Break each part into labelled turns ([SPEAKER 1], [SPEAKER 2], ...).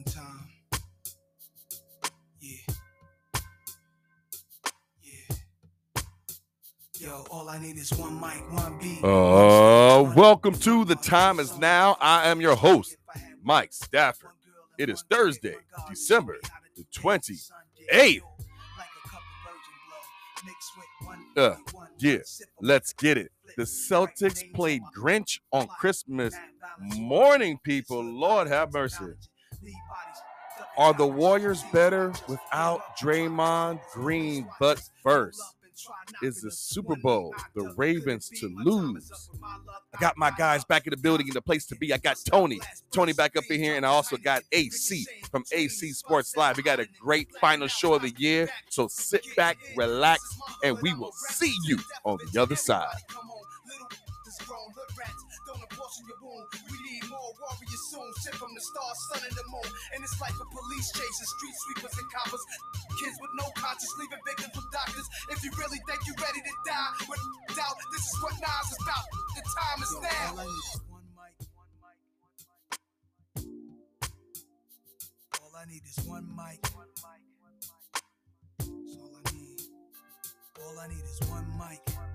[SPEAKER 1] one time. Yeah. Yo, all I need is one mic, one beat.
[SPEAKER 2] Uh, welcome to The Time Is Now. I am your host, Mike Stafford. It is Thursday, December the 28th. Uh, yeah, let's get it. The Celtics played Grinch on Christmas morning, people. Lord have mercy. Are the Warriors better without Draymond Green? But first, is the Super Bowl the Ravens to lose? I got my guys back in the building in the place to be. I got Tony, Tony back up in here, and I also got AC from AC Sports Live. We got a great final show of the year, so sit back, relax, and we will see you on the other side.
[SPEAKER 1] We need more warriors soon. Shit from the stars, sun, and the moon. And it's like a police chasing street sweepers and coppers. Kids with no conscience, leaving victims with doctors. If you really think you're ready to die, with doubt, this is what Nas is about. The time is now. All I need is one mic. That's all I need. All I need is one mic.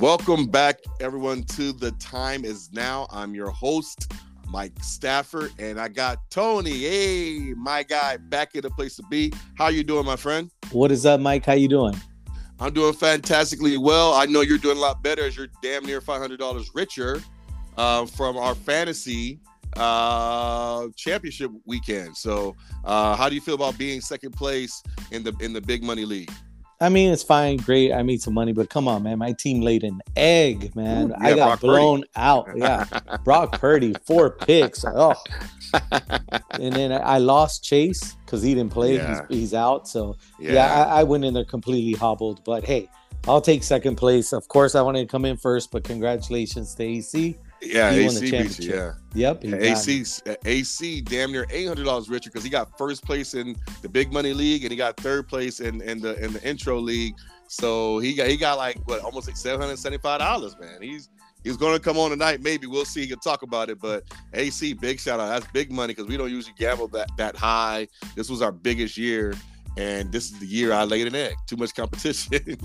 [SPEAKER 2] Welcome back, everyone, to The Time Is Now. I'm your host, Mike Stafford, and I got Tony. Hey, my guy, back in the place to be. How you doing, my friend?
[SPEAKER 3] What is up, Mike? How you doing?
[SPEAKER 2] I'm doing fantastically well. I know you're doing a lot better as you're damn near $500 richer uh, from our fantasy uh championship weekend so uh how do you feel about being second place in the in the big money league
[SPEAKER 3] I mean, it's fine, great. I made some money, but come on, man. My team laid an egg, man.
[SPEAKER 2] Ooh,
[SPEAKER 3] I got
[SPEAKER 2] Brock Purdy.
[SPEAKER 3] blown out. Yeah. Brock Purdy, four picks. Oh. And then I lost Chase because he didn't play.
[SPEAKER 2] Yeah.
[SPEAKER 3] He's, he's out. So, yeah, I, I went in there completely hobbled. But hey, I'll take second place. Of course, I wanted to come in first, but congratulations to AC.
[SPEAKER 2] Yeah
[SPEAKER 3] he
[SPEAKER 2] AC beat you, yeah
[SPEAKER 3] Yep.
[SPEAKER 2] Yeah. AC AC damn near eight hundred dollars richer because he got first place in the big money league and he got third place in, in the in the intro league. So he got he got like what almost like seven hundred seventy five dollars, man. He's he's going to come on tonight. Maybe we'll see. He can talk about it. But AC, big shout out. That's big money because we don't usually gamble that that high. This was our biggest year. And this is the year I laid an egg. Too much competition.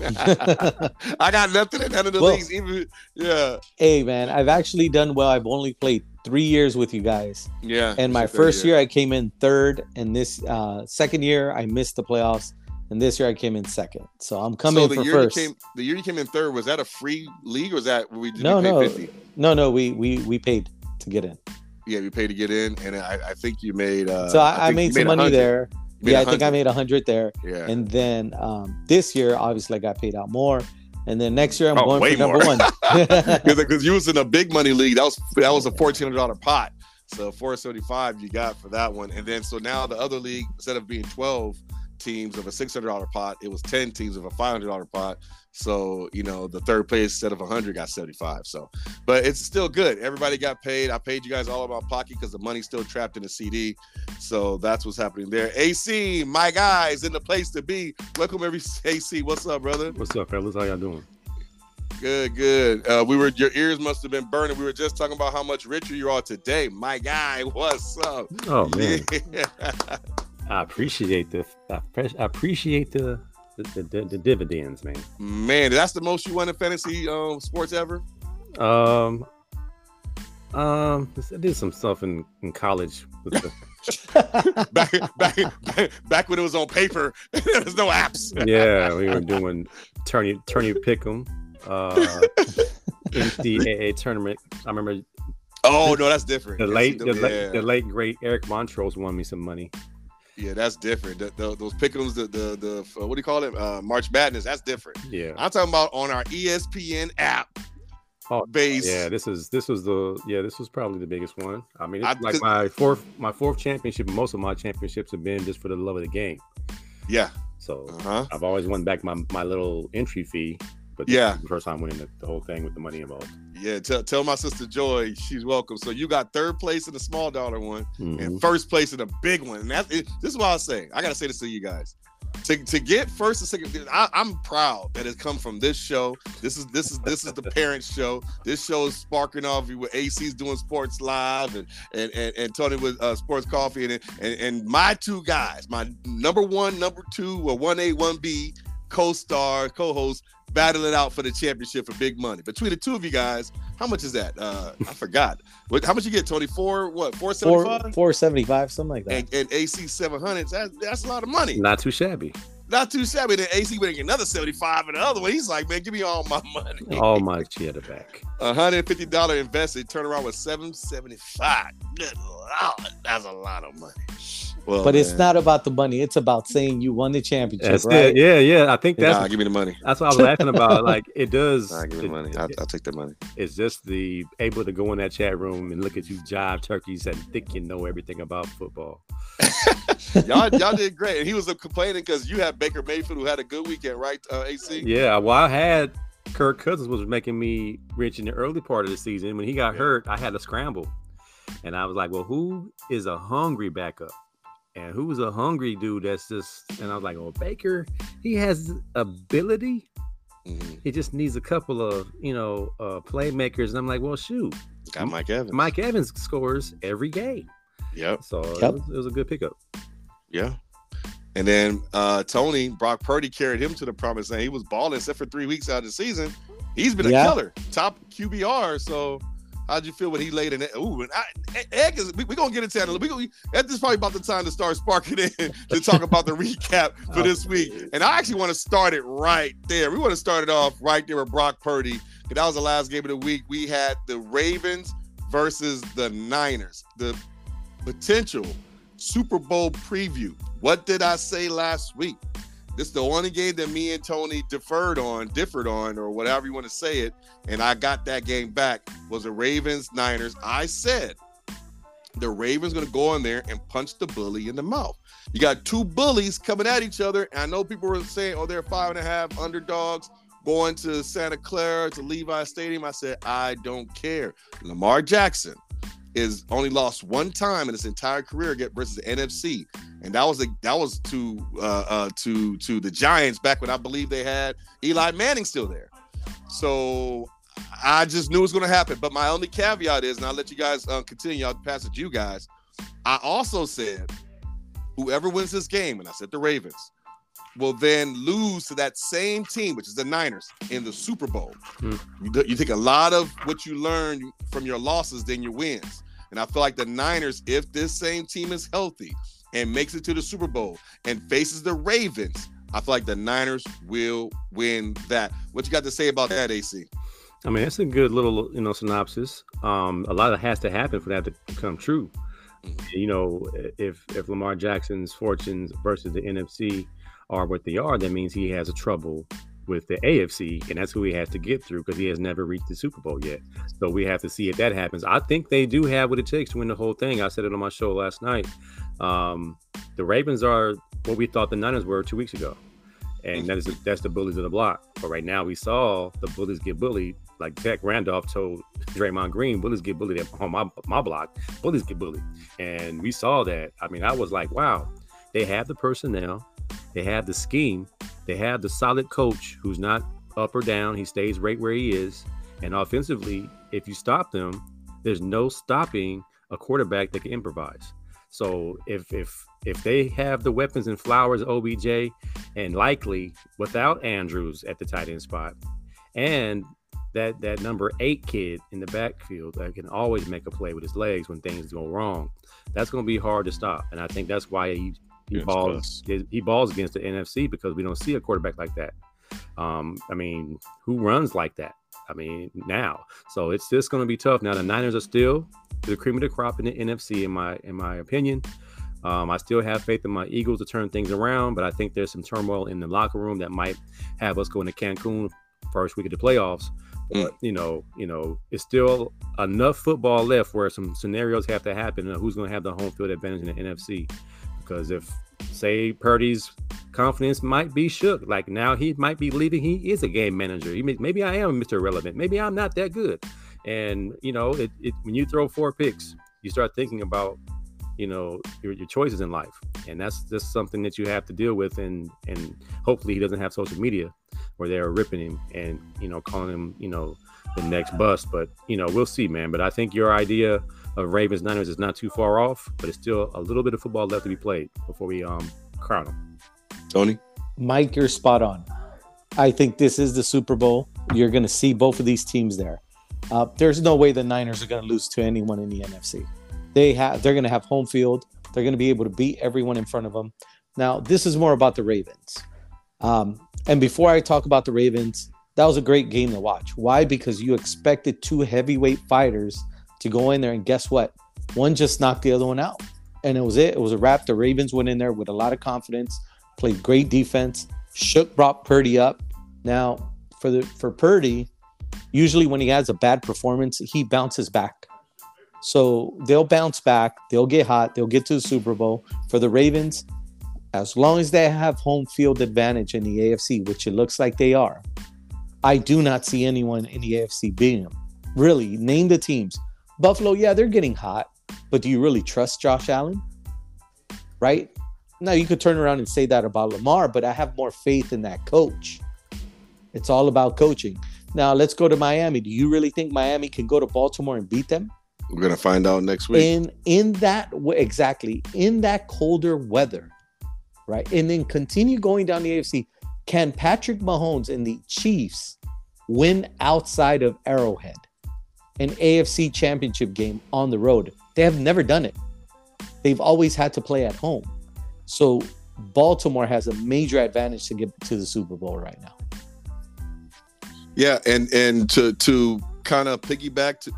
[SPEAKER 2] I got nothing in none of the
[SPEAKER 3] Well-
[SPEAKER 2] leagues. Even yeah,
[SPEAKER 3] hey, man, I've actually done well. I've only played three years with you guys.
[SPEAKER 2] yeah.
[SPEAKER 3] And my
[SPEAKER 2] It's your third
[SPEAKER 3] first year, I came in third, and this uh, second year, I missed the playoffs, and this year I came in second. So I'm coming
[SPEAKER 2] so the
[SPEAKER 3] for
[SPEAKER 2] year
[SPEAKER 3] first.
[SPEAKER 2] You came, the year you came in third was that a free league or was that we did
[SPEAKER 3] No, no.
[SPEAKER 2] 50?
[SPEAKER 3] No, no, we we we paid to get in.
[SPEAKER 2] Yeah, we paid to get in, and I, I think you made. Uh,
[SPEAKER 3] so I, I,
[SPEAKER 2] think
[SPEAKER 3] made some money
[SPEAKER 2] 100.
[SPEAKER 3] there. Yeah, I think I made a hundred there,
[SPEAKER 2] Yeah,
[SPEAKER 3] and then um, this year, obviously, I got paid out more. And then next year, I'm
[SPEAKER 2] Oh,
[SPEAKER 3] going for number
[SPEAKER 2] more.
[SPEAKER 3] one.
[SPEAKER 2] because you was in a big money league. That was that was a fourteen hundred dollar pot. So four seventy five you got for that one, and then so now the other league instead of being twelve teams of a six hundred dollar pot, it was ten teams of a five hundred dollar pot. So you know the third place instead of hundred got seventy five. So, but it's still good. Everybody got paid. I paid you guys all about pocket because the money's still trapped in the CD. So that's what's happening there. AC, my guys, in the place to be. Welcome every AC. What's up, brother?
[SPEAKER 4] What's up, fellas? How y'all doing?
[SPEAKER 2] Good, good. Uh, we were your ears must have been burning. We were just talking about how much richer you are today. My guy, what's up?
[SPEAKER 4] Oh man. I appreciate the I pre- I appreciate the the, the the dividends, man.
[SPEAKER 2] Man, that's the most you won in fantasy um, sports ever.
[SPEAKER 4] Um, um, I did some stuff in in college with the
[SPEAKER 2] Back, back, back, back when it was on paper, there was no apps.
[SPEAKER 4] yeah, we were doing tourney tourney pick'em, uh, NCAA tournament. I remember
[SPEAKER 2] Oh no, that's different.
[SPEAKER 4] the late the,
[SPEAKER 2] them-
[SPEAKER 4] late
[SPEAKER 2] yeah,
[SPEAKER 4] the late great Eric Montross won me some money.
[SPEAKER 2] Yeah, that's different. The, the, those pickums, the the the uh, what do you call it? Uh, March Madness. That's different.
[SPEAKER 4] Yeah,
[SPEAKER 2] I'm talking about on our ESPN app.
[SPEAKER 4] Oh,
[SPEAKER 2] base.
[SPEAKER 4] yeah. This is this was the yeah this was probably the biggest one. I mean, it's
[SPEAKER 2] I-
[SPEAKER 4] like my fourth my fourth championship. Most of my championships have been just for the love of the game.
[SPEAKER 2] yeah.
[SPEAKER 4] So
[SPEAKER 2] Uh huh.
[SPEAKER 4] I've always won back my, my little entry fee, but
[SPEAKER 2] Yeah.
[SPEAKER 4] the first time winning the, the whole thing with the money involved.
[SPEAKER 2] Yeah. Tell tell my sister Joy she's welcome. So you got third place in the small dollar one.
[SPEAKER 4] Mhm.
[SPEAKER 2] and first place in a big one. And that, it, this is what I saying. I gotta say this to you guys. to, to get first and second. I, am proud that it's come from this show. This is this is this is the parents show. This show is sparking off with AC's doing sports live and and and, and Tony with uh, sports coffee and, and and my two guys, my number one, number two, or one A, one B co-star, co-host battle it out for the championship for big money. Between the two of you guys, how much is that? Uh, I forgot. What? How much you get, Tony? Four? What? Four seventy five?
[SPEAKER 3] Four seventy five, something like that.
[SPEAKER 2] And, and AC seven hundred. That's that's a lot of money.
[SPEAKER 4] Not too shabby.
[SPEAKER 2] Not too shabby. Then AC would get another seventy five, and the other one, he's like, man, give me all my money.
[SPEAKER 4] All my cheddar back.
[SPEAKER 2] Hundred fifty dollar invested. Turn around with seven seventy five. Good lord, that's a lot of money.
[SPEAKER 3] Well, but man. it's not about the money. It's about saying you won the championship,
[SPEAKER 4] that's
[SPEAKER 3] right?
[SPEAKER 4] It. Yeah, yeah. I think that's.
[SPEAKER 2] Nah, give me the money.
[SPEAKER 4] That's what I was laughing about. Like it does.
[SPEAKER 2] Nah, give me
[SPEAKER 4] it,
[SPEAKER 2] the money. I'll, I'll, take the money.
[SPEAKER 4] It's just the able to go in that chat room and look at you jive turkeys and think you know everything about football.
[SPEAKER 2] y'all, y'all did great. And he was complaining because you had Baker Mayfield who had a good weekend, right? Uh, AC.
[SPEAKER 4] Yeah. Well, I had Kirk Cousins was making me rich in the early part of the season. When he got yeah. hurt, I had to scramble. And I was like, well, who is a hungry backup? And who was a hungry dude that's just and I was like, oh Baker, he has ability. Mm-hmm. He just needs a couple of you know uh, playmakers, and I'm like, well, shoot,
[SPEAKER 2] got Mike Evans.
[SPEAKER 4] Mike Evans scores every game.
[SPEAKER 2] Yep.
[SPEAKER 4] So
[SPEAKER 3] yep.
[SPEAKER 4] It, was, it was a good pickup.
[SPEAKER 2] Yeah. And then uh, Tony Brock Purdy carried him to the promise land. He was balling except for three weeks out of the season. He's been a yeah. killer, top QBR. So How'd you feel when he laid in it? Ooh, and I, Egg is. We're we gonna get into that. We gonna, this is probably about the time to start sparking in to talk about the recap for this week. And I actually want to start it right there. We want to start it off right there with Brock Purdy. That was the last game of the week. We had the Ravens versus the Niners. The potential Super Bowl preview. What did I say last week? This is the only game that me and Tony deferred on, differed on, or whatever you want to say it. And I got that game back. Was the Ravens Niners. I said the Ravens going to go in there and punch the bully in the mouth. You got two bullies coming at each other. And I know people were saying, oh, they're five and a half underdogs going to Santa Clara to Levi Stadium. I said, I don't care. Lamar Jackson is only lost one time in his entire career versus the NFC, and that was a that was to uh, uh, to to the Giants back when I believe they had Eli Manning still there. So I just knew it was going to happen. But my only caveat is, and I'll let you guys uh, continue. I'll pass it to you guys. I also said whoever wins this game, and I said the Ravens, will then lose to that same team, which is the Niners, in the Super Bowl. Hmm. You, you take a lot of what you learn from your losses than your wins. And I feel like the Niners, if this same team is healthy and makes it to the Super Bowl and faces the Ravens, I feel like the Niners will win that. What you got to say about that, AC?
[SPEAKER 4] I mean, that's a good little, you know, synopsis. Um, a lot of has to happen for that to come true. Mm-hmm. You know, if if Lamar Jackson's fortunes versus the NFC are what they are, that means he has a trouble with the AFC, and that's who he has to get through because he has never reached the Super Bowl yet. So we have to see if that happens. I think they do have what it takes to win the whole thing. I said it on my show last night. Um, the Ravens are what we thought the Niners were two weeks ago, and that is that's the bullies of the block. But right now, we saw the bullies get bullied. Like Zach Randolph told Draymond Green, bullies get bullied on my my block. Bullies get bullied, and we saw that. I mean, I was like, wow, they have the personnel, they have the scheme, they have the solid coach who's not up or down. He stays right where he is. And offensively, if you stop them, there's no stopping a quarterback that can improvise. So if if if they have the weapons and Flowers, OBJ, and likely without Andrews at the tight end spot, and that that number eight kid in the backfield that can always make a play with his legs when things go wrong, that's going to be hard to stop. And I think that's why he he balls he balls against the NFC because we don't see a quarterback like that. Um, I mean, who runs like that? I mean, now. So it's just going to be tough. Now the Niners are still the cream of the crop in the NFC, in my in my opinion. Um, I still have faith in my Eagles to turn things around, but I think there's some turmoil in the locker room that might have us going to Cancun first week of the playoffs. Mm. But you know, you know, it's still enough football left where some scenarios have to happen. Who's going to have the home field advantage in the NFC? Because if say Purdy's confidence might be shook, like now he might be leaving, he is a game manager. He may, maybe I am Mr. Relevant. Maybe I'm not that good. And you know, it, it when you throw four picks, you start thinking about you know your, your choices in life and that's just something that you have to deal with and and hopefully he doesn't have social media where they're ripping him and you know calling him you know the next bust but you know we'll see man but i think your idea of ravens niners is not too far off but it's still a little bit of football left to be played before we um crown them
[SPEAKER 2] tony
[SPEAKER 3] mike you're spot on i think this is the super bowl you're going to see both of these teams there uh, there's no way the niners are going to lose to anyone in the nfc they have they're going to have home field. They're going to be able to beat everyone in front of them. Now, this is more about the Ravens. Um, and before I talk about the Ravens, that was a great game to watch. Why? Because you expected two heavyweight fighters to go in there, and guess what? One just knocked the other one out, and it was it. It was a wrap. The Ravens went in there with a lot of confidence, played great defense, shook Brock Purdy up. Now, for the for Purdy, usually when he has a bad performance, he bounces back. So they'll bounce back, they'll get hot, they'll get to the Super Bowl. For the Ravens, as long as they have home field advantage in the AFC, which it looks like they are, I do not see anyone in the AFC beating them. Really, name the teams. Buffalo, yeah, they're getting hot, but do you really trust Josh Allen? Right? Now you could turn around and say that about Lamar, but I have more faith in that coach. It's all about coaching. Now let's go to Miami. Do you really think Miami can go to Baltimore and beat them?
[SPEAKER 2] We're gonna find out next week.
[SPEAKER 3] In in that exactly in that colder weather, right? And then continue going down the AFC. Can Patrick Mahomes and the Chiefs win outside of Arrowhead, an AFC Championship game on the road? They have never done it. They've always had to play at home. So Baltimore has a major advantage to get to the Super Bowl right now.
[SPEAKER 2] Yeah, and and to to kind of piggyback to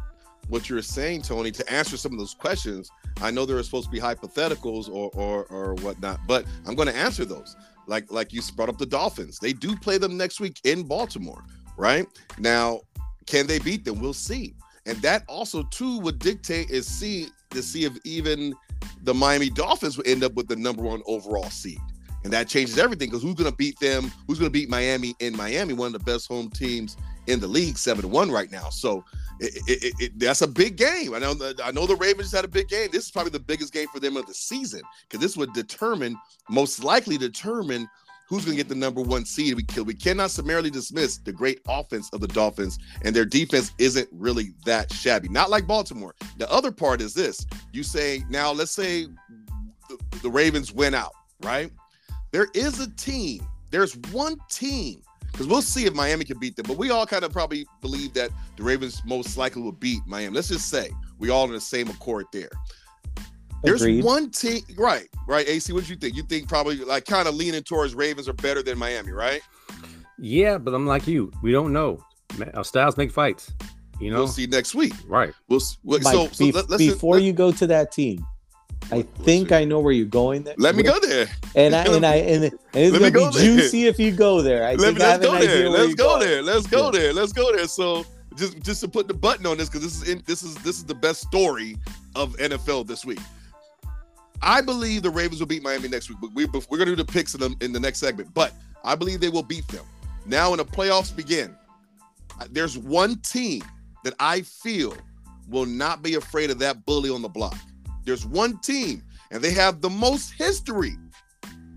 [SPEAKER 2] what you're saying, Tony, to answer some of those questions. I know there are supposed to be hypotheticals or or, or whatnot, but I'm going to answer those. Like like you brought up the Dolphins. They do play them next week in Baltimore, right? Now, can they beat them? We'll see. And that also too would dictate is see to see if even the Miami Dolphins would end up with the number one overall seed. And that changes everything because who's going to beat them? Who's going to beat Miami in Miami, one of the best home teams in the league, 7 to 1 right now. So it, it, it, that's a big game. I know. The, I know the Ravens had a big game. This is probably the biggest game for them of the season because this would determine, most likely determine, who's going to get the number one seed. We we cannot summarily dismiss the great offense of the Dolphins, and their defense isn't really that shabby. Not like Baltimore. The other part is this: you say now, let's say the, the Ravens win out, right? There is a team. There's one team because we'll see if Miami can beat them. But we all kind of probably believe that the Ravens most likely will beat Miami. Let's just say we all in the same accord there. There's Agreed. one team, right? Right, AC. What do you think? You think probably like kind of leaning towards Ravens are better than Miami, right?
[SPEAKER 4] Yeah, but I'm like you. We don't know. Our uh, styles make fights. You know,
[SPEAKER 2] we'll see next week.
[SPEAKER 4] Right.
[SPEAKER 2] We'll,
[SPEAKER 3] Mike, so, so be- let, before you go to that team, I think I know where you're going. There.
[SPEAKER 2] Let me go there.
[SPEAKER 3] And I and I and, and it's Let gonna be juicy if you go there. I
[SPEAKER 2] Let me, let's go there. Let's go there. Let's go there. Let's go there. So just just to put the button on this because this is in, this is this is the best story of NFL this week. I believe the Ravens will beat Miami next week, but we, we're going to do the picks in the, in the next segment. But I believe they will beat them. Now, when the playoffs begin, there's one team that I feel will not be afraid of that bully on the block. There's one team, and they have the most history.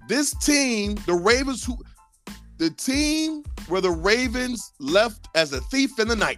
[SPEAKER 2] This team, the Ravens, who the team where the Ravens left as a thief in the night.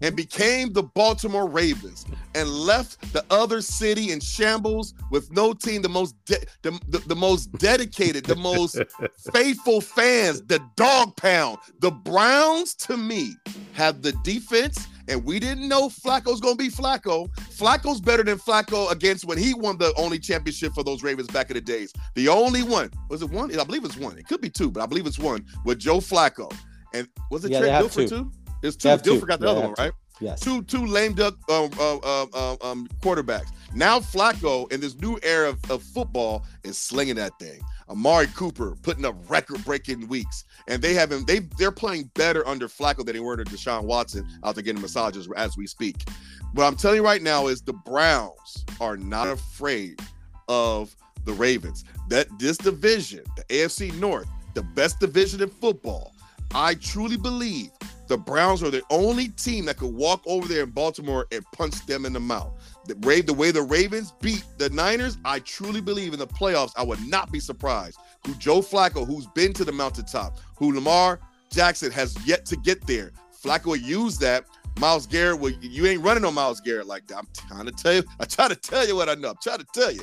[SPEAKER 2] And became the Baltimore Ravens and left the other city in shambles with no team, the most de- the, the, the most dedicated, the most faithful fans, the dog pound. The Browns, to me, have the defense and we didn't know Flacco's gonna be Flacco. Flacco's better than Flacco against when he won the only championship for those Ravens back in the days. The only one was it one? I believe it's one. It could be two, but I believe it's one with Joe Flacco. And was it
[SPEAKER 3] yeah,
[SPEAKER 2] Trent Dilfer two? It's two. Dilfer got the other one, right?
[SPEAKER 3] Yes.
[SPEAKER 2] Two two lame duck um, um, um, um, quarterbacks. Now Flacco in this new era of, of football is slinging that thing. Amari Cooper putting up record-breaking weeks, and they haven't. They they're playing better under Flacco than they were under Deshaun Watson out there getting massages as we speak. What I'm telling you right now is the Browns are not afraid of the Ravens. That this division, the AFC North, the best division in football. I truly believe the Browns are the only team that could walk over there in Baltimore and punch them in the mouth. The, the way the Ravens beat the Niners, I truly believe in the playoffs, I would not be surprised. Who Joe Flacco, who's been to the mountaintop, who Lamar Jackson has yet to get there. Flacco will use that. Myles Garrett, well, you ain't running on Myles Garrett like that. I'm trying to tell you. I try to tell you what I know. I'm trying to tell you.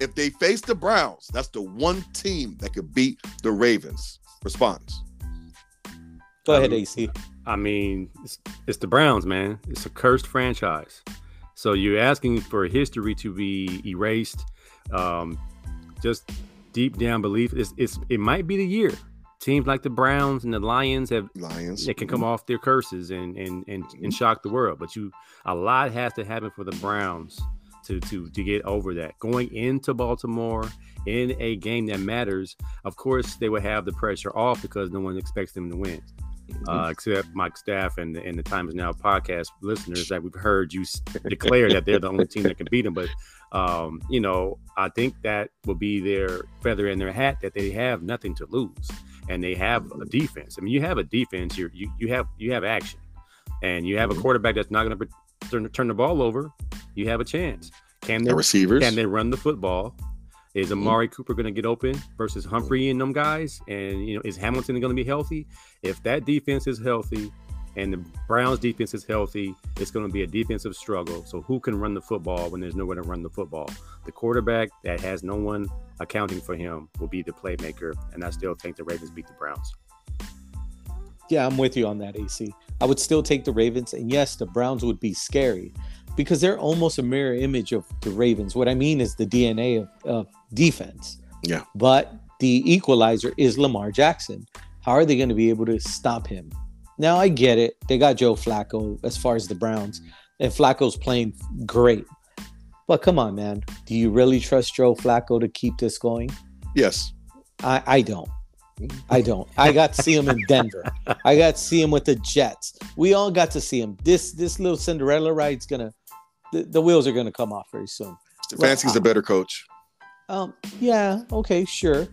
[SPEAKER 2] If they face the Browns, that's the one team that could beat the Ravens. Response.
[SPEAKER 3] Go ahead,
[SPEAKER 4] Um,
[SPEAKER 3] AC.
[SPEAKER 4] I mean, it's, it's the Browns, man. It's a cursed franchise. So you're asking for history to be erased. Um, just deep down belief, it's, it's it might be the year. Teams like the Browns and the Lions have
[SPEAKER 2] Lions.
[SPEAKER 4] they can come off their curses and and and, and shock the world. But you a lot has to happen for the Browns to to to get over that. Going into Baltimore in a game that matters, of course they will have the pressure off because no one expects them to win. Uh, except my staff and the, and the Times Now podcast listeners that we've heard you declare that they're the only team that can beat them. But um, you know, I think that will be their feather in their hat that they have nothing to lose and they have a defense. I mean, you have a defense. You're, you you have you have action, and you have a quarterback that's not going to turn turn the ball over. You have a chance. Can they
[SPEAKER 2] The receivers.
[SPEAKER 4] can they run the football? Is mm-hmm. Amari Cooper going to get open versus Humphrey and them guys? And you know, is Hamilton going to be healthy? If that defense is healthy, and the Browns defense is healthy, it's going to be a defensive struggle. So who can run the football when there's nowhere to run the football? The quarterback that has no one accounting for him will be the playmaker, and I still think the Ravens beat the Browns.
[SPEAKER 3] Yeah, I'm with you on that, AC. I would still take the Ravens, and yes, the Browns would be scary because they're almost a mirror image of the Ravens. What I mean is the DNA of, of defense.
[SPEAKER 2] Yeah.
[SPEAKER 3] But the equalizer is Lamar Jackson. How are they going to be able to stop him? Now I get it. They got Joe Flacco as far as the Browns, and Flacco's playing great. But come on, man. Do you really trust Joe Flacco to keep this going?
[SPEAKER 2] yes.
[SPEAKER 3] I, I don't. I don't. I got to see him in Denver. I got to see him with the Jets. We all got to see him. This this little Cinderella ride's gonna the, the wheels are gonna come off very soon.
[SPEAKER 2] Stefanski's a better coach.
[SPEAKER 3] Um, yeah, okay, sure.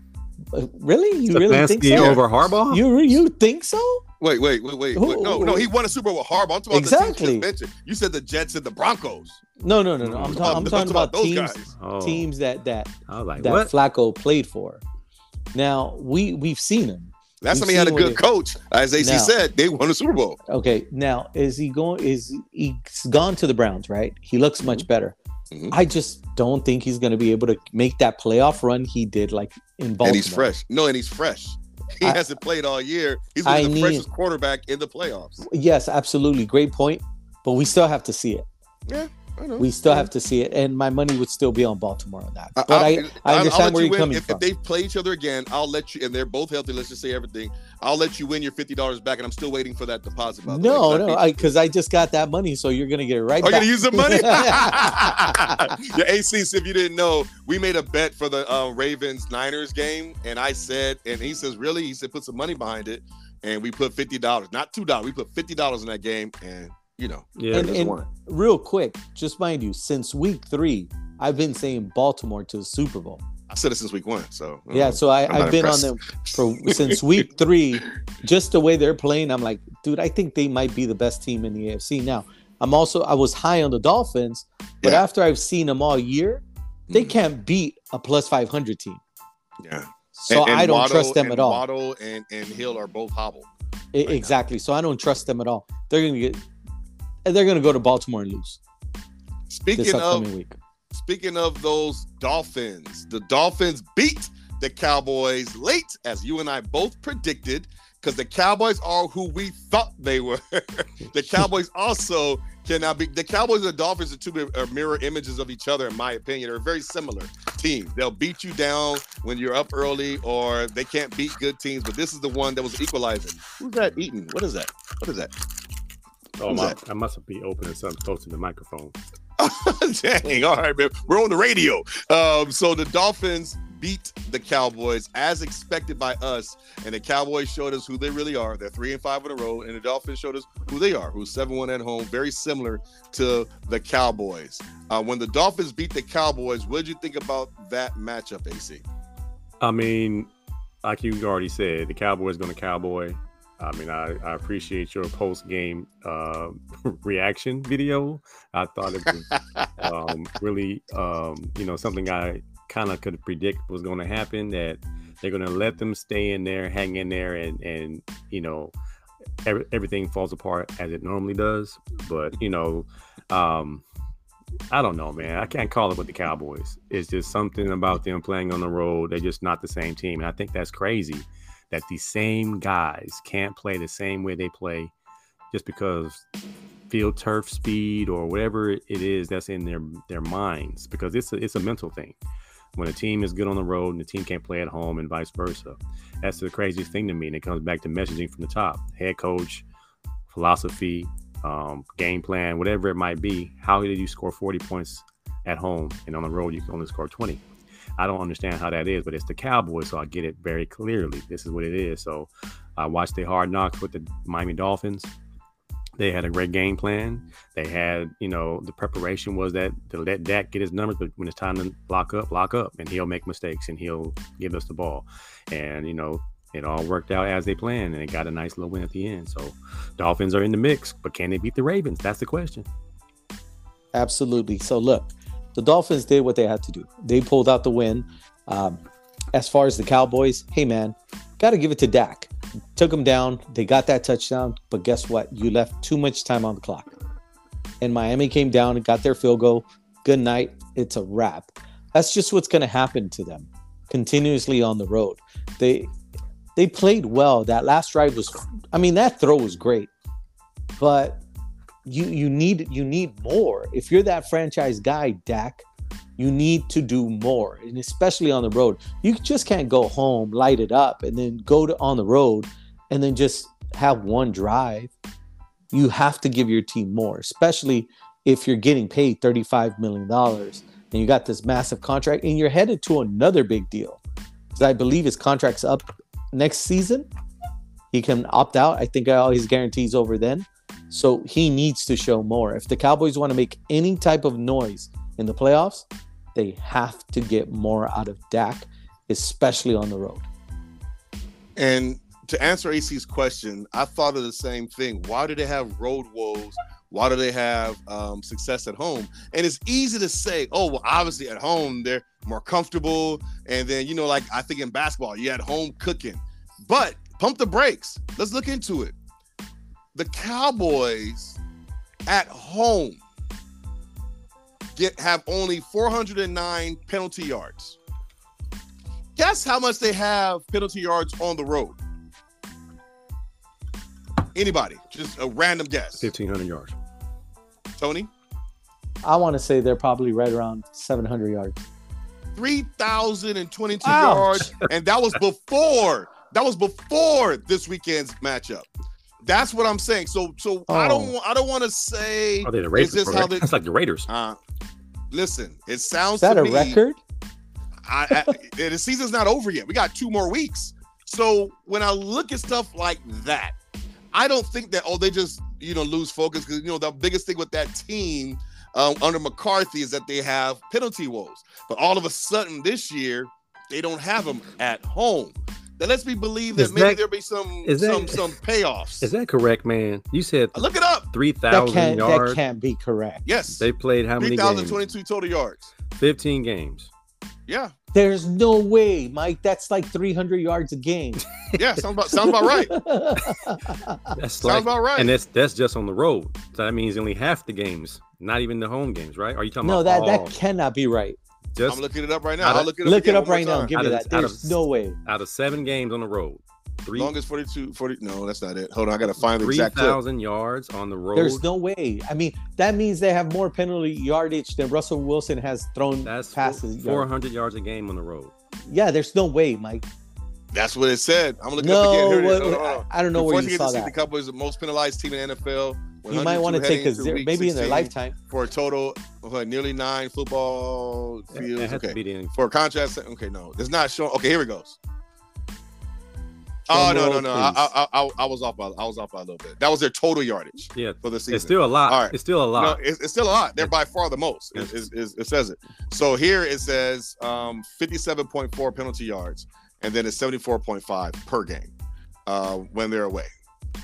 [SPEAKER 3] But really, you really think so?
[SPEAKER 4] over Harbaugh?
[SPEAKER 3] You you think so?
[SPEAKER 2] Wait, wait, wait, wait.
[SPEAKER 3] Who-
[SPEAKER 2] No,
[SPEAKER 3] who-
[SPEAKER 2] no, he won a Super Bowl with Harbaugh. I'm talking about the
[SPEAKER 3] Exactly.
[SPEAKER 2] you just mentioned. You said the Jets and the Broncos.
[SPEAKER 3] No, no, no, no. I'm,
[SPEAKER 2] I'm
[SPEAKER 3] I'm talking about,
[SPEAKER 2] those
[SPEAKER 3] teams
[SPEAKER 2] guys.
[SPEAKER 4] Oh,
[SPEAKER 3] teams that that
[SPEAKER 4] I like,
[SPEAKER 3] that
[SPEAKER 4] what?
[SPEAKER 3] Flacco played for. Now we we've seen him.
[SPEAKER 2] Last
[SPEAKER 3] We've
[SPEAKER 2] time he had a good coach, as AC
[SPEAKER 3] Now-
[SPEAKER 2] said, they won a Super Bowl.
[SPEAKER 3] Okay, now is he going? Is he's gone to the Browns? Right, he looks much better.
[SPEAKER 2] Mhm.
[SPEAKER 3] I just don't think he's going to be able to make that playoff run he did, like in Baltimore.
[SPEAKER 2] And he's fresh. No, and he's fresh. He
[SPEAKER 3] I-
[SPEAKER 2] hasn't played all year. He's
[SPEAKER 3] I
[SPEAKER 2] been the
[SPEAKER 3] need-
[SPEAKER 2] freshest quarterback in the playoffs.
[SPEAKER 3] Yes, absolutely, great point. But we still have to see it.
[SPEAKER 2] Yeah.
[SPEAKER 3] We still have to see it, and my money would still be on Baltimore on that. But I,
[SPEAKER 2] I'll-
[SPEAKER 3] I,
[SPEAKER 2] I'll- I'll
[SPEAKER 3] understand
[SPEAKER 2] let
[SPEAKER 3] where
[SPEAKER 2] you
[SPEAKER 3] you're
[SPEAKER 2] win.
[SPEAKER 3] coming
[SPEAKER 2] if,
[SPEAKER 3] from.
[SPEAKER 2] if they play each other again, I'll let you, and they're both healthy. Let's just say everything. I'll let you win your fifty dollars back, and I'm still waiting for that deposit. By the
[SPEAKER 3] no,
[SPEAKER 2] way,
[SPEAKER 3] no, because I, just got that money, so you're gonna get it right
[SPEAKER 2] Are you
[SPEAKER 3] back.
[SPEAKER 2] gonna use the money? yeah, AC. so If you didn't know, we made a bet for the uh, Ravens Niners game, and I said, and he says, really? He said, put some money behind it, and we put fifty dollars, not two dollars. We put fifty dollars in that game, and you know,
[SPEAKER 4] Yeah,
[SPEAKER 3] and, and real quick, just mind you, since week three, I've been saying Baltimore to the Super Bowl.
[SPEAKER 2] I said it since week one. So
[SPEAKER 3] Yeah, so I,
[SPEAKER 2] I'm not
[SPEAKER 3] I've been
[SPEAKER 2] impressed.
[SPEAKER 3] on them for since week three. Just the way they're playing, I'm like, dude, I think they might be the best team in the AFC. Now, I'm also I was high on the Dolphins, but
[SPEAKER 2] Yeah.
[SPEAKER 3] after I've seen them all year, they
[SPEAKER 2] Mhm.
[SPEAKER 3] can't beat a plus 500 team.
[SPEAKER 2] yeah.
[SPEAKER 3] So
[SPEAKER 2] And- and
[SPEAKER 3] I don't
[SPEAKER 2] Waddle
[SPEAKER 3] trust them
[SPEAKER 2] and
[SPEAKER 3] at all.
[SPEAKER 2] Waddle and, and Hill are both hobbled.
[SPEAKER 3] I-
[SPEAKER 2] now.
[SPEAKER 3] exactly. So I don't trust them at all. They're gonna get, and they're gonna go to Baltimore and lose
[SPEAKER 2] Speaking of
[SPEAKER 3] week.
[SPEAKER 2] Speaking of those Dolphins, the Dolphins beat the Cowboys late, as you and I both predicted, because the Cowboys are who we thought they were. the Cowboys also cannot be. The Cowboys and the Dolphins are two are mirror images of each other, in my opinion. They're very similar teams. They'll beat you down when you're up early, or they can't beat good teams. But this is the one that was equalizing. Who's that eating? What is that? What is that?
[SPEAKER 4] Oh,
[SPEAKER 2] who's
[SPEAKER 4] my,
[SPEAKER 2] that?
[SPEAKER 4] I must be opening something close to the microphone.
[SPEAKER 2] Dang, all right, man. We're on the radio. Um, so the Dolphins beat the Cowboys as expected by us, and the Cowboys showed us who they really are. They're three and five in a row, and the Dolphins showed us who they are, who's seven one at home, very similar to the Cowboys. Uh, when the Dolphins beat the Cowboys, what did you think about that matchup, AC?
[SPEAKER 4] I mean, like you already said, the Cowboys going to cowboy. I mean, I, I appreciate your post game uh, reaction video. I thought it was um, really, um, you know, something I kind of could predict was going to happen. That they're going to let them stay in there, hang in there, and and you know, every, everything falls apart as it normally does. But you know, um, I don't know, man. I can't call it with the Cowboys. It's just something about them playing on the road. They're just not the same team, and I think that's crazy that the same guys can't play the same way they play just because field turf speed or whatever it is that's in their their minds because it's a, it's a mental thing. When a team is good on the road and the team can't play at home and vice versa that's the craziest thing to me and it comes back to messaging from the top. Head coach philosophy um, game plan whatever it might be how did you score 40 points at home and on the road you can only score 20 I don't understand how that is, but it's the Cowboys, so I get it very clearly. This is what it is. So I watched the hard knocks with the Miami Dolphins. They had a great game plan. They had, you know, the preparation was that to let Dak get his numbers, but when it's time to lock up, lock up, and he'll make mistakes and he'll give us the ball. And you know, it all worked out as they planned, and they got a nice little win at the end. So, Dolphins are in the mix, but can they beat the Ravens? That's the question.
[SPEAKER 3] Absolutely. So look, the Dolphins did what they had to do. They pulled out the win. Um, as far as the Cowboys, hey man, got to give it to Dak. Took them down. They got that touchdown, but guess what? You left too much time on the clock. And Miami came down and got their field goal. Good night. It's a wrap. That's just what's going to happen to them continuously on the road. They they played well. That last drive was I mean that throw was great. But you you need you need more. If you're that franchise guy, Dak, you need to do more, and especially on the road. You just can't go home, light it up, and then go to on the road, and then just have one drive. You have to give your team more, especially if you're getting paid $35 million and you got this massive contract and you're headed to another big deal. Because I believe his contract's up next season. He can opt out. I think all his guarantees over then. So he needs to show more. If the Cowboys want to make any type of noise in the playoffs, they have to get more out of Dak, especially on the road.
[SPEAKER 2] And to answer AC's question, I thought of the same thing. Why do they have road woes? Why do they have um, success at home? And it's easy to say, oh, well, obviously at home they're more comfortable. And then, you know, like I think in basketball, you had home cooking. But pump the brakes. Let's look into it the Cowboys at home get have only 409 penalty yards. Guess how much they have penalty yards on the road? Anybody? Just a random guess.
[SPEAKER 4] 1500 yards.
[SPEAKER 2] Tony?
[SPEAKER 3] I want to say they're probably right around 700 yards.
[SPEAKER 2] 3,022 yards. And that was before, that was before this weekend's matchup. That's what I'm saying. So so oh. I don't I don't want to say
[SPEAKER 4] Are they the Raiders? Is how they, That's like the Raiders.
[SPEAKER 2] Uh, listen, it sounds
[SPEAKER 3] is that
[SPEAKER 2] a
[SPEAKER 3] me, record?
[SPEAKER 2] I, I, the season's not over yet. We got two more weeks. So when I look at stuff like that, I don't think that oh they just you know lose focus because you know the biggest thing with that team um, under McCarthy is that they have penalty woes. But all of a sudden this year they don't have them at home that lets me believe that is maybe that, there'll be some that, some some payoffs.
[SPEAKER 4] Is that correct, man? You said
[SPEAKER 2] look it up.
[SPEAKER 4] Three thousand yards.
[SPEAKER 3] That can't be correct.
[SPEAKER 2] Yes,
[SPEAKER 4] they played how many? Three thousand
[SPEAKER 2] twenty-two total yards.
[SPEAKER 4] Fifteen games.
[SPEAKER 2] Yeah.
[SPEAKER 3] There's no way, Mike. That's like 300 yards a game.
[SPEAKER 2] yeah, sounds about sounds about right.
[SPEAKER 4] that's sounds like, about right. And that's that's just on the road. So that means only half the games, not even the home games, right? Are you talking
[SPEAKER 3] no,
[SPEAKER 4] about?
[SPEAKER 3] No, that that cannot be right.
[SPEAKER 2] Just I'm looking it up right now. I'll look it
[SPEAKER 3] up, look it up right now. Give me that. There's of, no way.
[SPEAKER 4] Out of seven games on the road,
[SPEAKER 2] three longest 42, 40. No, that's not it. Hold on, I gotta find the
[SPEAKER 4] 3,
[SPEAKER 2] exact.
[SPEAKER 4] Three thousand yards on the road.
[SPEAKER 3] There's no way. I mean, that means they have more penalty yardage than Russell Wilson has thrown that's passes.
[SPEAKER 4] Four hundred yards a game on the road.
[SPEAKER 3] Yeah, there's no way, Mike.
[SPEAKER 2] That's what it said. I'm looking
[SPEAKER 3] no,
[SPEAKER 2] up again. Here
[SPEAKER 3] it is. What, I, I, don't know Before where you saw that.
[SPEAKER 2] The Cowboys, the most penalized team in NFL.
[SPEAKER 3] You might want to take a zero, maybe in their lifetime
[SPEAKER 2] for a total of like nearly nine football fields. Okay, for a contrast. Okay, no, it's not showing. Okay, here it goes. Oh no no no! I, I, I, I, was off by I was off by a little bit. That was their total yardage.
[SPEAKER 4] Yeah,
[SPEAKER 2] for the season.
[SPEAKER 4] It's still a lot. All right. It's still a lot.
[SPEAKER 2] No, it's, it's still a lot. They're by far the most. It, it, it, it says it. So here it says um, fifty-seven point four penalty yards, and then it's seventy-four point five per game uh, when they're away.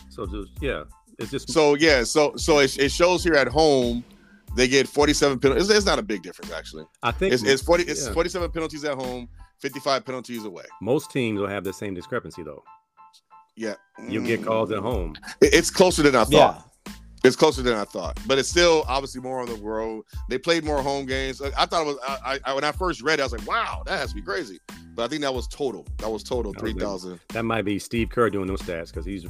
[SPEAKER 4] So just yeah, it's just
[SPEAKER 2] So yeah, so so it, it shows here at home they get 47 penalties. It's, it's not a big difference actually.
[SPEAKER 4] I think
[SPEAKER 2] It's, it's 40 it's
[SPEAKER 4] yeah.
[SPEAKER 2] 47 penalties at home, 55 penalties away.
[SPEAKER 4] most teams will have the same discrepancy though.
[SPEAKER 2] Yeah.
[SPEAKER 4] You'll get
[SPEAKER 2] Mm.
[SPEAKER 4] calls at home.
[SPEAKER 2] It- It's closer than I thought.
[SPEAKER 3] Yeah.
[SPEAKER 2] It's closer than I thought, but it's still obviously more on the road. They played more home games. I I thought it was. I, I when I first read it, I was like, "Wow, that has to be crazy." But I think that was total. That was total
[SPEAKER 4] That was
[SPEAKER 2] three
[SPEAKER 4] it.
[SPEAKER 2] thousand.
[SPEAKER 4] That might be Steve Kerr doing those stats because he's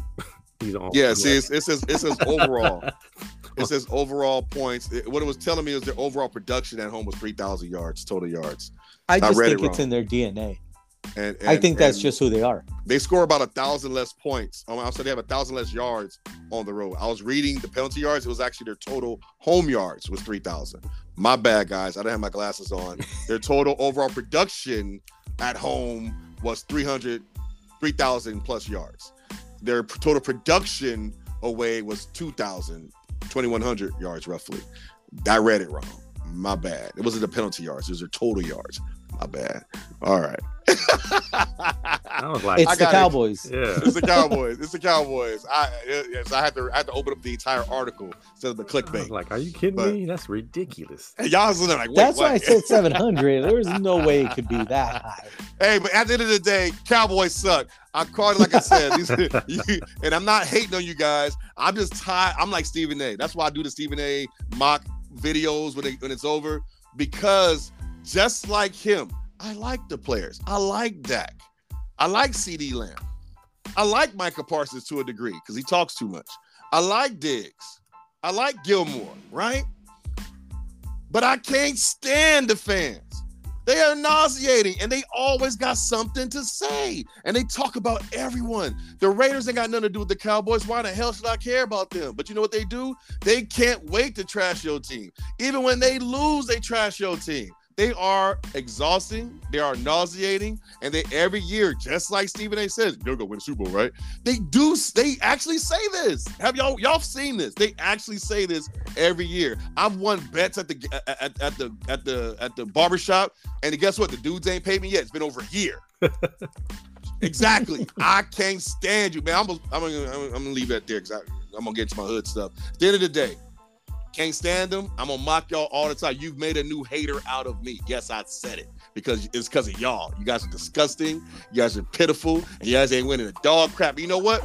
[SPEAKER 4] he's on.
[SPEAKER 2] Yeah. See, it's, it says it says overall. it says overall points. It- what it was telling me is their overall production at home was three thousand yards, total yards.
[SPEAKER 3] I just
[SPEAKER 2] read it
[SPEAKER 3] think it's in their DNA.
[SPEAKER 2] And,
[SPEAKER 3] I think that's
[SPEAKER 2] and
[SPEAKER 3] just who they are.
[SPEAKER 2] they score about a thousand less points. Um, I'm sorry, they have a thousand less yards on the road. I was reading the penalty yards. It was actually their total home yards was three thousand. My bad, guys. I didn't have my glasses on. their total overall production at home was 300, 3,000 plus yards. Their total production away was 2,000, 2,100 yards roughly. I read it wrong. My bad. It wasn't the penalty yards. It was their total yards. My bad. All right.
[SPEAKER 4] I was like,
[SPEAKER 3] It's
[SPEAKER 2] I
[SPEAKER 3] the
[SPEAKER 2] got it.
[SPEAKER 3] Cowboys.
[SPEAKER 4] yeah.
[SPEAKER 2] It's the Cowboys. It's the Cowboys. I yes, I had to I had to open up the entire article instead of the
[SPEAKER 4] I
[SPEAKER 2] clickbait.
[SPEAKER 4] like, are you kidding
[SPEAKER 2] But-
[SPEAKER 4] me? That's ridiculous.
[SPEAKER 2] And y'all was looking like, wait,
[SPEAKER 3] That's why I said 700. There's no way it could be that high.
[SPEAKER 2] hey, but at the end of the day, Cowboys suck. I called it like I said, These- you- and I'm not hating on you guys. I'm just tired. I'm like Stephen A. That's why I do the Stephen A. mock videos when, they, when it's over because just like him, I like the players. I like Dak. I like CeeDee Lamb. I like Micah Parsons to a degree because he talks too much. I like Diggs. I like Gilmore, right? But I can't stand the fans. They are nauseating and they always got something to say. And they talk about everyone. The Raiders ain't got nothing to do with the Cowboys. Why the hell should I care about them? But you know what they do? They can't wait to trash your team. Even when they lose, they trash your team. They are exhausting, they are nauseating, and they every year, just like Stephen A says, you're gonna win the Super Bowl, right? They do they actually say this. Have y'all y'all seen this? They actually say this every year. I've won bets at the at, at the at the at the barbershop, and guess what? The dudes ain't paid me yet. It's been over a year. exactly. I can't stand you, man. I'm gonna, I'm gonna, I'm gonna leave that there because I'm gonna get to my hood stuff. At the end of the day, can't stand them. I'm gonna mock y'all all the time. You've made a new hater out of me. Yes, I said it because it's because of y'all. You guys are disgusting. You guys are pitiful, and you guys ain't winning a dog crap. You know what?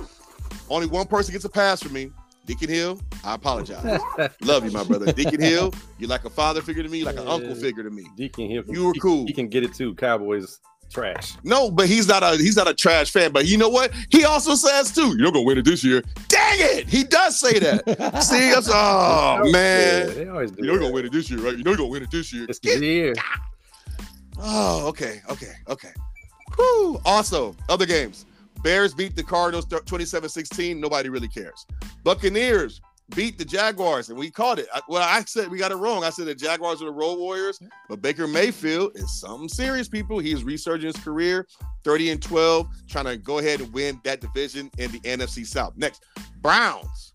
[SPEAKER 2] Only one person gets a pass from me. Deacon Hill, I apologize. Love you, my brother. Deacon Hill, you're like a father figure to me, like an uncle figure to me.
[SPEAKER 4] Deacon Hill,
[SPEAKER 2] You were cool.
[SPEAKER 4] He can get it too. Cowboys trash.
[SPEAKER 2] No, but he's not a he's not a trash fan. But you know what? He also says too, you're gonna win it this year. Dang it! He does say that. See, that's oh, oh
[SPEAKER 4] Yeah,
[SPEAKER 2] man.
[SPEAKER 4] they always do.
[SPEAKER 2] You're
[SPEAKER 4] that.
[SPEAKER 2] gonna win it this year, right? You know you're gonna win it this year.
[SPEAKER 4] It's the year.
[SPEAKER 2] Oh, okay, okay, okay. Whew. Also, other games. Bears beat the Cardinals 27-16. Nobody really cares. Buccaneers beat the Jaguars, and we caught it. I, well, I said we got it wrong. I said the Jaguars are the Road Warriors, but Baker Mayfield is something serious, people. He is resurging his career, 30 and 12, trying to go ahead and win that division in the NFC South. Next, Browns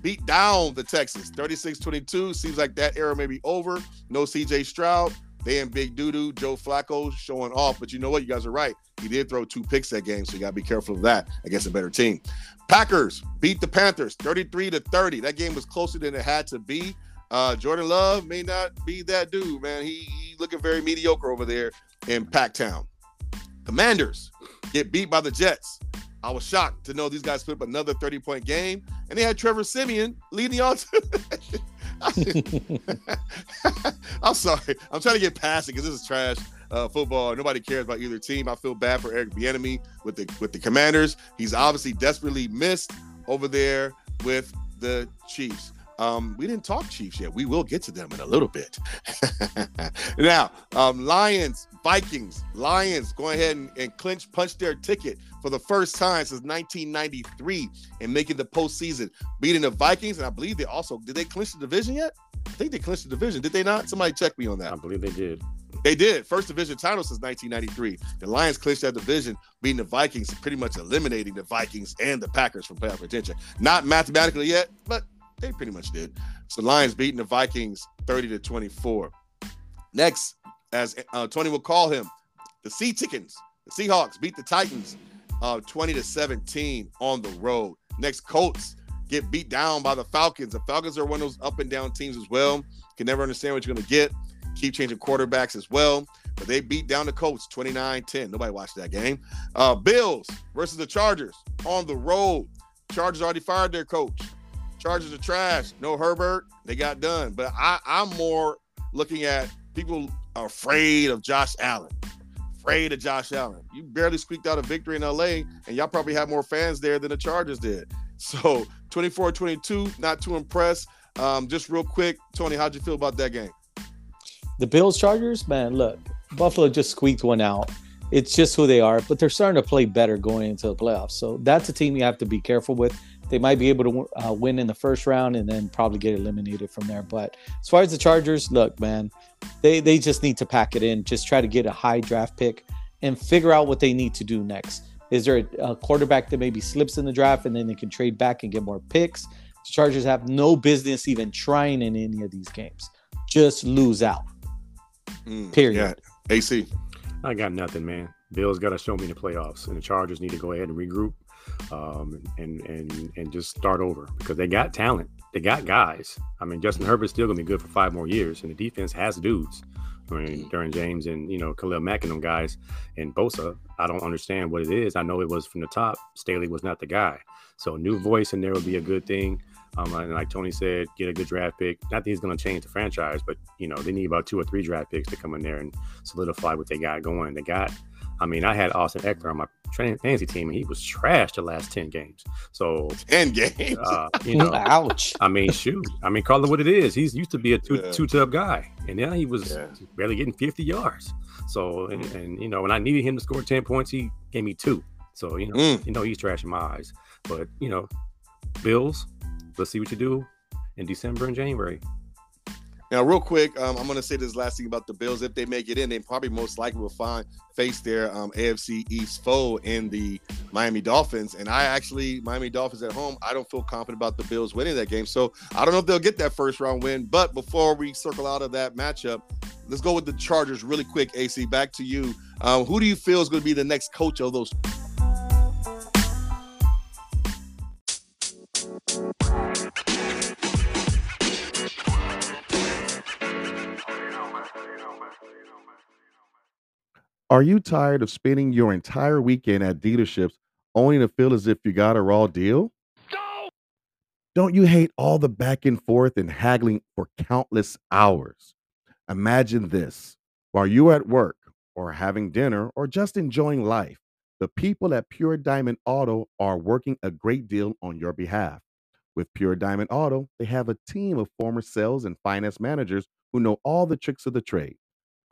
[SPEAKER 2] beat down the Texans 36-22. Seems like that era may be over. No CJ Stroud. They in big doo doo. Joe Flacco showing off, but you know what? You guys are right. He did throw two picks that game, so you got to be careful of that against a better team. Packers beat the Panthers 33 to 30. That game was closer than it had to be. Uh, Jordan Love may not be that dude, man. He, he looking very mediocre over there in Packtown. Commanders get beat by the Jets. I was shocked to know these guys put up another 30 point game, and they had Trevor Siemian leading the on to. I'm sorry. I'm trying to get past it because this is trash uh, football. Nobody cares about either team. I feel bad for Eric Bieniemy with the with the Commanders. He's obviously desperately missed over there with the Chiefs. Um, we didn't talk Chiefs yet. We will get to them in a little bit. now, um, Lions, Vikings, Lions going ahead and, and clinch, punch their ticket for the first time since 1993 and making the postseason, beating the Vikings. And I believe they also did they clinch the division yet? I think they clinched the division. Did they not? Somebody check me on that.
[SPEAKER 4] I believe they did.
[SPEAKER 2] They did. First division title since 1993. The Lions clinched that division, beating the Vikings, pretty much eliminating the Vikings and the Packers from playoff contention. Not mathematically yet, but they pretty much did. So Lions beating the Vikings 30 to 24. Next, as uh, Tony will call him, the Sea Chickens, the Seahawks beat the Titans uh, 20 to 17 on the road. next Colts get beat down by the Falcons. The Falcons are one of those up and down teams as well. Can never understand what you're going to get. Keep changing quarterbacks as well. But they beat down the Colts 29 10. Nobody watched that game. Uh, Bills versus the Chargers on the road. Chargers already fired their coach. Chargers are trash. No Herbert. They got done. But I, I'm more looking at people are afraid of Josh Allen. Afraid of Josh Allen. You barely squeaked out a victory in LA, and y'all probably have more fans there than the Chargers did. So 24 22, not too impressed. Um, just real quick, Tony, how'd you feel about that game?
[SPEAKER 3] The Bills Chargers, man, look, Buffalo just squeaked one out. It's just who they are, but they're starting to play better going into the playoffs. So that's a team you have to be careful with. They might be able to uh, win in the first round and then probably get eliminated from there. But as far as the Chargers, look, man, they they just need to pack it in. Just try to get a high draft pick and figure out what they need to do next. Is there a, a quarterback that maybe slips in the draft and then they can trade back and get more picks? The Chargers have no business even trying in any of these games. Just lose out.
[SPEAKER 2] Mm,
[SPEAKER 3] Period.
[SPEAKER 2] Yeah. AC.
[SPEAKER 4] I got nothing, man. Bills got to show me the playoffs, and the Chargers need to go ahead and regroup, um, and and and just start over because they got talent. They got guys. I mean, Justin Herbert's still gonna be good for five more years, and the defense has dudes. I mean, Derwin James and you know Khalil Mack and them guys, and Bosa. I don't understand what it is. I know it was from the top. Staley was not the guy, so a new voice in there would be a good thing. Um, and like Tony said, get a good draft pick. Not that he's going to change the franchise, but you know they need about two or three draft picks to come in there and solidify what they got going. They got. I mean, I had Austin Ekeler on my fantasy team, and he was trash the last ten games. So
[SPEAKER 2] ten games.
[SPEAKER 4] Uh, you know,
[SPEAKER 3] ouch.
[SPEAKER 4] I mean, shoot. I mean, call it what it is. He's used to be a two
[SPEAKER 2] Yeah.
[SPEAKER 4] two tub guy, and now he was
[SPEAKER 2] Yeah.
[SPEAKER 4] barely getting fifty yards. So, and, and you know, when I needed him to score ten points, he gave me two. So you know,
[SPEAKER 2] Mm.
[SPEAKER 4] you know, he's trash in my eyes. But you know, Bills. Let's see what you do in December and January.
[SPEAKER 2] Now, real quick, um, I'm going to say this last thing about the Bills. If they make it in, they probably most likely will find face their um, AFC East foe in the Miami Dolphins. And I actually, Miami Dolphins at home, I don't feel confident about the Bills winning that game. So I don't know if they'll get that first round win. But before we circle out of that matchup, let's go with the Chargers really quick. AC, back to you. Um, who do you feel is going to be the next coach of those?
[SPEAKER 1] Are you tired of spending your entire weekend at dealerships only to feel as if you got a raw deal? Don't you hate all the back and forth and haggling for countless hours? Imagine this while you're at work or having dinner or just enjoying life, the people at Pure Diamond Auto are working a great deal on your behalf. With Pure Diamond Auto, they have a team of former sales and finance managers who know all the tricks of the trade.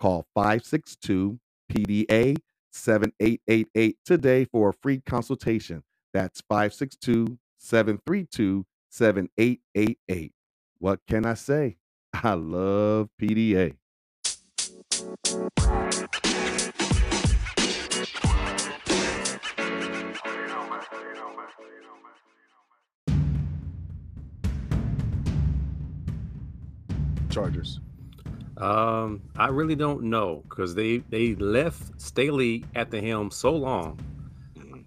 [SPEAKER 1] Call 562 PDA 7888 today for a free consultation. That's 562 732 7888. What can I say? I love PDA.
[SPEAKER 2] Chargers.
[SPEAKER 4] Um, I really don't know because they they left Staley at the helm so long.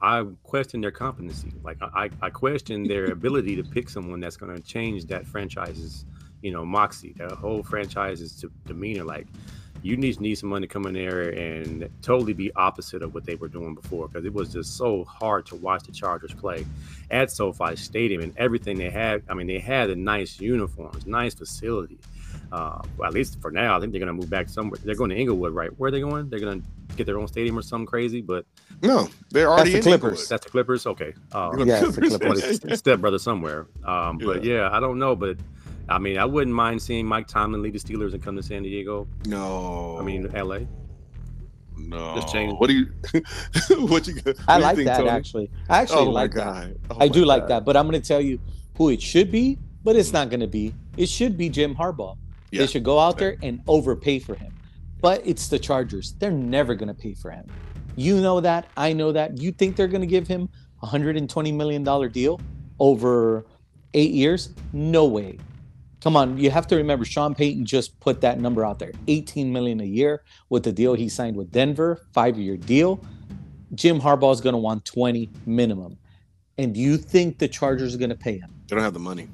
[SPEAKER 4] I question their competency. Like I, I question their ability to pick someone that's going to change that franchise's, you know, moxie, the whole franchise's de- demeanor. Like you need need someone to come in there and totally be opposite of what they were doing before because it was just so hard to watch the Chargers play at SoFi Stadium and everything they had. I mean, they had the nice uniforms, nice facility. Uh, well, at least for now, I think they're going to move back somewhere. They're going to Inglewood, right? Where are they going? They're going to get their own stadium or something crazy, but
[SPEAKER 2] No, they're already
[SPEAKER 3] the Clippers.
[SPEAKER 2] Inglewood.
[SPEAKER 4] that's the Clippers. Okay. Uh,
[SPEAKER 3] Yeah, it's the Clippers.
[SPEAKER 4] it's step brother somewhere. Um, but yeah, I don't know. But I mean, I wouldn't mind seeing Mike Tomlin lead the Steelers and come to San Diego.
[SPEAKER 2] No,
[SPEAKER 4] I mean, LA.
[SPEAKER 2] no.
[SPEAKER 4] just change-
[SPEAKER 2] What do you? what you? What
[SPEAKER 3] I
[SPEAKER 2] do you
[SPEAKER 3] like
[SPEAKER 2] think,
[SPEAKER 3] that
[SPEAKER 2] Tony?
[SPEAKER 3] actually. I actually
[SPEAKER 2] Oh my
[SPEAKER 3] like that.
[SPEAKER 2] god! Oh
[SPEAKER 3] I
[SPEAKER 2] my
[SPEAKER 3] do like that, but I'm going to tell you who it should be, but it's not going to be. It should be Jim Harbaugh.
[SPEAKER 2] Yeah.
[SPEAKER 3] They should go out there and overpay for him. But it's the Chargers. They're never going to pay for him. You know that. I know that. You think they're going to give him a $120 million deal over eight years? No way. Come on, you have to remember Sean Payton just put that number out there. 18 million a year with the deal he signed with Denver, five-year deal. Jim Harbaugh is going to want 20 minimum. And you think the Chargers are going to pay him?
[SPEAKER 2] They don't have the money.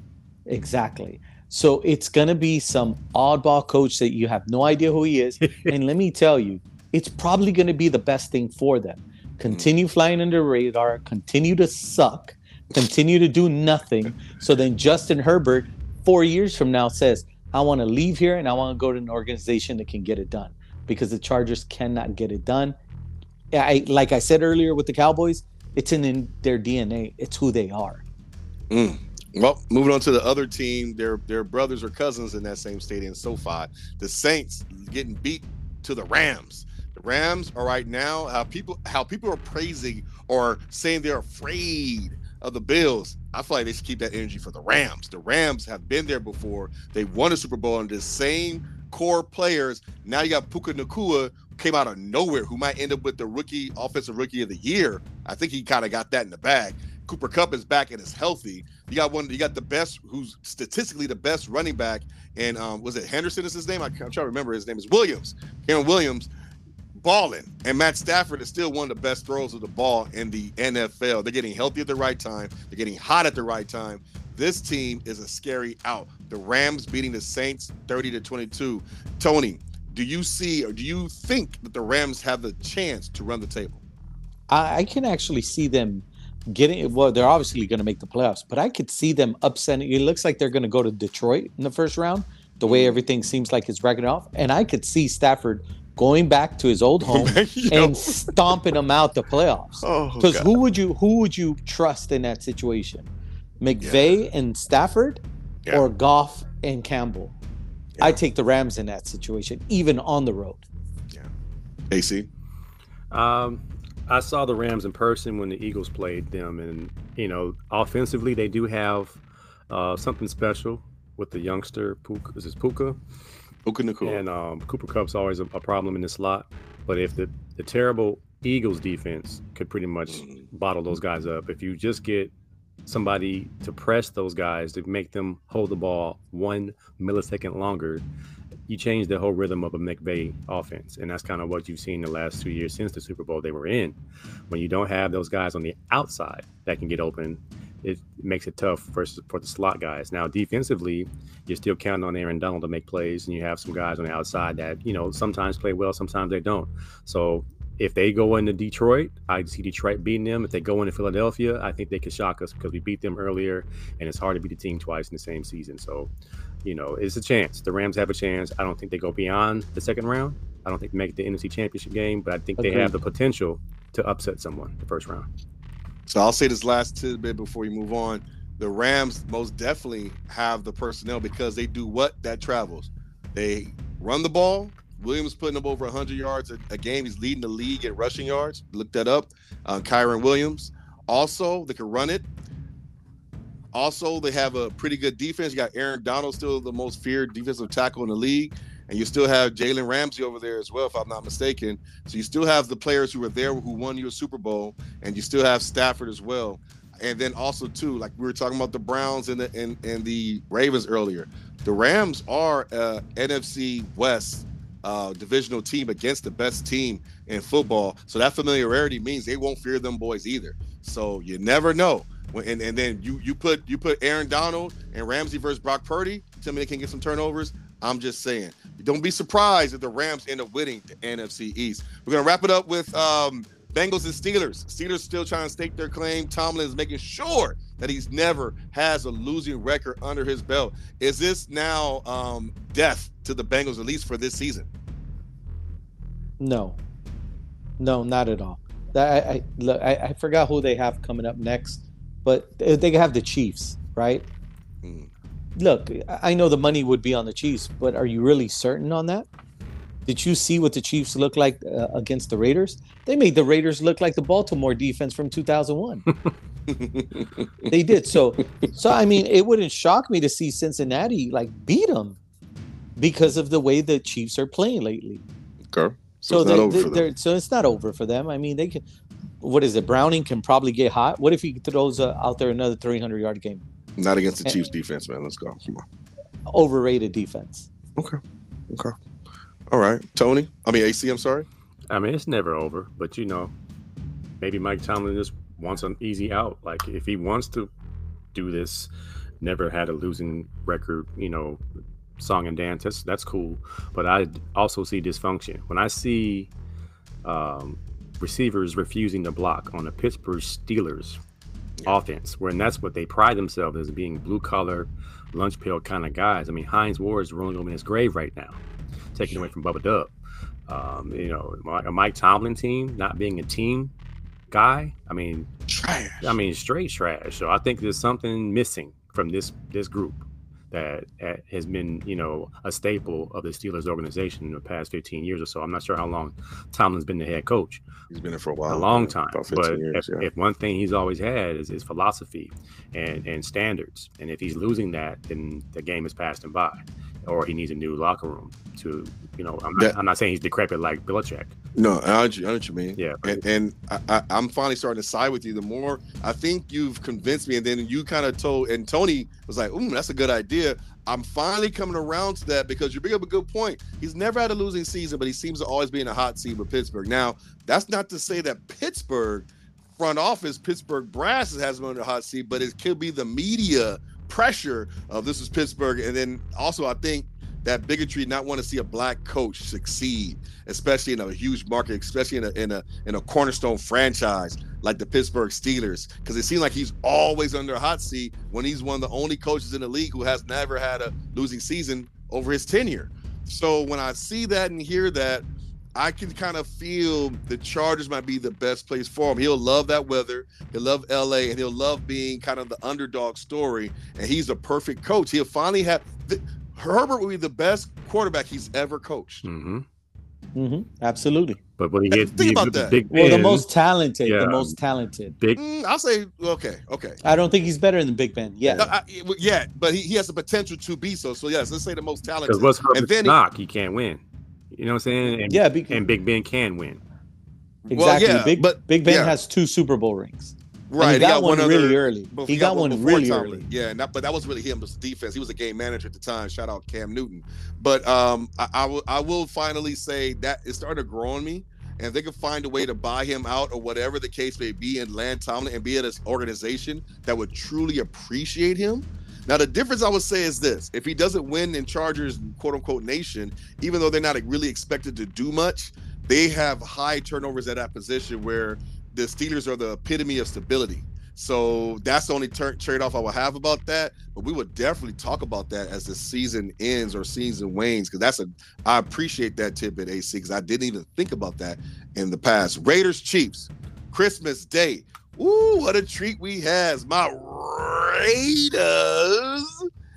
[SPEAKER 3] Exactly. So it's going to be some oddball coach that you have no idea who he is. and let me tell you, it's probably going to be the best thing for them. Continue flying under radar, continue to suck, continue to do nothing. So then Justin Herbert, four years from now, says, I want to leave here and I want to go to an organization that can get it done because the Chargers cannot get it done. I, like I said earlier with the Cowboys, it's in, in their DNA, it's who they are.
[SPEAKER 2] Mm. Well, moving on to the other team, their their brothers or cousins in that same stadium, SoFi. The Saints getting beat to the Rams. The Rams are right now how people how people are praising or saying they're afraid of the Bills. I feel like they should keep that energy for the Rams. The Rams have been there before. They won a Super Bowl and the same core players. Now you got Puka Nacua came out of nowhere, who might end up with the rookie offensive rookie of the year. I think he kind of got that in the bag. Cooper Kupp is back and is healthy. You got one. You got the best, who's statistically the best running back. And um, was it Henderson? Is his name? I, am trying to remember. His name is Williams. Cameron Williams, balling. And Matt Stafford is still one of the best throws of the ball in the NFL. They're getting healthy at the right time. They're getting hot at the right time. This team is a scary out. The Rams beating the Saints 30 to 22. Tony, do you see or do you think that the Rams have the chance to run the table?
[SPEAKER 3] I, I can actually see them getting well, they're obviously going to make the playoffs, but I could see them upsetting. It looks like they're going to go to Detroit in the first round, the way mm. everything seems like it's racking off. And I could see Stafford going back to his old home and stomping them out the playoffs. Because oh, who would you who would you trust in that situation? McVay yeah. and Stafford yeah. or Goff and Campbell? Yeah. I take the Rams in that situation, even on the road.
[SPEAKER 2] Yeah. AC.
[SPEAKER 4] Um, I saw the Rams in person when the Eagles played them, and you know, offensively they do have uh, something special with the youngster Puka. Is this Puka?
[SPEAKER 2] Puka Nacua.
[SPEAKER 4] And um, Cooper Kupp's always a, a, problem in the slot, but if the the terrible Eagles defense could pretty much mm. bottle those guys up, if you just get somebody to press those guys to make them hold the ball one millisecond longer, you change the whole rhythm of a McVay offense. And that's kind of what you've seen the last two years since the Super Bowl they were in. When you don't have those guys on the outside that can get open, it makes it tough for, for the slot guys. Now, defensively, you're still counting on Aaron Donald to make plays, and you have some guys on the outside that, you know, sometimes play well, sometimes they don't. So if they go into Detroit, I see Detroit beating them. If they go into Philadelphia, I think they could shock us because we beat them earlier, and it's hard to beat a team twice in the same season. So, you know, it's a chance. The Rams have a chance. I don't think they go beyond the second round. I don't think they make the NFC Championship game, but I think they have the potential to upset someone the first round.
[SPEAKER 2] So I'll say this last tidbit before you move on. The Rams most definitely have the personnel because they do what that travels. They run the ball Williams putting up over 100 yards a, a, game. He's leading the league in rushing yards. Look that up. Uh, Kyren Williams. Also, they can run it. Also, they have a pretty good defense. You got Aaron Donald, still the most feared defensive tackle in the league. And you still have Jalen Ramsey over there as well, if I'm not mistaken. So you still have the players who were there who won you a Super Bowl, and you still have Stafford as well. And then also too, like we were talking about the Browns and the and, and the Ravens earlier. The Rams are uh, NFC West uh, divisional team against the best team in football. So that familiarity means they won't fear them boys either. So you never know. And, and then you you put you put Aaron Donald and Ramsey versus Brock Purdy. Tell me they can get some turnovers. I'm just saying. Don't be surprised if the Rams end up winning the NFC East. We're gonna wrap it up with um, Bengals and Steelers. Steelers still trying to stake their claim. Tomlin is making sure that he's never has a losing record under his belt. Is this now um, death to the Bengals, at least for this season?
[SPEAKER 3] No, no, not at all. I, I look, I, I forgot who they have coming up next, but they have the Chiefs, right? Mm. Look, I know the money would be on the Chiefs, but are you really certain on that? Did you see what the Chiefs look like uh, against the Raiders? They made the Raiders look like the Baltimore defense from 2001. they did. So so I mean, it wouldn't shock me to see Cincinnati like beat them because of the way the Chiefs are playing lately.
[SPEAKER 2] Okay.
[SPEAKER 3] So, so it's they, they, so it's not over for them. I mean, they can. What is it? Browning can probably get hot. What if he throws uh, out there another 300 yard game?
[SPEAKER 2] Not against the Chiefs defense, man. Let's go. Come on.
[SPEAKER 3] Overrated defense.
[SPEAKER 2] Okay. Okay. All right, Tony. I mean AC. I'm sorry.
[SPEAKER 4] I mean, it's never over, but you know, maybe Mike Tomlin just wants an easy out. Like if he wants to do this, never had a losing record, you know, song and dance. That's that's cool. But I also see dysfunction when I see um, receivers refusing to block on the Pittsburgh Steelers offense, when that's what they pride themselves as being blue collar, lunch pail kind of guys. I mean, Hines Ward is rolling over in his grave right now, taken away from Bubba Dub. Um, you know, a Mike Tomlin team not being a team guy. I mean,
[SPEAKER 2] Trash.
[SPEAKER 4] I mean, straight trash. So I think there's something missing from this this group that has been, you know, a staple of the Steelers organization in the past 15 years or so. I'm not sure how long Tomlin's been the head coach.
[SPEAKER 2] He's been there for a while.
[SPEAKER 4] a long time.
[SPEAKER 2] About 15
[SPEAKER 4] But
[SPEAKER 2] years,
[SPEAKER 4] if,
[SPEAKER 2] yeah.
[SPEAKER 4] if one thing he's always had is his philosophy and, and standards, and if he's losing that, then the game is passed him by, or he needs a new locker room to, you know, I'm not,
[SPEAKER 2] That-
[SPEAKER 4] I'm not saying he's decrepit like Belichick.
[SPEAKER 2] No, I know, what you, mean.
[SPEAKER 4] Yeah,
[SPEAKER 2] And, and I, I, I'm finally starting to side with you. The more I think you've convinced me, and then you kind of told, and Tony was like, "Ooh, that's a good idea." I'm finally coming around to that because you bring up a good point. He's never had a losing season, but he seems to always be in a hot seat with Pittsburgh. Now, that's not to say that Pittsburgh front office, Pittsburgh brass has him in a hot seat, but it could be the media pressure of this is Pittsburgh, and then also I think that bigotry not want to see a black coach succeed, especially in a huge market, especially in a in a in a cornerstone franchise like the Pittsburgh Steelers, because it seems like he's always under a hot seat when he's one of the only coaches in the league who has never had a losing season over his tenure. So when I see that and hear that, I can kind of feel the Chargers might be the best place for him. He'll love that weather. He'll love LA, and he'll love being kind of the underdog story. And he's a perfect coach. He'll finally have. The, Herbert will be the best quarterback he's ever coached.
[SPEAKER 4] hmm
[SPEAKER 3] hmm Absolutely.
[SPEAKER 4] But when he
[SPEAKER 2] Think
[SPEAKER 4] gets the,
[SPEAKER 2] about
[SPEAKER 4] the
[SPEAKER 2] that.
[SPEAKER 4] Big
[SPEAKER 3] Well, the most talented.
[SPEAKER 4] yeah.
[SPEAKER 3] The most talented.
[SPEAKER 4] big
[SPEAKER 2] Mm, I'll say okay, okay.
[SPEAKER 3] I don't think he's better than Big Ben. Yeah.
[SPEAKER 2] No, I- yeah, but he, he has the potential to be so. So yes, let's say the most talented.
[SPEAKER 4] because what's
[SPEAKER 2] and
[SPEAKER 4] Herbert's
[SPEAKER 2] then he-
[SPEAKER 4] knock? He can't win. You know what I'm saying? And,
[SPEAKER 3] yeah. Big,
[SPEAKER 4] and Big Ben can win.
[SPEAKER 3] exactly.
[SPEAKER 2] yeah,
[SPEAKER 3] Big,
[SPEAKER 2] but-
[SPEAKER 3] Big Ben
[SPEAKER 2] yeah.
[SPEAKER 3] has two Super Bowl rings. And
[SPEAKER 2] right,
[SPEAKER 3] he got, one, really
[SPEAKER 2] other-
[SPEAKER 3] early.
[SPEAKER 2] before-
[SPEAKER 3] He got one
[SPEAKER 2] before
[SPEAKER 3] really
[SPEAKER 2] Tomlin.
[SPEAKER 3] early.
[SPEAKER 2] Yeah, and that, but that was really him. It was defense. He was a game manager at the time. Shout out Cam Newton. But um, I, I will I will finally say that it started to grow on me. And if they could find a way to buy him out or whatever the case may be and land Tomlin and be at an organization that would truly appreciate him. Now, the difference I would say is this if he doesn't win in Chargers, quote unquote, nation, even though they're not really expected to do much, they have high turnovers at that position where the Steelers are the epitome of stability. So that's the only tur- trade-off I will have about that. But we would definitely talk about that as the season ends or season wanes, because that's a I appreciate that tidbit, AC, because I didn't even think about that in the past. Raiders Chiefs, Christmas Day. Ooh, what a treat we has. My Raiders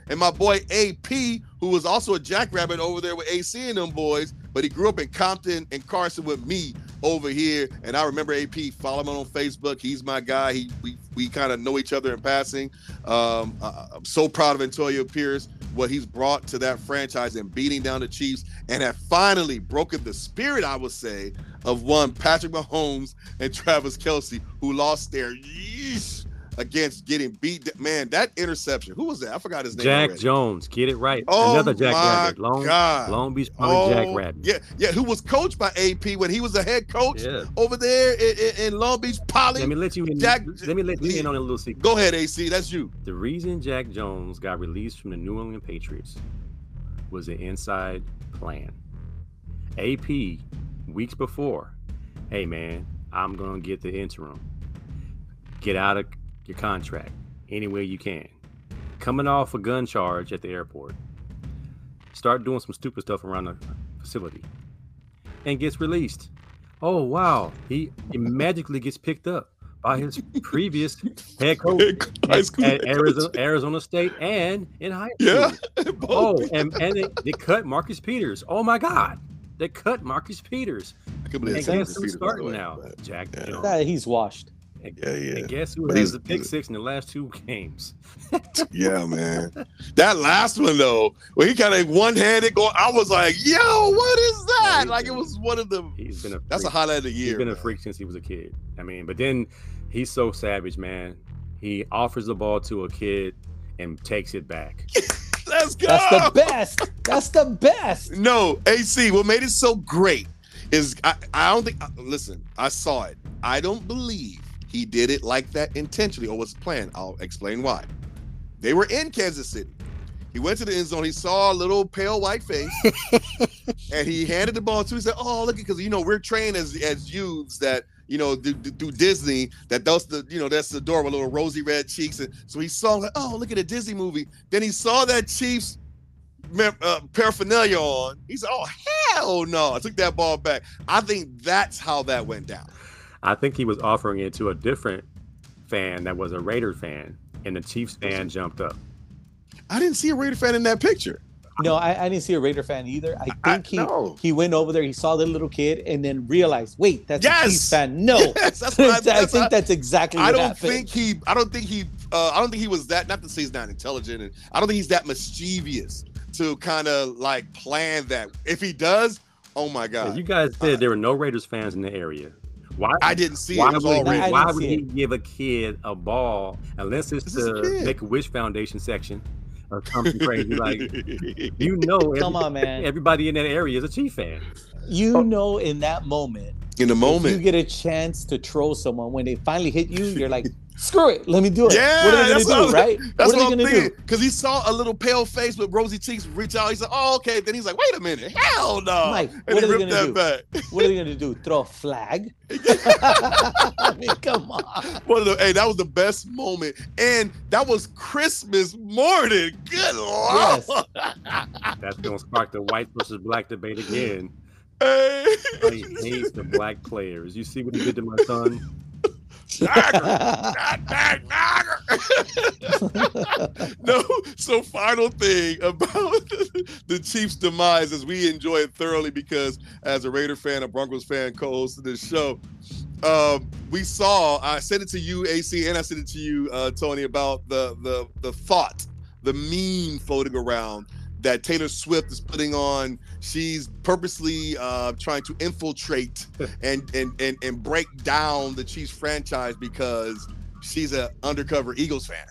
[SPEAKER 2] and my boy AP, who was also a jackrabbit over there with AC and them boys, but he grew up in Compton and Carson with me over here. And I remember AP, follow him on Facebook. He's my guy. He we we kind of know each other in passing. Um, I- I'm so proud of Antonio Pierce, what he's brought to that franchise and beating down the Chiefs, and have finally broken the spirit, I would say, of one Patrick Mahomes and Travis Kelce, who lost their yeesh against getting beat. Man, that interception. Who was that? I forgot his name.
[SPEAKER 4] Jack
[SPEAKER 2] already.
[SPEAKER 4] Jones, get it right.
[SPEAKER 2] Oh
[SPEAKER 4] Another Jack
[SPEAKER 2] my
[SPEAKER 4] Rabbit. Long,
[SPEAKER 2] God.
[SPEAKER 4] Long Beach County Jack
[SPEAKER 2] Oh,
[SPEAKER 4] Rabbit.
[SPEAKER 2] Yeah, yeah, who was coached by AP when he was the head coach
[SPEAKER 4] Yeah.
[SPEAKER 2] over there in, in, in Long Beach Poly.
[SPEAKER 4] Let me let you in.
[SPEAKER 2] Jack-
[SPEAKER 4] let me let you in on a little secret.
[SPEAKER 2] Go ahead, AC. That's you.
[SPEAKER 4] The reason Jack Jones got released from the New England Patriots was an inside plan. AP weeks before, hey man, I'm gonna get the interim. Get out of your contract any way you can. Coming off a gun charge at the airport. Start doing some stupid stuff around the facility. And gets released. Oh wow. He, he magically gets picked up by his previous head coach
[SPEAKER 2] High
[SPEAKER 4] at,
[SPEAKER 2] school
[SPEAKER 4] at
[SPEAKER 2] head
[SPEAKER 4] Arizona,
[SPEAKER 2] coach.
[SPEAKER 4] Arizona State and in high school.
[SPEAKER 2] Yeah.
[SPEAKER 4] Oh, and, and they, they cut Marcus Peters. Oh my God. They cut Marcus Peters.
[SPEAKER 2] I couldn't
[SPEAKER 4] And
[SPEAKER 2] believe
[SPEAKER 4] guess
[SPEAKER 2] it's
[SPEAKER 4] who's
[SPEAKER 2] Peter, by the
[SPEAKER 4] starting
[SPEAKER 2] way,
[SPEAKER 4] now? Jack
[SPEAKER 2] Yeah.
[SPEAKER 4] Jones.
[SPEAKER 3] Yeah, he's washed.
[SPEAKER 4] And,
[SPEAKER 2] Yeah, yeah.
[SPEAKER 4] and guess who
[SPEAKER 2] But
[SPEAKER 4] has
[SPEAKER 2] he's-
[SPEAKER 4] the pick six in the last two games?
[SPEAKER 2] Yeah, man. That last one though, where he kind of one-handed going, I was like, "Yo, what is that?"
[SPEAKER 4] he's
[SPEAKER 2] like it was one of the.
[SPEAKER 4] He's been a
[SPEAKER 2] That's a highlight of the
[SPEAKER 4] He's
[SPEAKER 2] year.
[SPEAKER 4] been a freak since he was a kid. I mean, but then he's so savage, man. He offers the ball to a kid and takes it back.
[SPEAKER 2] Let's go.
[SPEAKER 3] That's the best. That's the best.
[SPEAKER 2] No, AC. What made it so great is I, I don't think. uh, Listen, I saw it. I don't believe he did it like that intentionally or was planned. I'll explain why. They were in Kansas City. He went to the end zone. He saw a little pale white face, and he handed the ball to. He said, "Oh, look, because you know we're trained as as youths that you know do, do, do Disney that that's the you know that's the door with little rosy red cheeks." And so he saw like, "Oh, look at a Disney movie." Then he saw that Chiefs uh, paraphernalia on. He said, "Oh hell no!" I took that ball back. I think that's how that went down.
[SPEAKER 4] I think he was offering it to a different fan that was a Raider fan, and the Chiefs fan jumped up.
[SPEAKER 2] I didn't see a Raider fan in that picture.
[SPEAKER 3] No, I, I didn't see a Raider fan either. I
[SPEAKER 2] I-
[SPEAKER 3] think he
[SPEAKER 2] no.
[SPEAKER 3] he went over there, he saw the little kid, and then realized, wait, that's a Chiefs fan. No,
[SPEAKER 2] Yes, that's what I,
[SPEAKER 3] I think
[SPEAKER 2] what
[SPEAKER 3] that's exactly.
[SPEAKER 2] I
[SPEAKER 3] what
[SPEAKER 2] don't
[SPEAKER 3] happened.
[SPEAKER 2] think he. I don't think he. Uh, I don't think he was that. Not to say he's not intelligent, and I don't think he's that mischievous to kind of like plan that. If he does, oh my
[SPEAKER 4] Yeah,
[SPEAKER 2] god,
[SPEAKER 4] you guys said there were no Raiders fans in the area. Why?
[SPEAKER 2] I didn't see
[SPEAKER 4] why
[SPEAKER 2] It was
[SPEAKER 4] would,
[SPEAKER 2] all
[SPEAKER 3] I
[SPEAKER 4] he, why would he
[SPEAKER 3] it.
[SPEAKER 4] give a kid a ball unless it's
[SPEAKER 2] This
[SPEAKER 4] the. Make a Wish Foundation section or something crazy? Like you know,
[SPEAKER 3] Come
[SPEAKER 4] every-
[SPEAKER 3] on, man.
[SPEAKER 4] everybody in that area is a Chief fan.
[SPEAKER 3] You oh. know, in that moment,
[SPEAKER 2] in the
[SPEAKER 3] if you get a chance to troll someone when they finally hit you, you're like, screw it, let me do it.
[SPEAKER 2] Yeah,
[SPEAKER 3] what are they gonna do,
[SPEAKER 2] I'm-
[SPEAKER 3] right?
[SPEAKER 2] That's
[SPEAKER 3] what
[SPEAKER 2] what,
[SPEAKER 3] they
[SPEAKER 2] I'm
[SPEAKER 3] gonna
[SPEAKER 2] thinking.
[SPEAKER 3] do?
[SPEAKER 2] Because he saw a little pale face with rosy cheeks reach out. He said, "Oh, okay." Then he's like, "Wait a minute, hell no!"
[SPEAKER 3] Mike,
[SPEAKER 2] and
[SPEAKER 3] what are they gonna
[SPEAKER 2] that
[SPEAKER 3] do?
[SPEAKER 2] back.
[SPEAKER 3] What are they gonna do? Throw a flag? I mean, come on.
[SPEAKER 2] One the hey, that was the best moment, and that was Christmas morning. Good lord!
[SPEAKER 3] Yes.
[SPEAKER 4] That's gonna spark the white versus black debate again.
[SPEAKER 2] Hey.
[SPEAKER 4] He hates the black players. You see what he did to my son?
[SPEAKER 2] Dagger. no, so final thing about the Chiefs' demise as we enjoy it thoroughly because as a Raider fan, a Broncos fan, co-host of this show, um, we saw. I sent it to you, AC, and I sent it to you, uh, Tony, about the the the thought, the meme floating around that Taylor Swift is putting on. She's purposely uh, trying to infiltrate and and and and break down the Chiefs franchise because she's an undercover Eagles fan.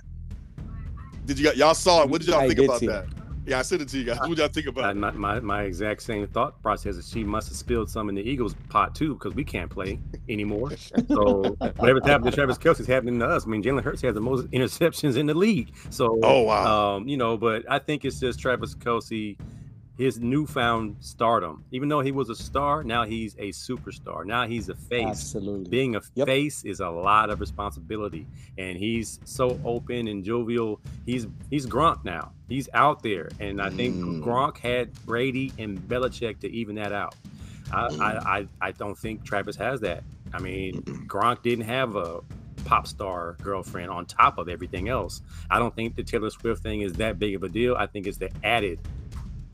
[SPEAKER 2] Did you y'all saw it? What did y'all
[SPEAKER 3] I
[SPEAKER 2] think about that? Yeah, I sent it to you guys. What did y'all think about it?
[SPEAKER 4] my, my, my exact same thought process is she must have spilled some in the Eagles pot too because we can't play anymore. So whatever's happening to Travis Kelce's happening to us. I mean, Jalen Hurts has the most interceptions in the league. So
[SPEAKER 2] Oh wow.
[SPEAKER 4] um, you know, but I think it's just Travis Kelce, his newfound stardom. Even though he was a star, now he's a superstar. Now he's a face.
[SPEAKER 3] Absolutely.
[SPEAKER 4] Being a
[SPEAKER 3] Yep.
[SPEAKER 4] face is a lot of responsibility, and he's so open and jovial. He's he's Gronk now. He's out there, and I think
[SPEAKER 2] Mm.
[SPEAKER 4] Gronk had Brady and Belichick to even that out. I,
[SPEAKER 2] Mm.
[SPEAKER 4] I, I I don't think Travis has that. I mean, Gronk didn't have a pop star girlfriend on top of everything else. I don't think the Taylor Swift thing is that big of a deal. I think it's the added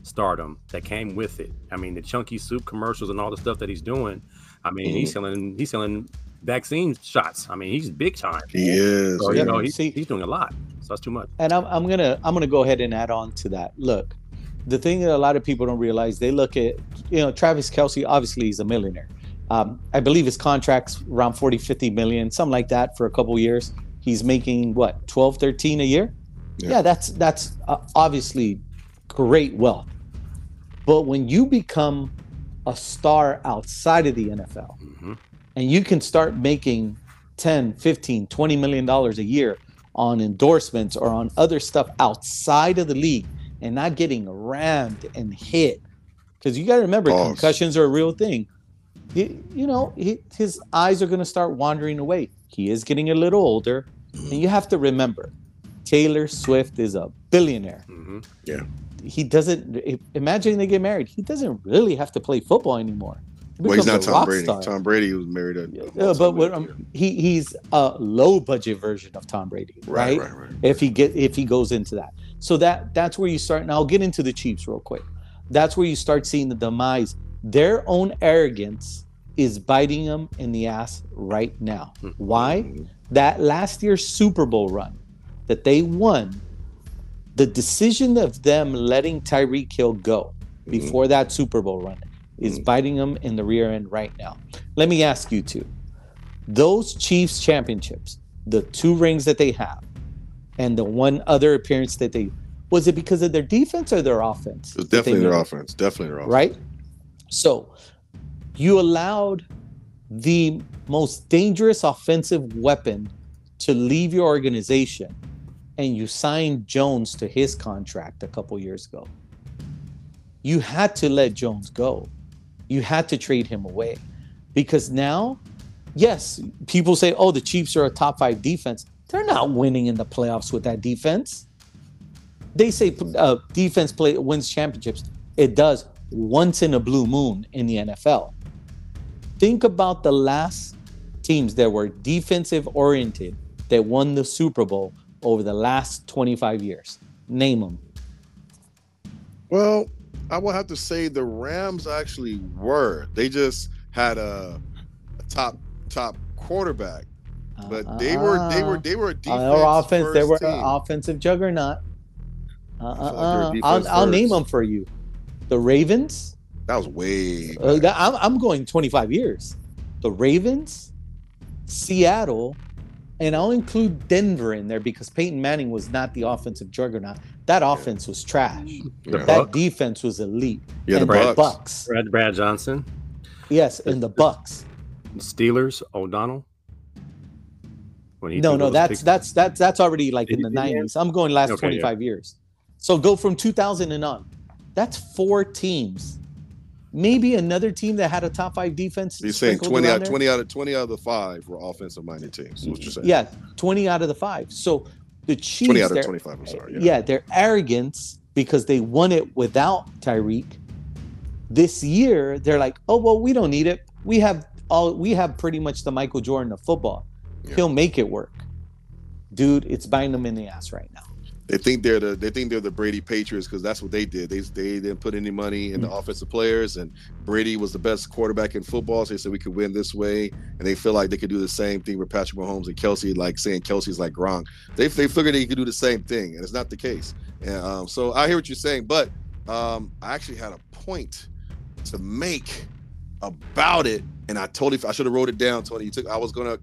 [SPEAKER 4] stardom that came with it. I mean, the chunky soup commercials and all the stuff that he's doing. I mean, he's selling he's selling vaccine shots. I mean, he's big time.
[SPEAKER 2] he is.
[SPEAKER 4] So,
[SPEAKER 3] Yeah,
[SPEAKER 4] you know, he's,
[SPEAKER 3] see-
[SPEAKER 4] he's doing a lot. So that's too much.
[SPEAKER 3] and I'm, I'm gonna I'm gonna go ahead and add on to that. Look, the thing that a lot of people don't realize, they look at you know Travis Kelce. Obviously, he's a millionaire. Um, I believe his contract's around 40, 50 million, something like that, for a couple years. He's making what 12, 13 a year.
[SPEAKER 2] Yeah.
[SPEAKER 3] Yeah, that's that's uh, obviously great wealth. But when you become a star outside of the NFL,
[SPEAKER 4] Mhm.
[SPEAKER 3] and you can start making 10 15 20 million dollars a year on endorsements or on other stuff outside of the league and not getting rammed and hit because you got to remember
[SPEAKER 2] Pause.
[SPEAKER 3] concussions are a real thing He- you know he, his eyes are going to start wandering away he is getting a little older and you have to remember taylor swift is a billionaire
[SPEAKER 4] Mhm.
[SPEAKER 3] He doesn't imagine they get married he doesn't really have to play football anymore He
[SPEAKER 2] Well, he's not Tom Brady.
[SPEAKER 3] star.
[SPEAKER 2] Tom Brady was married to.
[SPEAKER 3] Yeah, but what, um, he he's a low budget version of Tom Brady, right?
[SPEAKER 2] right, right, right.
[SPEAKER 3] If he get if he goes into that, so that that's where you start. Now I'll get into the Chiefs real quick. That's where you start seeing the demise. Their own arrogance is biting them in the ass right now.
[SPEAKER 4] Hmm.
[SPEAKER 3] Why? That last year's Super Bowl run that they won, the decision of them letting Tyreek Hill go mm-hmm. before that Super Bowl run is mm-hmm. biting them in the rear end right now. Let me ask you two. Those Chiefs championships, the two rings that they have, and the one other appearance that they was it because of their defense or their offense?
[SPEAKER 2] It was definitely their offense. Definitely their offense.
[SPEAKER 3] right? So you allowed the most dangerous offensive weapon to leave your organization and you signed Jones to his contract a couple years ago. You had to let Jones go. You had to trade him away because now, yes, people say, oh, the Chiefs are a top five defense. They're not winning in the playoffs with that defense. They say uh, defense play wins championships. It does once in a blue moon in the NFL. Think about the last teams that were defensive oriented that won the Super Bowl over the last 25 years. Name them.
[SPEAKER 2] Well, I will have to say the Rams actually were. They just had a, a top top quarterback, but they were they were they were a defense.
[SPEAKER 3] Our offense, they were
[SPEAKER 2] team.
[SPEAKER 3] an offensive juggernaut. Uh, uh,
[SPEAKER 2] like
[SPEAKER 3] uh. I'll, I'll name them for you. The Ravens.
[SPEAKER 2] That was way.
[SPEAKER 3] Uh, I'm, I'm going 25 years. The Ravens, Seattle, and I'll include Denver in there because Peyton Manning was not the offensive juggernaut. That offense was trash.
[SPEAKER 4] The
[SPEAKER 3] That
[SPEAKER 4] Bucks,
[SPEAKER 3] defense was elite.
[SPEAKER 2] Yeah, the
[SPEAKER 3] and
[SPEAKER 2] Bucks.
[SPEAKER 3] Bucks.
[SPEAKER 4] Brad, Brad Johnson,
[SPEAKER 3] Yes, and the Bucks.
[SPEAKER 4] Steelers, O'Donnell.
[SPEAKER 3] No, no, that's
[SPEAKER 4] picks-
[SPEAKER 3] that's that's that's already like in the
[SPEAKER 4] Did he do that?
[SPEAKER 3] 90s. I'm going last
[SPEAKER 4] Okay, yeah.
[SPEAKER 3] 25 years. So go from 2000 and on. That's four teams. Maybe another team that had a top five defense.
[SPEAKER 2] You're saying 20 out,
[SPEAKER 3] there? 20
[SPEAKER 2] 20 out of 20 out of the five were offensive minded teams. What you're saying.
[SPEAKER 3] Yeah, 20 out of the five. So the Chiefs,
[SPEAKER 2] 20 out of 25. I'm sorry.
[SPEAKER 3] yeah.
[SPEAKER 2] Yeah.
[SPEAKER 3] their arrogance because they won it without Tyreek. This year, they're like, oh well, we don't need it. We have all we have pretty much the Michael Jordan of football.
[SPEAKER 2] Yeah.
[SPEAKER 3] He'll make it work. Dude, it's biting them in the ass right now.
[SPEAKER 2] They think they're the they think they're the Brady Patriots because that's what they did. They they didn't put any money in the
[SPEAKER 3] Mm.
[SPEAKER 2] offensive players, and Brady was the best quarterback in football. So they said we could win this way, and they feel like they could do the same thing with Patrick Mahomes and Kelce, like saying Kelce's like Gronk. They they figured they could do the same thing, and it's not the case. And um, so I hear what you're saying, but um, I actually had a point to make about it, and I totally I should have wrote it down, Tony. You took I was gonna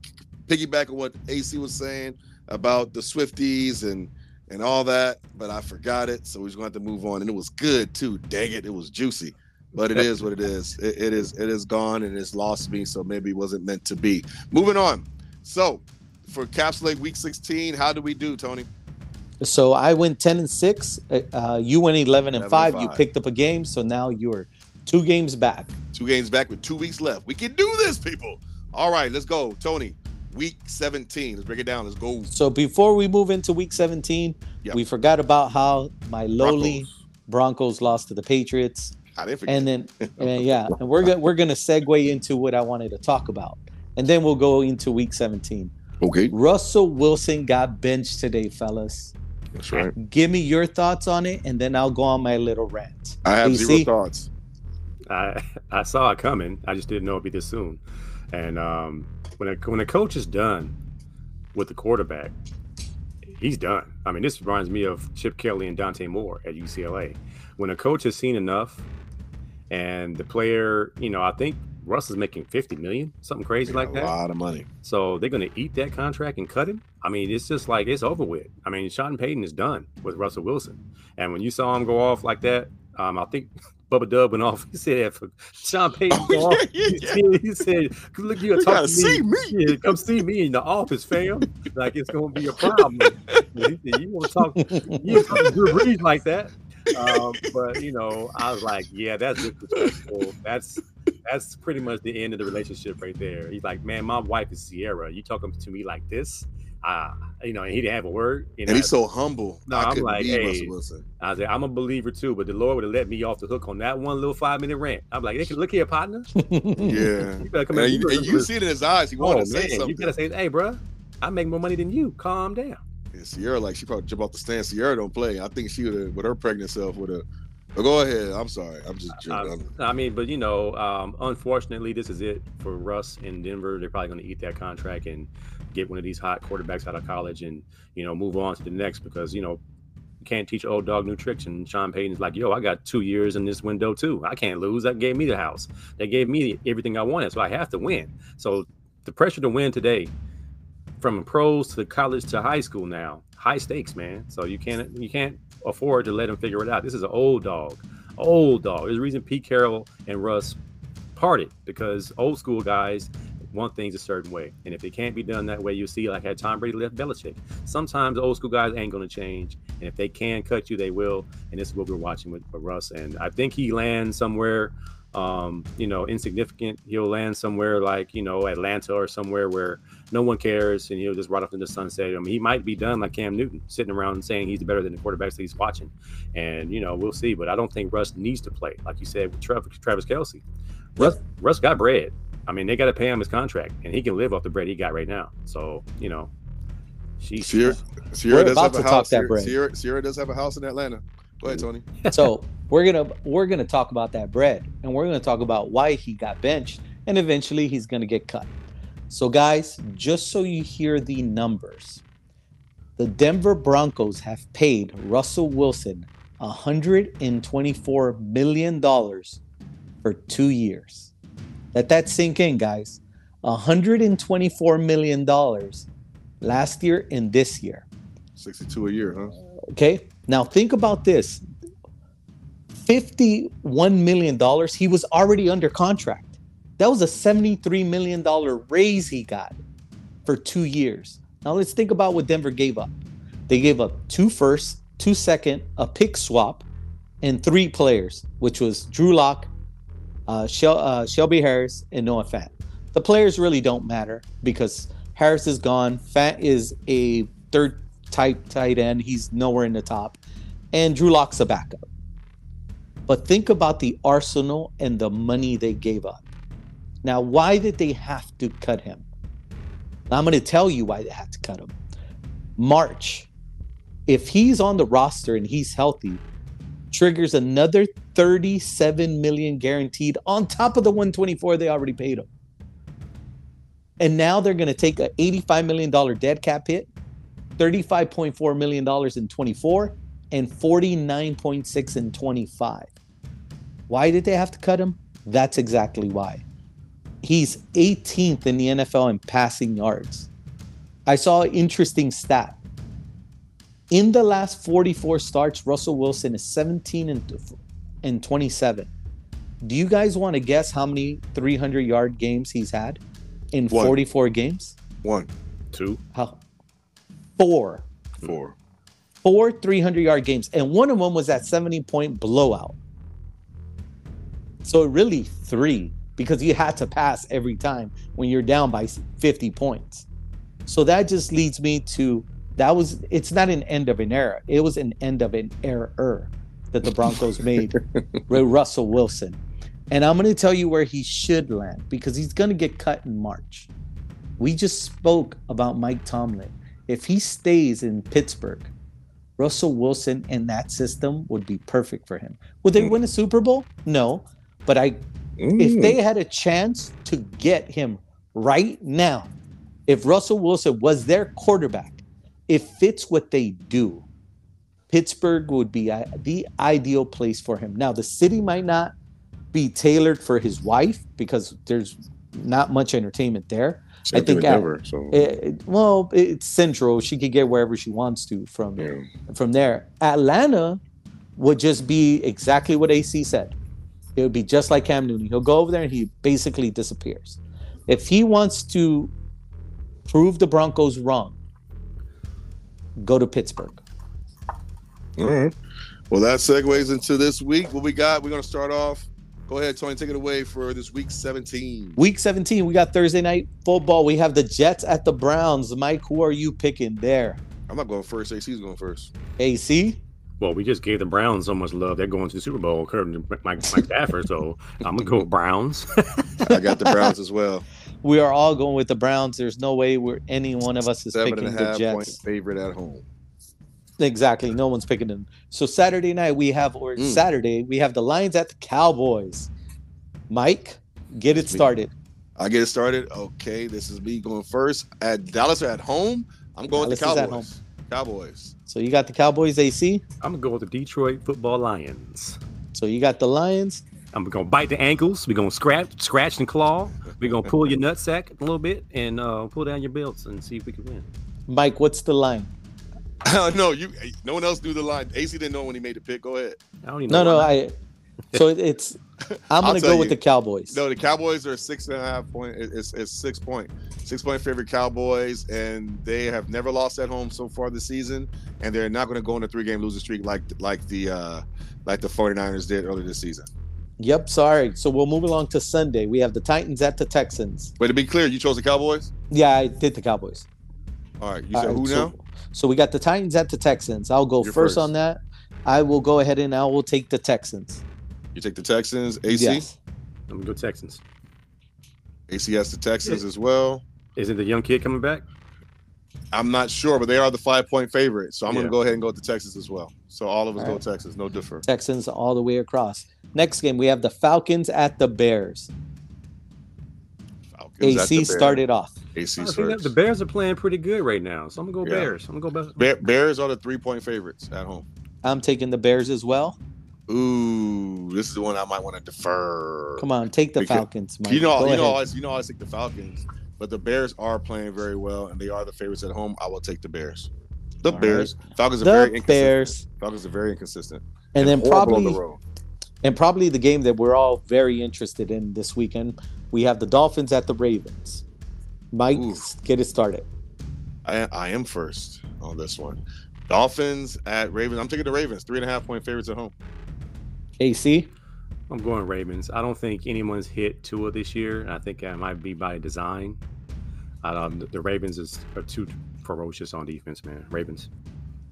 [SPEAKER 2] piggyback on what AC was saying about the Swifties and and all that, but I forgot it, so we was going to have to move on. And it was good too. Dang it, it was juicy. But it is what it is. It, it is it is gone and it's lost me, so maybe it wasn't meant to be. Moving on. So for Capsulate Week 16, how do we do, Tony?
[SPEAKER 3] So I went 10 and 6. Uh, you went 11 and
[SPEAKER 2] 11 and
[SPEAKER 3] 5. You picked up a game. So now you're two games back.
[SPEAKER 2] Two games back with two weeks left. We can do this, people. All right, let's go, Tony. Week 17. Let's break it down. Let's go.
[SPEAKER 3] So before we move into week 17,
[SPEAKER 2] Yep.
[SPEAKER 3] we forgot about how my lowly
[SPEAKER 2] Broncos.
[SPEAKER 3] Broncos, lost to the Patriots.
[SPEAKER 2] I didn't forget.
[SPEAKER 3] And then, and yeah, and we're gonna we're gonna segue into what I wanted to talk about, and then we'll go into week 17.
[SPEAKER 2] okay,
[SPEAKER 3] Russell Wilson got benched today, fellas.
[SPEAKER 2] that's right.
[SPEAKER 3] Give me your thoughts on it, and then I'll go on my little rant.
[SPEAKER 2] I have
[SPEAKER 3] AC?
[SPEAKER 2] zero thoughts.
[SPEAKER 4] I I saw it coming. I just didn't know it'd be this soon. And um, when a, when a coach is done with the quarterback, he's done. I mean, this reminds me of Chip Kelly and Dante Moore at UCLA. When a coach has seen enough, and the player, you know, I think Russ is making fifty million, something crazy like that.
[SPEAKER 2] a lot of money.
[SPEAKER 4] So they're going to eat that contract and cut him. I mean, it's just like it's over with. I mean, Sean Payton is done with Russell Wilson, and when you saw him go off like that, um, I think Bubba Dub went off. He said, that "For Sean Payton, off,
[SPEAKER 2] yeah,
[SPEAKER 4] he
[SPEAKER 2] yeah.
[SPEAKER 4] said- he said, "Look, you
[SPEAKER 2] You
[SPEAKER 4] talk
[SPEAKER 2] gotta see
[SPEAKER 4] me.
[SPEAKER 2] me.
[SPEAKER 4] Yeah, come see me in the office, fam. like it's gonna be a problem. he said, you want to talk, you talk to Drew like that." Um, but you know, I was like, "Yeah, that's disrespectful. That's that's pretty much the end of the relationship right there." He's like, "Man, my wife is Ciara. You talking to me like this?" Uh, you know, and he didn't have a word. You know,
[SPEAKER 2] And he's so humble.
[SPEAKER 4] No,
[SPEAKER 2] I
[SPEAKER 4] I'm like,
[SPEAKER 2] be
[SPEAKER 4] hey,
[SPEAKER 2] Russell Wilson.
[SPEAKER 4] I said, I'm a believer too, but the Lord would have let me off the hook on that one little five minute rant. I'm like, hey, look here, partner.
[SPEAKER 2] Yeah.
[SPEAKER 4] You better come
[SPEAKER 2] And
[SPEAKER 4] in.
[SPEAKER 2] you, and you see it in his eyes. He
[SPEAKER 4] oh,
[SPEAKER 2] wanted to say something.
[SPEAKER 4] you gotta say, hey, bro, I make more money than you. Calm down.
[SPEAKER 2] And Ciara, like she probably jump off the stand. Ciara don't play. I think she would have, with her pregnant self, would have. But go ahead. I'm sorry. I'm just joking.
[SPEAKER 4] I, I mean, but you know, um, unfortunately, this is it for Russ in Denver. They're probably going to eat that contract and get one of these hot quarterbacks out of college and you know move on to the next because you know you can't teach old dog new tricks. And Sean Payton's like, yo, I got two years in this window too. I can't lose. That gave me the house. They gave me everything I wanted, so I have to win. So the pressure to win today, from pros to college to high school now, high stakes, man. So you can't you can't afford to let him figure it out. This is an old dog, old dog. There's a reason Pete Carroll and Russ parted because old school guys want things a certain way. And if it can't be done that way, you'll see like how Tom Brady left Belichick. Sometimes old school guys ain't going to change. And if they can cut you, they will. And this is what we're watching with, with Russ. And I think he lands somewhere um, you know, insignificant. He'll land somewhere like, you know, Atlanta or somewhere where no one cares and he'll just ride off into the sunset. I mean, he might be done like Cam Newton, sitting around saying he's better than the quarterbacks that he's watching. And, you know, we'll see. But I don't think Russ needs to play, like you said, with Travis, Travis Kelce. Russ, Russ got bread. I mean, they got to pay him his contract, and he can live off the bread he got right now. So, you know, she's
[SPEAKER 2] Ciara, Ciara does have a house. Ciara, Ciara, Ciara does have a house in Atlanta. Go ahead, Tony.
[SPEAKER 3] so we're gonna we're gonna talk about that bread, and we're gonna talk about why he got benched, and eventually he's gonna get cut. So, guys, just so you hear the numbers, the Denver Broncos have paid Russell Wilson 124 million dollars for two years. Let that sink in, guys. 124 million dollars last year and this year.
[SPEAKER 2] 62 a year, huh?
[SPEAKER 3] Okay. Now think about this. $51 million, he was already under contract. That was a $73 million raise he got for two years. Now let's think about what Denver gave up. They gave up two first, two second, a pick swap, and three players, which was Drew Lock, uh, uh, Shelby Harris, and Noah Fant. The players really don't matter because Harris is gone. Fant is a third type tight end. He's nowhere in the top. And Drew Lock's a backup. But think about the arsenal and the money they gave up. Now, why did they have to cut him? I'm going to tell you why they had to cut him. March, if he's on the roster and he's healthy, triggers another 37 million guaranteed on top of the 124 they already paid him. And now they're going to take a 85 million dollar dead cap hit, 35.4 million dollars in 24 and 49.6 in 25. Why did they have to cut him? That's exactly why. He's 18th in the NFL in passing yards. I saw an interesting stat. In the last 44 starts, Russell Wilson is 17 and, and 27. Do you guys want to guess how many 300 yard games he's had in One. 44 games?
[SPEAKER 2] One.
[SPEAKER 4] Two.
[SPEAKER 3] How? Four.
[SPEAKER 2] Four.
[SPEAKER 3] Four 300 yard games. And one of them was that 70 point blowout. So really three because you had to pass every time when you're down by 50 points. So that just leads me to that was it's not an end of an era. It was an end of an error that the Broncos made with Russell Wilson. And I'm going to tell you where he should land because he's going to get cut in March. We just spoke about Mike Tomlin. If he stays in Pittsburgh, Russell Wilson in that system would be perfect for him. Would they win a Super Bowl? No. But I, mm. if they had a chance to get him right now, if Russell Wilson was their quarterback, it fits what they do. Pittsburgh would be uh, the ideal place for him. Now, the city might not be tailored for his wife because there's not much entertainment there. Same I think at, Denver, so. it, well, it's central. She could get wherever she wants to from yeah. from there. Atlanta would just be exactly what AC said. It would be just like Cam Newton. He'll go over there and he basically disappears. If he wants to prove the Broncos wrong, go to Pittsburgh.
[SPEAKER 2] All right. Well, that segues into this week. What we got? We're going to start off. Go ahead, Tony. Take it away for this week 17.
[SPEAKER 3] Week 17, we got Thursday night football. We have the Jets at the Browns. Mike, who are you picking there?
[SPEAKER 2] I'm not going first. AC's going first.
[SPEAKER 3] AC?
[SPEAKER 4] Well, we just gave the Browns so much love. They're going to the Super Bowl, according to Mike, Mike Stafford. so I'm gonna go with Browns.
[SPEAKER 2] I got the Browns as well.
[SPEAKER 3] We are all going with the Browns. There's no way we're any one of us is Seven picking and a half the Jets. Point
[SPEAKER 2] favorite at home.
[SPEAKER 3] Exactly. No one's picking them. So Saturday night we have, or mm. Saturday we have the Lions at the Cowboys. Mike, get it started.
[SPEAKER 2] I get it started. Okay, this is me going first. At Dallas or at home, I'm going Dallas the Cowboys. Cowboys.
[SPEAKER 3] So you got the Cowboys AC?
[SPEAKER 4] I'm gonna go with the Detroit Football Lions.
[SPEAKER 3] So you got the Lions.
[SPEAKER 4] I'm gonna bite the ankles. We're gonna scratch, scratch and claw. We're gonna pull your nutsack a little bit and uh, pull down your belts and see if we can win.
[SPEAKER 3] Mike, what's the line?
[SPEAKER 2] no, you. No one else knew the line. AC didn't know when he made the pick. Go ahead.
[SPEAKER 3] I don't even no, no. I So it's. I'm gonna
[SPEAKER 2] tell
[SPEAKER 3] go with the Cowboys.
[SPEAKER 2] No, the Cowboys are six and a half point. it- It's, it's six point, six point favorite Cowboys, and they have never lost at home so far this season, and they're not going to go on a three game losing streak like like the uh like the 49ers did earlier this season.
[SPEAKER 3] Yep. Sorry. So we'll move along to Sunday. We have the Titans at the Texans.
[SPEAKER 2] But to be clear, you chose the Cowboys.
[SPEAKER 3] Yeah, I did the Cowboys.
[SPEAKER 2] All right, you said
[SPEAKER 3] right,
[SPEAKER 2] who
[SPEAKER 3] so,
[SPEAKER 2] now?
[SPEAKER 3] So we got the Titans at the Texans. I'll go first,
[SPEAKER 2] first.
[SPEAKER 3] on that. I will go ahead and I will take the Texans.
[SPEAKER 2] You take the Texans. AC.
[SPEAKER 3] Yes.
[SPEAKER 4] I'm gonna go Texans.
[SPEAKER 2] AC has the Texans as well.
[SPEAKER 4] Isn't the young kid coming back?
[SPEAKER 2] I'm not sure, but they are the five point favorite. So I'm going to go ahead and go to Texas as well. So all of us
[SPEAKER 3] All
[SPEAKER 2] go
[SPEAKER 3] right.
[SPEAKER 2] Texans. No differ.
[SPEAKER 3] Texans all the way across. Next game we have the Falcons at the Bears.
[SPEAKER 2] Falcons at the
[SPEAKER 3] AC
[SPEAKER 2] Bears.
[SPEAKER 3] started off.
[SPEAKER 2] AC
[SPEAKER 4] I think that the Bears are playing pretty good right now, so I'm gonna go
[SPEAKER 2] Yeah.
[SPEAKER 4] Bears. I'm gonna go Bears.
[SPEAKER 2] Bears are the three point favorites at home.
[SPEAKER 3] I'm taking the Bears as well.
[SPEAKER 2] Ooh, this is the one I might want to defer.
[SPEAKER 3] Come on, take the
[SPEAKER 2] Because-
[SPEAKER 3] Falcons. Mike.
[SPEAKER 2] You know,
[SPEAKER 3] Go
[SPEAKER 2] you know, I
[SPEAKER 3] ahead.
[SPEAKER 2] always, you know, I always take the Falcons, but the Bears are playing very well, and they are the favorites at home. I will take the Bears. The
[SPEAKER 3] All
[SPEAKER 2] Bears. Falcons are very
[SPEAKER 3] the
[SPEAKER 2] inconsistent.
[SPEAKER 3] Bears,
[SPEAKER 2] Falcons are very inconsistent.
[SPEAKER 3] and then probably
[SPEAKER 2] the road.
[SPEAKER 3] and probably the game that we're all very interested in this weekend. We have the Dolphins at the Ravens. Mike,
[SPEAKER 2] Ooh.
[SPEAKER 3] get it started.
[SPEAKER 2] I, I am first on this one. Dolphins at Ravens. I'm taking the Ravens. Three and a half point favorites at home.
[SPEAKER 3] AC,
[SPEAKER 4] I'm going Ravens. I don't think anyone's hit Tua this year. I think that might be by design. Um, the Ravens is are too ferocious on defense, man. Ravens.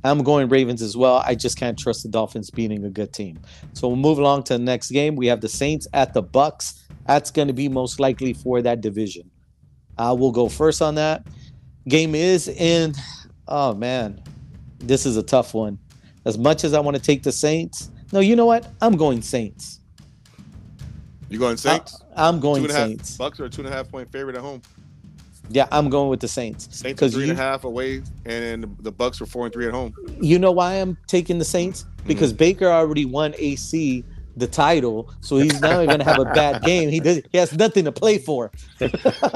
[SPEAKER 3] I'm going Ravens as well. I just can't trust the Dolphins beating a good team. So we'll move along to the next game. We have the Saints at the Bucks. That's going to be most likely for that division. I will go first on that. Game is in. Oh man, this is a tough one. As much as I want to take the Saints, no, you know what? I'm going Saints.
[SPEAKER 2] You going Saints?
[SPEAKER 3] I, am
[SPEAKER 2] two
[SPEAKER 3] going
[SPEAKER 2] and a half.
[SPEAKER 3] Saints.
[SPEAKER 2] Bucks are a two and a half point favorite at home.
[SPEAKER 3] Yeah, I'm going with the Saints.
[SPEAKER 2] Saints are three
[SPEAKER 3] you,
[SPEAKER 2] and a half away, and the Bucks are four and three at home.
[SPEAKER 3] you know why I'm taking the Saints? Mm-hmm. Because Baker already won AC the title, so he's now going to have a bad game. He does. He has nothing to play for.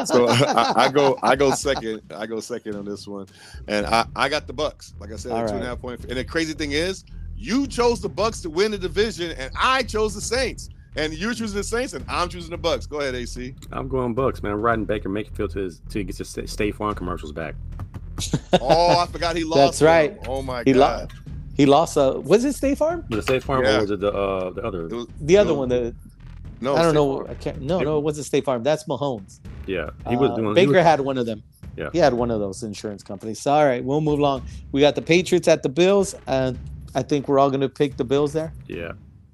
[SPEAKER 2] So uh, I, I go, I go second. I go second on this one, and I, I got the Bucks. Like I said,
[SPEAKER 3] All
[SPEAKER 2] and
[SPEAKER 3] right.
[SPEAKER 2] half point. And the crazy thing is, you chose the Bucks to win the division, and I chose the Saints. And you're choosing the Saints, and I'm choosing the Bucks. Go ahead, AC.
[SPEAKER 4] I'm going Bucks, man. I'm riding Baker Mayfield to his till he gets his Sta- State Farm commercials back.
[SPEAKER 2] Oh, I forgot he lost.
[SPEAKER 3] That's
[SPEAKER 2] to
[SPEAKER 3] right.
[SPEAKER 2] him. Oh my
[SPEAKER 3] He
[SPEAKER 2] god.
[SPEAKER 3] lost. He lost. Uh, was it State Farm?
[SPEAKER 4] The State Farm
[SPEAKER 2] Yeah.
[SPEAKER 4] or was it the uh, the other?
[SPEAKER 2] Was-
[SPEAKER 3] The other
[SPEAKER 2] no,
[SPEAKER 3] one. The
[SPEAKER 2] No,
[SPEAKER 3] I don't
[SPEAKER 2] State
[SPEAKER 3] know.
[SPEAKER 2] Farm.
[SPEAKER 3] I can't. No, no, it wasn't State Farm. That's Mahomes.
[SPEAKER 4] Yeah, he was
[SPEAKER 3] Uh,
[SPEAKER 4] doing. he
[SPEAKER 3] Baker
[SPEAKER 4] was-
[SPEAKER 3] had one of them.
[SPEAKER 4] Yeah.
[SPEAKER 3] He had one of those insurance companies. So, all right, we'll move along. We got the Patriots at the Bills, and I think we're all going to pick the Bills there.
[SPEAKER 4] yeah,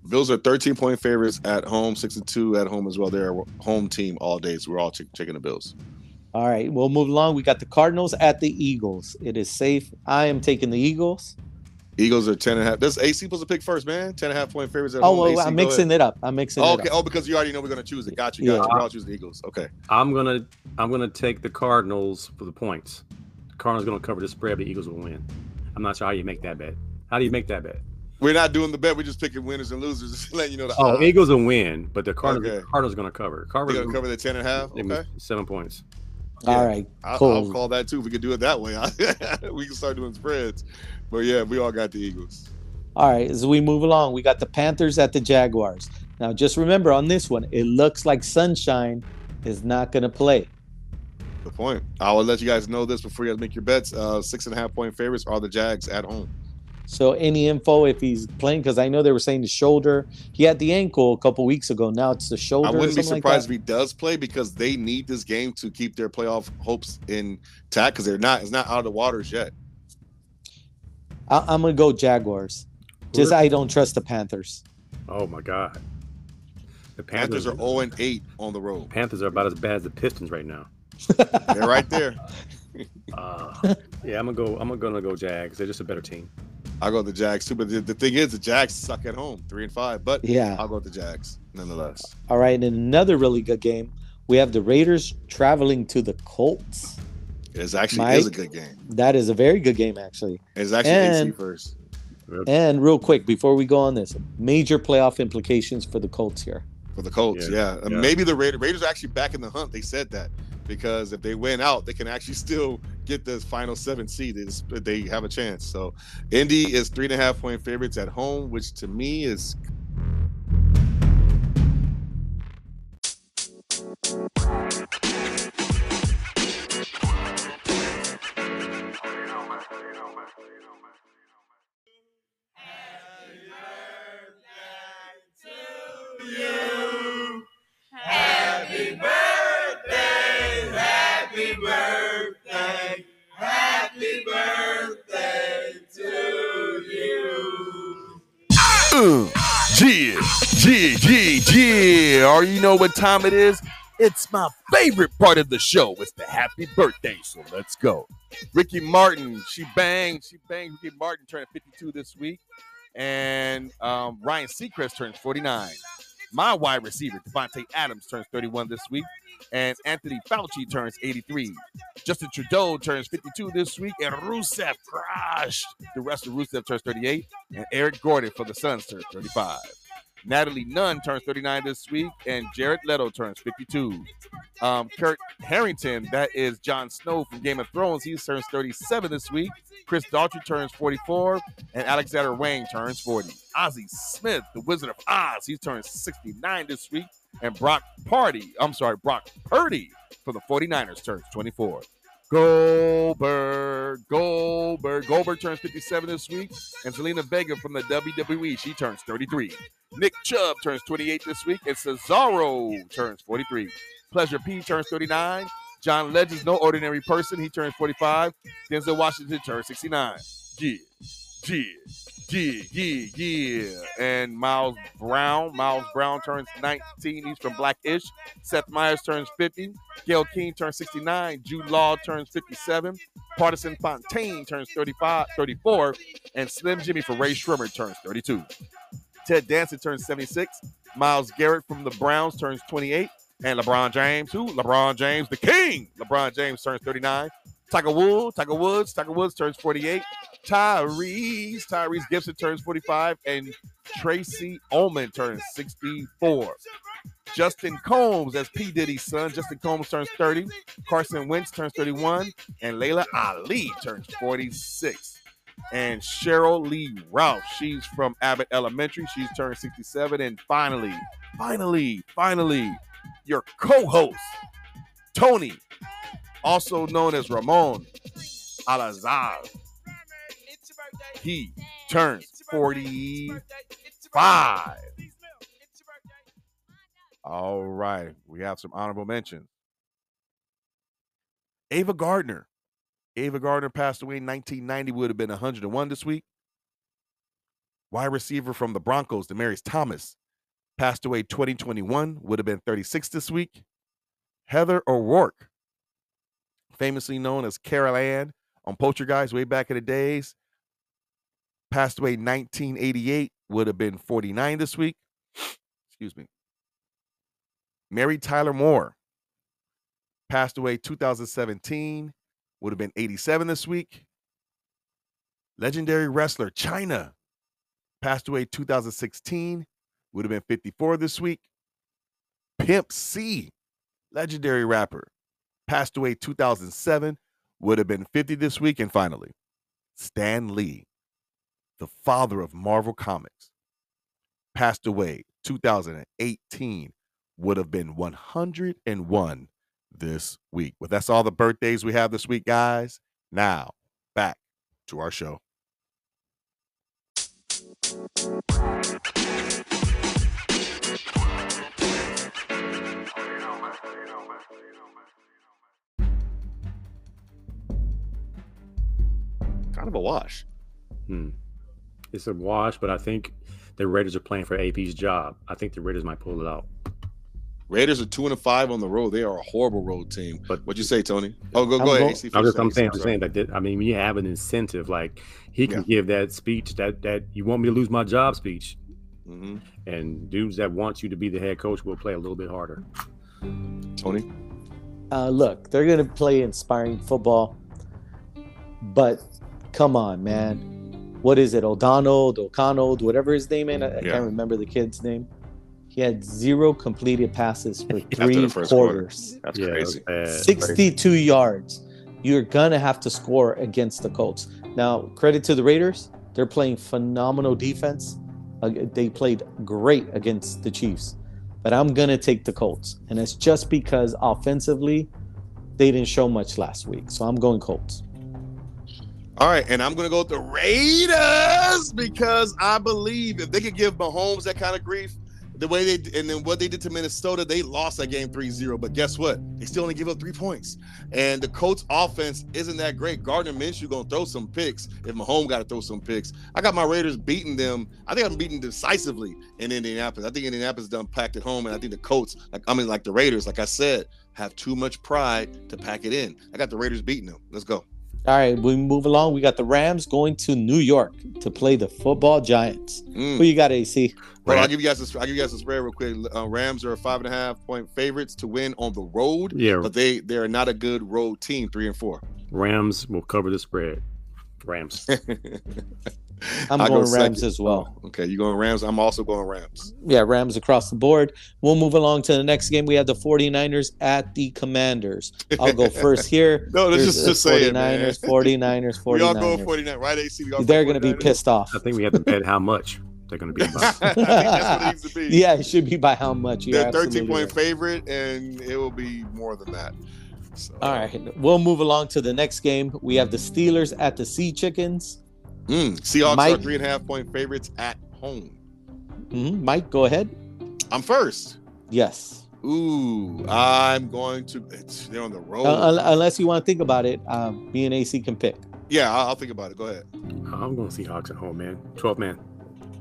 [SPEAKER 2] Bills are 13 point favorites at home, six and two at home as well. They're a home team all day, so we're all ch- taking the Bills.
[SPEAKER 3] All right, we'll move along. We got the Cardinals at the Eagles. It is safe. I am taking the Eagles.
[SPEAKER 2] Eagles are 10 and a half. This AC supposed to pick first, man. 10 and a half point favorites at
[SPEAKER 3] Oh,
[SPEAKER 2] home.
[SPEAKER 3] well,
[SPEAKER 2] AC,
[SPEAKER 3] I'm mixing
[SPEAKER 2] ahead.
[SPEAKER 3] it up. I'm mixing
[SPEAKER 2] Oh,
[SPEAKER 3] it
[SPEAKER 2] okay.
[SPEAKER 3] up.
[SPEAKER 2] Oh, because you already know we're gonna choose it. Got you. Got
[SPEAKER 3] Yeah.
[SPEAKER 2] you. We're all choosing the Eagles. Okay.
[SPEAKER 4] I'm gonna I'm gonna take the Cardinals for the points. The Cardinals gonna cover the spread. The Eagles will win. I'm not sure how you make that bet. How do you make that bet?
[SPEAKER 2] We're not doing the bet. We're just picking winners and losers. Just letting you know the
[SPEAKER 4] Oh,
[SPEAKER 2] odds.
[SPEAKER 4] Eagles will win, but the Cardinals
[SPEAKER 2] Okay.
[SPEAKER 4] Cardinals gonna cover.
[SPEAKER 2] They're
[SPEAKER 4] Cardinals
[SPEAKER 2] gonna cover the 10 and a half. Okay.
[SPEAKER 4] seven points.
[SPEAKER 2] Yeah.
[SPEAKER 3] All right,
[SPEAKER 2] I'll. I'll call that too. If we could do it that way, we can start doing spreads. But yeah, we all got the Eagles.
[SPEAKER 3] All right, as we move along, we got the Panthers at the Jaguars. Now, just remember on this one, it looks like Sunshine is not going to play.
[SPEAKER 2] Good point. I will let you guys know this before you guys make your bets. Uh, six and a half point favorites are the Jags at home.
[SPEAKER 3] So, any info if he's playing? Because I know they were saying the shoulder. He had the ankle a couple weeks ago. Now it's the shoulder.
[SPEAKER 2] I wouldn't be surprised
[SPEAKER 3] Like
[SPEAKER 2] if he does play because they need this game to keep their playoff hopes intact because they're not. It's not out of the waters yet.
[SPEAKER 3] That. I, I'm going to go Jaguars. Just I don't trust the Panthers.
[SPEAKER 4] Oh my god. The
[SPEAKER 2] Panthers
[SPEAKER 4] Panthers,
[SPEAKER 2] are 0 and 8 on the road.
[SPEAKER 4] Panthers are about as bad as the Pistons right now.
[SPEAKER 2] They're right there.
[SPEAKER 4] Uh, yeah, I'm gonna go. I'm gonna go Jags. They're just a better team.
[SPEAKER 2] I'll go the Jags too. But the, the thing is, the Jags suck at home, three and five. But
[SPEAKER 3] Yeah.
[SPEAKER 2] I'll go the Jags nonetheless.
[SPEAKER 3] All right. And another really good game. We have the Raiders traveling to the Colts.
[SPEAKER 2] It actually Mike, is a good game.
[SPEAKER 3] That is a very good game, actually.
[SPEAKER 2] It's actually
[SPEAKER 3] and,
[SPEAKER 2] AC first. Yep.
[SPEAKER 3] And real quick, before we go on this, major playoff implications for the Colts here.
[SPEAKER 2] For the Colts,
[SPEAKER 4] yeah.
[SPEAKER 2] yeah.
[SPEAKER 4] yeah.
[SPEAKER 2] Maybe the Raiders, Raiders are actually back in the hunt. They said that because if they win out, they can actually still get the final seven seed. They have a chance. So, Indy is three and a half point favorites at home, which to me is G Yeah, yeah, yeah, yeah. Or you know what time it is? It's my favorite part of the show. It's the happy birthday. So let's go. Ricky Martin, she banged, she banged Ricky Martin turning 52 this week. And um, Ryan Seacrest turns 49. My wide receiver, Davante Adams, turns 31 this week. And Anthony Fauci turns 83. Justin Trudeau turns 52 this week. And Rusev crushed. The rest of Rusev turns 38. And Eric Gordon for the Suns turns 35. Natalie Nunn turns 39 this week, and Jared Leto turns 52. Um, Kurt Harington, that is Jon Snow from Game of Thrones, he turns 37 this week. Chris Daughtry turns 44, and Alexander Wang turns 40. Ozzie Smith, the Wizard of Oz, he turns 69 this week. And Brock Party, I'm sorry, Brock Purdy for the 49ers turns 24. Goldberg, Goldberg, Goldberg turns 57 this week, and Zelina Vega from the WWE, she turns 33. Nick Chubb turns 28 this week, and Cesaro turns 43. Pleasure P turns 39. John Legend's no ordinary person, he turns 45. Denzel Washington turns 69. Yeah, yeah, yeah, yeah, yeah. And Miles Brown, Miles Brown turns 19. He's from Blackish. Seth Meyers turns 50. Gayle King turns 69. Jude Law turns 57. Partisan Fontaine turns 35, 34. And Slim Jxmmi for Rae Sremmurd turns 32. Ted Danson turns 76. Myles Garrett from the Browns turns 28. And LeBron James, who? LeBron James, the king. LeBron James turns 39. Tiger Woods, Tiger Woods, Tiger Woods turns 48. Tyrese, Tyrese Gibson turns 45, and Tracey Ullman turns 64. Justin Combs, as P. Diddy's son, Justin Combs turns 30. Carson Wentz turns 31, and Laila Ali turns 46. And Sheryl Lee Ralph, she's from Abbott Elementary. She's turned 67. And finally, finally, finally, your co-host, Tony, also known as Ramon Alazar. He turns 45. All right. We have some honorable mentions. Ava Gardner. Ava Gardner passed away in 1990, would have been 101 this week. Wide receiver from the Broncos, Demaryius Thomas, passed away 2021, would have been 36 this week. Heather O'Rourke, famously known as Carol Anne on Poltergeist way back in the days, passed away 1988, would have been 49 this week. Excuse me. Mary Tyler Moore passed away 2017, would have been 87 this week. Legendary wrestler Chyna passed away 2016, would have been 54 this week. Pimp C, legendary rapper, passed away 2007, would have been 50 this week. And finally, Stan Lee, the father of Marvel Comics, passed away 2018, would have been 101 this week. But that's all the birthdays we have this week, guys. Now, back to our show.
[SPEAKER 5] Kind of a wash.
[SPEAKER 4] Hmm. It's a wash, but I think the Raiders are playing for AP's job. I think the Raiders might pull it out.
[SPEAKER 5] Raiders are two and a five on the road. They are a horrible road team.
[SPEAKER 4] But-
[SPEAKER 5] What'd you say, Tony? Oh, go,
[SPEAKER 3] I'm
[SPEAKER 5] go ahead. AC,
[SPEAKER 4] I'm just I'm
[SPEAKER 5] saying
[SPEAKER 4] saying,
[SPEAKER 5] something.
[SPEAKER 4] just saying that, that I mean, you have an incentive. Like he can
[SPEAKER 5] Yeah.
[SPEAKER 4] give that speech that that you want me to lose my job speech,
[SPEAKER 5] Mhm.
[SPEAKER 4] and dudes that want you to be the head coach will play a little bit harder.
[SPEAKER 5] Tony,
[SPEAKER 3] Uh, look, they're going to play inspiring football, but come on, man. What is it? O'Donnell, O'Connell, whatever his name is. I, I
[SPEAKER 5] Yeah.
[SPEAKER 3] can't remember the kid's name. He had zero completed passes for three
[SPEAKER 5] the first quarter.
[SPEAKER 3] quarters,
[SPEAKER 5] that's
[SPEAKER 4] yeah,
[SPEAKER 5] crazy.
[SPEAKER 4] uh,
[SPEAKER 3] 62 yards. You're going to have to score against the Colts. Now, credit to the Raiders. They're playing phenomenal defense. Uh, they played great against the Chiefs. But I'm going to take the Colts. And it's just because offensively, they didn't show much last week. So I'm going Colts.
[SPEAKER 5] All right, and I'm going to go with the Raiders because I believe if they could give Mahomes that kind of grief,
[SPEAKER 2] the way they and then what they did to Minnesota, they lost that game 3-0. But guess what? They still only give up three points. And the Colts offense isn't that great. Gardner Minshew gonna throw some picks if Mahomes gotta throw some picks. I got my Raiders beating them. I think I'm beating decisively in Indianapolis. I think Indianapolis done packed at home, and I think the Colts, like I mean, like the Raiders, like I said, have too much pride to pack it in. I got the Raiders beating them. Let's go.
[SPEAKER 3] All right, we move along. We got the Rams going to New York to play the football Giants.
[SPEAKER 2] Mm.
[SPEAKER 3] Who you got, AC?
[SPEAKER 2] Well, I'll give you guys. A, I'll give you guys a spread real quick. Uh, Rams are five and a half point favorites to win on the road,
[SPEAKER 4] Yeah,
[SPEAKER 2] but they they are not a good road team. Three and four.
[SPEAKER 4] Rams will cover the spread. Rams.
[SPEAKER 3] I'm
[SPEAKER 2] I'll go
[SPEAKER 3] going Rams
[SPEAKER 2] second.
[SPEAKER 3] as well.
[SPEAKER 2] Oh, okay, you going Rams? I'm also going Rams.
[SPEAKER 3] Yeah, Rams across the board. We'll move along to the next game. We have the 49ers at the Commanders. I'll go first here.
[SPEAKER 2] No, let's
[SPEAKER 3] Here's
[SPEAKER 2] just,
[SPEAKER 3] the
[SPEAKER 2] just say it, man.
[SPEAKER 3] 49ers, 49ers, 49ers.
[SPEAKER 2] We all go 49, right? AC, we all
[SPEAKER 3] They're going to be pissed off.
[SPEAKER 4] I think we have to bet how much they're going to be.
[SPEAKER 2] I think that's what it needs to be.
[SPEAKER 3] Yeah, it should be by how much. You're
[SPEAKER 2] They're 13 point
[SPEAKER 3] right.
[SPEAKER 2] favorite, and it will be more than that. So,
[SPEAKER 3] All right, we'll move along to the next game. We have the Steelers at the Sea Chickens.
[SPEAKER 2] Mm, Seahawks are three and a half point favorites at home.
[SPEAKER 3] Mhm. Mike, go ahead.
[SPEAKER 2] I'm first.
[SPEAKER 3] Yes.
[SPEAKER 2] Ooh, I'm going to. It's, they're on the road.
[SPEAKER 3] Uh, unless you want to think about it, um, me and AC can pick.
[SPEAKER 2] yeah, I'll, I'll think about it. Go ahead.
[SPEAKER 4] I'm going to Seahawks at home, man. 12 man.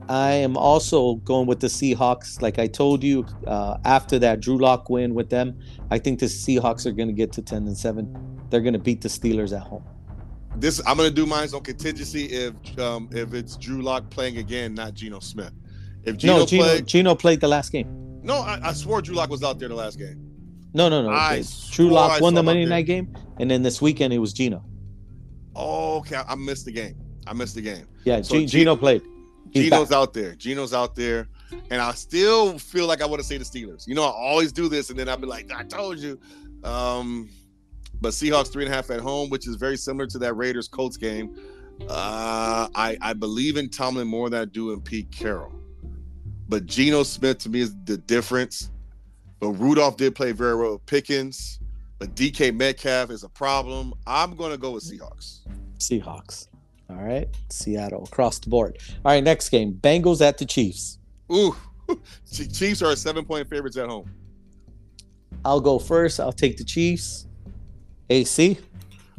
[SPEAKER 3] I am also going with the Seahawks. Like I told you, uh, after that Drew Lock win with them, I think the Seahawks are going to get to ten and seven. They're going to beat the Steelers at home.
[SPEAKER 2] This I'm gonna do mine on contingency if um if it's Drew Lock playing again, not Geno Smith. If Geno
[SPEAKER 3] no, Geno,
[SPEAKER 2] played,
[SPEAKER 3] Geno played the last game.
[SPEAKER 2] no, I, I swore Drew Lock was out there the last game.
[SPEAKER 3] No, no, no.
[SPEAKER 2] I
[SPEAKER 3] Drew Lock won the Monday night game, and then this weekend it was Geno.
[SPEAKER 2] Oh, okay, I missed the game. I missed the game.
[SPEAKER 3] Yeah,
[SPEAKER 2] So
[SPEAKER 3] G- Geno played. He's
[SPEAKER 2] Geno's
[SPEAKER 3] back.
[SPEAKER 2] out there. Geno's out there. And I still feel like I want to say the Steelers. You know, I always do this, and then I'll be like, I told you. Um, but Seahawks three and a half at home, which is very similar to that Raiders Colts game. Uh, I, I believe in Tomlin more than I do in Pete Carroll. But Geno Smith to me is the difference. But Rudolph did play very well with Pickens. But DK Metcalf is a problem. I'm gonna go with Seahawks.
[SPEAKER 3] Seahawks. All right, Seattle across the board. All right, next game: Bengals at the Chiefs.
[SPEAKER 2] Ooh, Chiefs are seven point favorites at home.
[SPEAKER 3] I'll go first. I'll take the Chiefs. AC.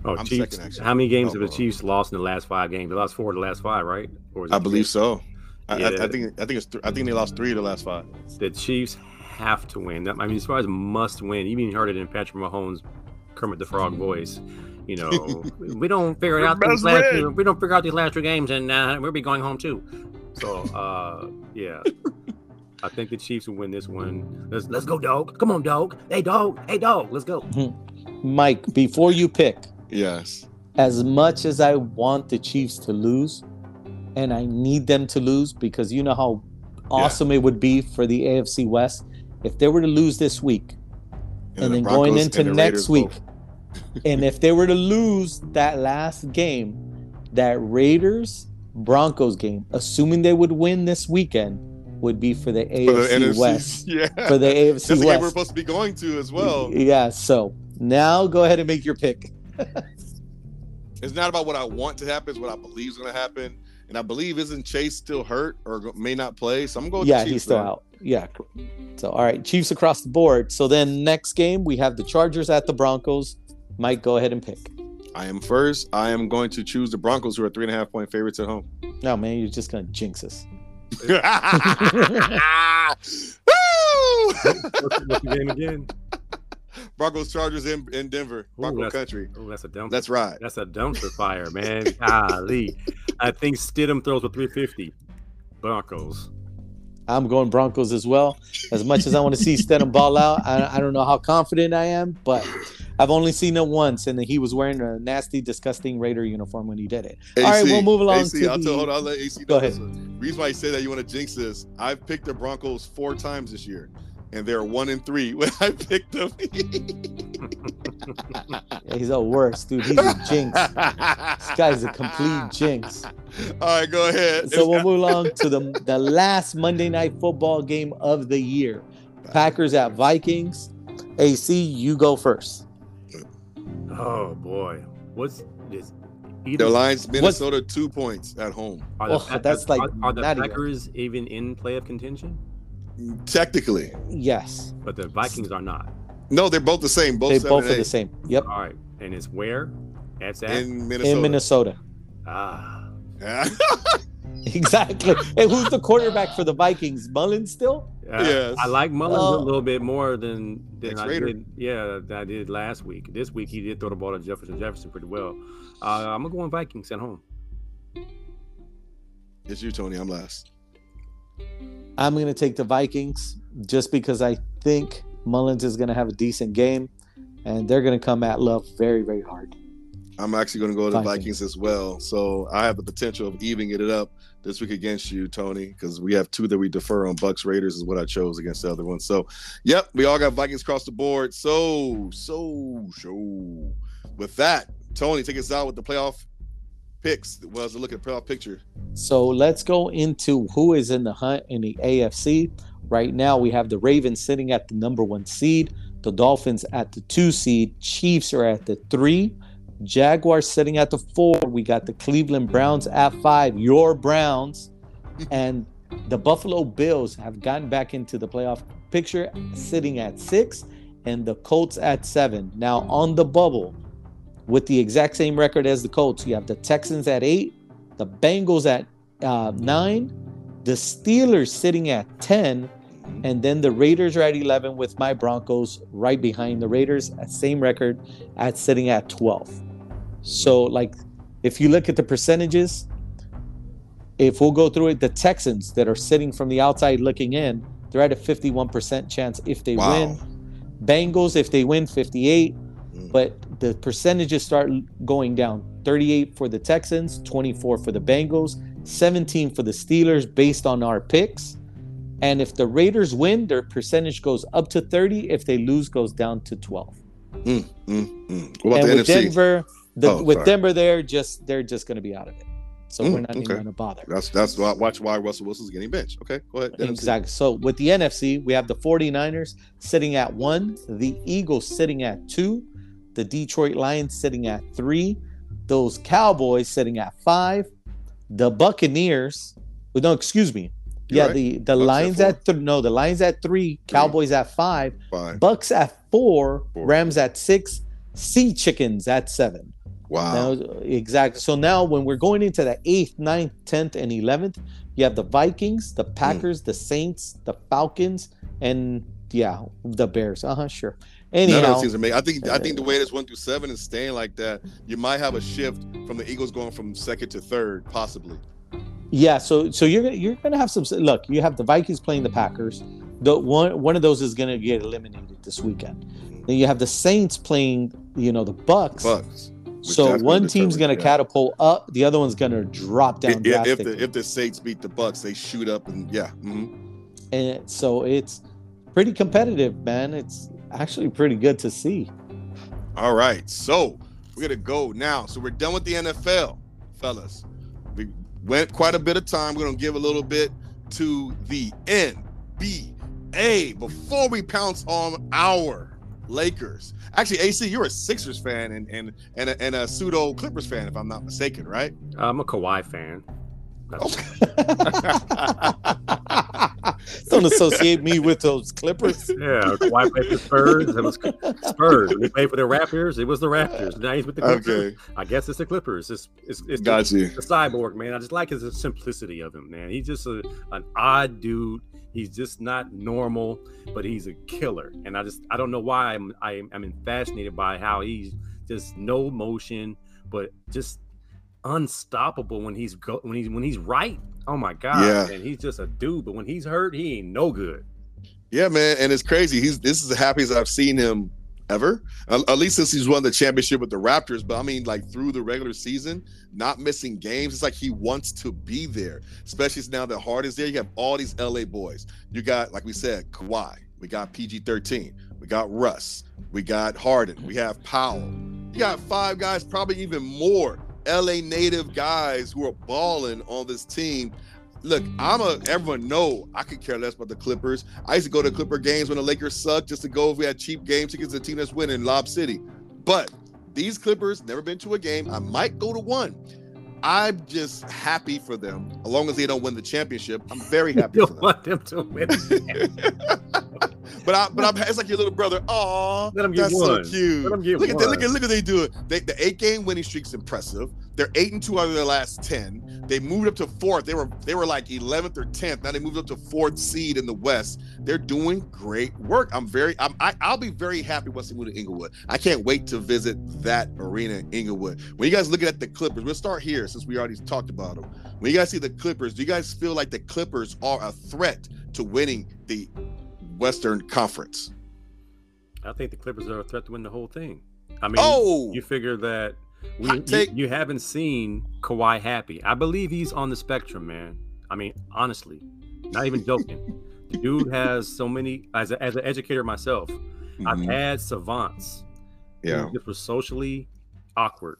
[SPEAKER 4] Oh,
[SPEAKER 2] I'm
[SPEAKER 4] Chiefs.
[SPEAKER 2] second.
[SPEAKER 4] How many games
[SPEAKER 2] Oh,
[SPEAKER 4] have the. Chiefs lost in the last five games? They lost four of the last five, right? Or was it
[SPEAKER 2] I believe so. I, I,
[SPEAKER 4] Yeah.
[SPEAKER 2] I think I think it's th- I think they lost three of the last five.
[SPEAKER 4] The Chiefs have to win. That I mean, as far as must win, you even heard it in Patrick Mahomes' Kermit the Frog voice. You know, we don't figure it out these last.
[SPEAKER 2] win.
[SPEAKER 4] We don't figure out these last two games, and uh, we'll be going home too. So, uh, yeah, I think the Chiefs will win this one. Let's let's go, dog. Come on, dog. Hey, dog. Hey, dog. Let's go.
[SPEAKER 3] Mike, before you pick,
[SPEAKER 2] Yes.
[SPEAKER 3] as much as I want the Chiefs to lose, and I need them to lose because you know how awesome it would be for the AFC West if they were to lose this week, and,
[SPEAKER 2] the
[SPEAKER 3] then going into
[SPEAKER 2] the
[SPEAKER 3] next week, and if they were to lose that last game, that Raiders Broncos game, assuming they would win this weekend, would be for the
[SPEAKER 2] for
[SPEAKER 3] AFC
[SPEAKER 2] the NFC.
[SPEAKER 3] West.
[SPEAKER 2] Yeah.
[SPEAKER 3] For the AFC
[SPEAKER 2] That's the game
[SPEAKER 3] West.
[SPEAKER 2] we're supposed to be going to as well.
[SPEAKER 3] Yeah, so now go ahead and make your pick.
[SPEAKER 2] It's not about what I want to happen; it's what I believe is going to happen. And I believe isn't Chase still hurt or may not play? So I'm going. With
[SPEAKER 3] yeah,
[SPEAKER 2] the Chiefs,
[SPEAKER 3] he's still
[SPEAKER 2] man.
[SPEAKER 3] out. Yeah. So all right, Chiefs across the board. So then next game we have the Chargers at the Broncos. Mike, go ahead and pick.
[SPEAKER 2] I am first. I am going to choose the Broncos, who are three and a half point favorites at home.
[SPEAKER 3] No, man, you're just gonna jinx us.
[SPEAKER 2] Woo!
[SPEAKER 4] What's, what's the game again?
[SPEAKER 2] Broncos Chargers in, in Denver, Bronco
[SPEAKER 4] that's-
[SPEAKER 2] country.
[SPEAKER 4] Oh, that's a dumpster.
[SPEAKER 2] That's right.
[SPEAKER 4] That's a dumpster fire, man. Golly. I think Stidham throws for 350. Broncos.
[SPEAKER 3] I'm going Broncos as well. As much as I want to see Stidham ball out, I, I don't know how confident I am, but I've only seen it once, and he was wearing a nasty, disgusting Raider uniform when he did it. All right, we'll move along
[SPEAKER 2] AC,
[SPEAKER 3] to
[SPEAKER 2] I'll
[SPEAKER 3] the-
[SPEAKER 2] tell, hold on, I'll let AC
[SPEAKER 3] Go ahead.
[SPEAKER 2] this. Reason why you say that you want to jinx this, I've picked the Broncos four times this year, and they're one and three when I picked them.
[SPEAKER 3] Yeah, he's a worse dude. He's a jinx. This guy's a complete jinx.
[SPEAKER 2] All right, go ahead.
[SPEAKER 3] So we'll move along to the the last Monday night football game of the year. Packers at Vikings. AC, you go first.
[SPEAKER 4] Oh, boy. What's this?
[SPEAKER 2] the
[SPEAKER 4] Either,
[SPEAKER 2] Lions, Minnesota, two points at home.
[SPEAKER 4] are the,
[SPEAKER 3] Oh, that's like
[SPEAKER 4] are, are the
[SPEAKER 3] not even-
[SPEAKER 4] Packers even in play of contention?
[SPEAKER 2] Technically,
[SPEAKER 3] Yes,
[SPEAKER 4] but the Vikings are not.
[SPEAKER 2] no, they're both the same. Both
[SPEAKER 3] they both
[SPEAKER 2] and
[SPEAKER 3] are the same. Yep,
[SPEAKER 4] All right, and it's where? That's at.
[SPEAKER 2] in Minnesota.
[SPEAKER 3] in Minnesota.
[SPEAKER 4] ah,
[SPEAKER 3] Exactly. and who's the quarterback for the Vikings? Mullens still?
[SPEAKER 4] Uh,
[SPEAKER 2] Yes.
[SPEAKER 4] I like Mullens
[SPEAKER 3] Oh.
[SPEAKER 4] a little bit more than than I
[SPEAKER 2] Ex-Raider.
[SPEAKER 4] did. Yeah, than I did last week. This week he did throw the ball to Jefferson Jefferson pretty well. Uh, I'm gonna go on Vikings at home.
[SPEAKER 2] it's you, Tony. I'm last.
[SPEAKER 3] I'm going to take the Vikings just because I think Mullens is going to have a decent game and they're going to come at Love very, very hard.
[SPEAKER 2] I'm actually going to go to the
[SPEAKER 3] Vikings.
[SPEAKER 2] Vikings as well. So I have the potential of evening it up this week against you, Tony, because we have two that we defer on. Bucks Raiders is what I chose against the other one. So, yep, we all got Vikings across the board. So, so, so. With that, Tony, take us out with the playoff picks. Well, as a look at the playoff picture.
[SPEAKER 3] So let's go into who is in the hunt in the AFC. Right now, we have the Ravens sitting at the number one seed, the Dolphins at the two seed, Chiefs are at the three, Jaguars sitting at the four. We got the Cleveland Browns at five, your Browns, and the Buffalo Bills have gotten back into the playoff picture, sitting at six, and the Colts at seven. Now, on the bubble, with the exact same record as the Colts, you have the Texans at eight, the Bengals at uh, nine, the Steelers sitting at 10, and then the Raiders are at 11 with my Broncos right behind the Raiders at same record at sitting at 12. So, like, if you look at the percentages, if we'll go through it, the Texans that are sitting from the outside looking in, they're at a 51% chance if they
[SPEAKER 2] Wow.
[SPEAKER 3] win. Bengals, if they win, 58
[SPEAKER 2] Mm.
[SPEAKER 3] but the percentages start going down 38 for the Texans, 24 for the Bengals, 17 for the Steelers based on our picks. And if the Raiders win, their percentage goes up to 30. If they lose, goes down to 12.
[SPEAKER 2] Mm, mm, mm. What about
[SPEAKER 3] and
[SPEAKER 2] the
[SPEAKER 3] with
[SPEAKER 2] NFC?
[SPEAKER 3] Denver, the,
[SPEAKER 2] Oh,
[SPEAKER 3] with
[SPEAKER 2] sorry.
[SPEAKER 3] Denver, they're just they're just going to be out of it. So
[SPEAKER 2] Mm,
[SPEAKER 3] we're not even going to bother.
[SPEAKER 2] That's that's why watch why Russell Wilson's getting benched. Okay, go ahead. NFC.
[SPEAKER 3] Exactly. So with the NFC, we have the 49ers sitting at one, the Eagles sitting at two, the Detroit Lions sitting at three, those Cowboys sitting at five, the Buccaneers. oh, No, excuse me.
[SPEAKER 2] You're
[SPEAKER 3] yeah,
[SPEAKER 2] right.
[SPEAKER 3] the the
[SPEAKER 2] Bucks
[SPEAKER 3] Lions
[SPEAKER 2] four.
[SPEAKER 3] at, th- no, the Lions at three, Cowboys at five,
[SPEAKER 2] Fine.
[SPEAKER 3] Bucks at four,
[SPEAKER 2] Four.
[SPEAKER 3] Rams at six, Sea Chickens at seven.
[SPEAKER 2] Wow.
[SPEAKER 3] Now, exactly. So now, when we're going into the eighth, ninth, tenth, and eleventh, you have the Vikings, the Packers, the Saints, the Falcons, and yeah, the Bears. Uh huh. Sure.
[SPEAKER 2] None of those teams are made. I think I think the way this one through seven is staying like that. You might have a shift from the Eagles going from second to third, possibly.
[SPEAKER 3] yeah. So so you're gonna you're gonna have some. Look, you have the Vikings playing the Packers. The one one of those is gonna get eliminated this weekend. Then you have the Saints playing, you know, the Bucks.
[SPEAKER 2] Bucks.
[SPEAKER 3] so one team's gonna
[SPEAKER 2] yeah.
[SPEAKER 3] catapult up, the other one's gonna drop down
[SPEAKER 2] Yeah, if the if the Saints beat the Bucks, they shoot up and yeah. mhm.
[SPEAKER 3] and so it's pretty competitive, man. It's actually pretty good to see.
[SPEAKER 2] All right. So we're gonna go now. So we're done with the NFL, fellas. We went quite a bit of time. We're gonna give a little bit to the NBA before we pounce on our Lakers. Actually, AC, you're a Sixers fan and and and a, and a pseudo Clippers fan, if I'm not mistaken, right?
[SPEAKER 4] I'm a Kawhi fan.
[SPEAKER 3] Don't associate me with those Clippers.
[SPEAKER 4] yeah, Kawhi played for Spurs. It was Spurs. He played for the Raptors. It was the Raptors. Now he's with the Clippers.
[SPEAKER 2] Okay,
[SPEAKER 4] I guess it's the Clippers. It's it's, it's the,
[SPEAKER 2] got you.
[SPEAKER 4] the cyborg man. I just like his simplicity of him, man. He's just a, an odd dude. He's just not normal, but he's a killer. And I just I don't know why I'm I'm, I'm fascinated by how he's just no motion, but just unstoppable when he's go when he's when he's right. Oh my god,
[SPEAKER 2] Yeah.
[SPEAKER 4] and he's just a dude. But when he's hurt, he ain't no good.
[SPEAKER 2] Yeah, man, and it's crazy. He's this is the happiest I've seen him ever. At, at least since he's won the championship with the Raptors. But I mean, like through the regular season, not missing games. It's like he wants to be there. Especially now that Hard is there. You have all these LA boys. You got, like we said, Kawhi. We got PG 13. We got Russ. We got Harden. We have Powell. You got five guys, probably even more LA native guys who are balling on this team. Look, I'm a everyone know I could care less about the Clippers. I used to go to Clipper games when the Lakers sucked just to go if we had cheap game tickets to the team that's winning Lob City. But these Clippers never been to a game. I might go to one. I'm just happy for them. As long as they don't win the championship, I'm very happy
[SPEAKER 4] You
[SPEAKER 2] for them.
[SPEAKER 4] want them to win.
[SPEAKER 2] but I, but I'm, it's like your little brother. Oh,
[SPEAKER 4] Let 'em get
[SPEAKER 2] that's
[SPEAKER 4] one.
[SPEAKER 2] so cute.
[SPEAKER 4] Let 'em get
[SPEAKER 2] look at that. Look at look at they do it. They, the eight game winning streak's impressive. They're eight and two out of their last ten. They moved up to fourth. They were they were like eleventh or tenth. Now they moved up to fourth seed in the West. They're doing great work. I'm very I'm, I, I'll be very happy once they move to Inglewood. I can't wait to visit that arena in Inglewood. When you guys looking at the Clippers, we'll start here since we already talked about them. When you guys see the Clippers, do you guys feel like the Clippers are a threat to winning the Western Conference?
[SPEAKER 4] I think the Clippers are a threat to win the whole thing. I mean,
[SPEAKER 2] Oh,
[SPEAKER 4] you figure that we,
[SPEAKER 2] Hot
[SPEAKER 4] you,
[SPEAKER 2] take.
[SPEAKER 4] you haven't seen Kawhi happy. I believe he's on the spectrum, man. I mean, honestly, not even joking. the dude has so many. As a, as an educator myself, I've
[SPEAKER 2] Mhm.
[SPEAKER 4] had savants
[SPEAKER 2] yeah.
[SPEAKER 4] who just were socially awkward,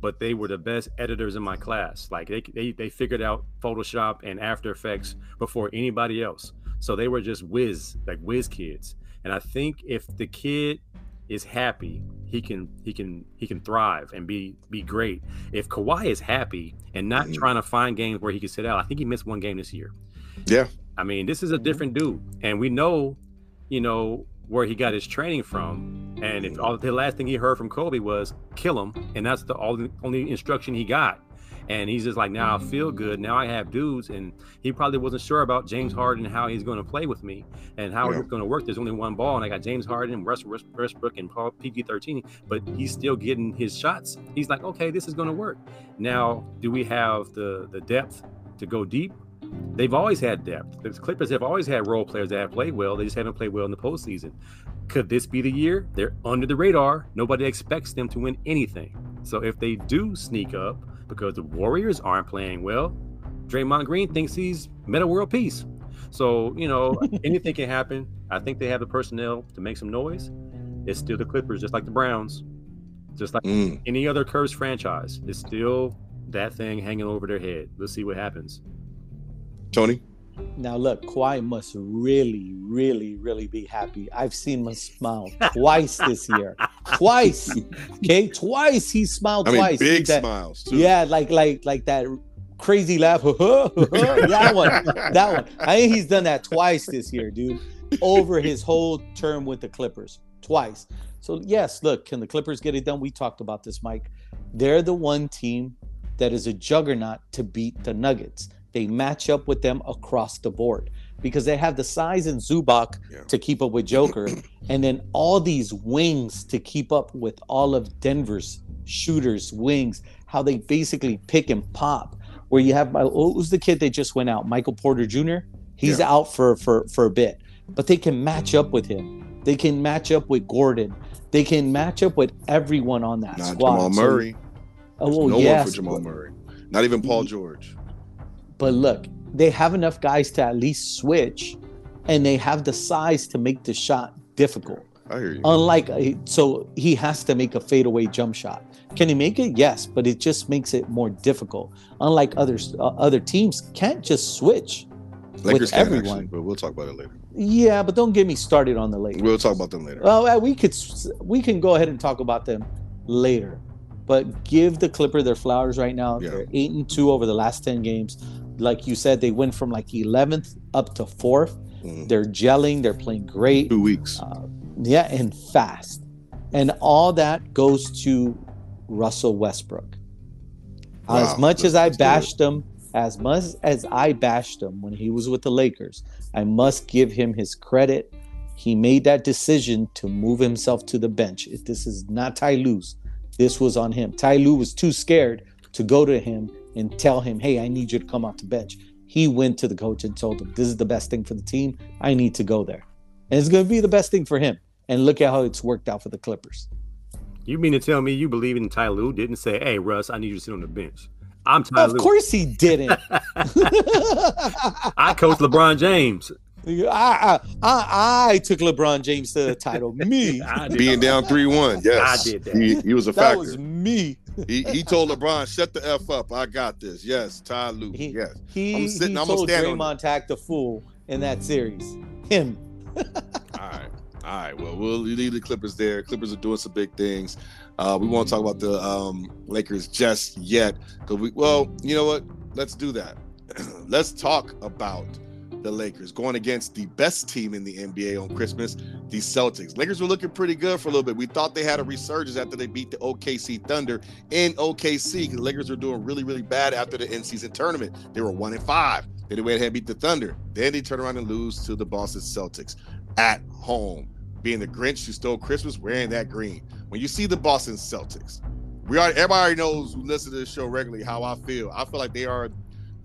[SPEAKER 4] but they were the best editors in my class. Like they they they figured out Photoshop and After Effects before anybody else. So they were just whiz, like whiz kids. And I think if the kid is happy, he can he can he can thrive and be be great. If Kawhi is happy and not
[SPEAKER 2] Mhm.
[SPEAKER 4] trying to find games where he can sit out, I think he missed one game this year.
[SPEAKER 2] Yeah.
[SPEAKER 4] I mean, this is a different dude, and we know, you know, where he got his training from. And if all the last thing he heard from Kobe was kill him, and that's the all the only instruction he got. And he's just like, now I feel good. Now I have dudes, and he probably wasn't sure about James Harden and how he's going to play with me and how
[SPEAKER 2] Yeah.
[SPEAKER 4] it's going to work. There's only one ball, and I got James Harden, West, Westbrook, and Paul PG13, but he's still getting his shots. He's like, okay, this is going to work. Now, do we have the the depth to go deep? They've always had depth. The Clippers have always had role players that have played well. They just haven't played well in the postseason. Could this be the year? They're under the radar. Nobody expects them to win anything. So if they do sneak up because the Warriors aren't playing well, Draymond Green thinks he's Metta World Peace. So, you know, anything can happen. I think they have the personnel to make some noise. It's still the Clippers, just like the Browns, just like
[SPEAKER 2] Mm.
[SPEAKER 4] any other cursed franchise. It's still that thing hanging over their head. Let's see what happens.
[SPEAKER 2] Tony.
[SPEAKER 3] Now look, Kawhi must really, really, really be happy. I've seen him smile twice this year. Twice. Okay, twice he smiled
[SPEAKER 2] I mean,
[SPEAKER 3] twice.
[SPEAKER 2] big
[SPEAKER 3] That-
[SPEAKER 2] smiles too.
[SPEAKER 3] Yeah, like like like that crazy laugh. that one. That one. I think he's done that twice this year, dude. Over his whole term with the Clippers. Twice. So yes, look, can the Clippers get it done? We talked about this, Mike. They're the one team that is a juggernaut to beat the Nuggets. They match up with them across the board because they have the size in Zubac
[SPEAKER 2] Yeah.
[SPEAKER 3] to keep up with Joker, and then all these wings to keep up with all of Denver's shooters, wings, how they basically pick and pop. Where you have oh, my what was the kid that just went out, Michael Porter Jr. He's
[SPEAKER 2] Yeah.
[SPEAKER 3] out for for for a bit, but they can match up with him. They can match up with Gordon. They can match up with everyone on that
[SPEAKER 2] Not
[SPEAKER 3] squad.
[SPEAKER 2] Jamal
[SPEAKER 3] So-
[SPEAKER 2] Murray.
[SPEAKER 3] oh, well,
[SPEAKER 2] no
[SPEAKER 3] yes,
[SPEAKER 2] one for Jamal
[SPEAKER 3] but-
[SPEAKER 2] Murray. Not even Paul George.
[SPEAKER 3] But look, they have enough guys to at least switch, and they have the size to make the shot difficult.
[SPEAKER 2] I hear you.
[SPEAKER 3] Unlike, uh, so he has to make a fadeaway jump shot. Can he make it? Yes, but it just makes it more difficult. Unlike others, uh, other teams can't just switch.
[SPEAKER 2] Lakers can
[SPEAKER 3] everyone.
[SPEAKER 2] actually, but we'll talk about it later.
[SPEAKER 3] Yeah, but don't get me started on the Lakers.
[SPEAKER 2] We'll talk about them later.
[SPEAKER 3] Well, uh, we could we can go ahead and talk about them later, but give the Clipper their flowers right now.
[SPEAKER 2] Yeah.
[SPEAKER 3] They're eight and two over the last ten games. Like you said, they went from like eleventh up to fourth.
[SPEAKER 2] Mhm.
[SPEAKER 3] They're gelling. They're playing great.
[SPEAKER 2] Two weeks.
[SPEAKER 3] Uh, yeah, and fast, and all that goes to Russell Westbrook. as
[SPEAKER 2] Wow,
[SPEAKER 3] much as I
[SPEAKER 2] let's do it.
[SPEAKER 3] bashed him, as much as I bashed him when he was with the Lakers, I must give him his credit. He made that decision to move himself to the bench. If This is not Ty Lue's. This was on him. Ty Lue was too scared to go to him and tell him, "Hey, I need you to come off the bench." He went to the coach and told him, "This is the best thing for the team. I need to go there." And it's going to be the best thing for him. And look at how it's worked out for the Clippers.
[SPEAKER 4] You mean to tell me you believe in Ty Lue didn't say, "Hey, Russ, I need you to sit on the bench." I'm Ty
[SPEAKER 3] Of
[SPEAKER 4] Lue.
[SPEAKER 3] course he didn't.
[SPEAKER 4] I coach LeBron James.
[SPEAKER 3] I, I, I, I took LeBron James to the title. Me.
[SPEAKER 2] Being down three one. Yes,
[SPEAKER 4] I did that.
[SPEAKER 2] He, he was a
[SPEAKER 3] That
[SPEAKER 2] factor.
[SPEAKER 3] was me.
[SPEAKER 2] He, he told LeBron, "Shut the f up. I got this." Yes, Ty Lue.
[SPEAKER 3] He,
[SPEAKER 2] yes.
[SPEAKER 3] he,
[SPEAKER 2] I'm sitting-
[SPEAKER 3] he
[SPEAKER 2] I'm
[SPEAKER 3] told Draymond act a fool in that series. Him.
[SPEAKER 1] All right.
[SPEAKER 2] All right, well, we'll leave the Clippers there. Clippers are doing some big things. Uh, we won't talk about the um, Lakers just yet. Cause we, well, you know what? Let's do that. Let's talk about the Lakers going against the best team in the NBA on Christmas, the Celtics. Lakers were looking pretty good for a little bit. We thought they had a resurgence after they beat the OKC Thunder in OKC. The Lakers were doing really, really bad after the in-season tournament. They were one and five. Then they went ahead and beat the Thunder. Then they turn around and lose to the Boston Celtics at home. Being the Grinch who stole Christmas, wearing that green. When you see the Boston Celtics, we are everybody knows who listen to this show regularly how I feel. I feel like they are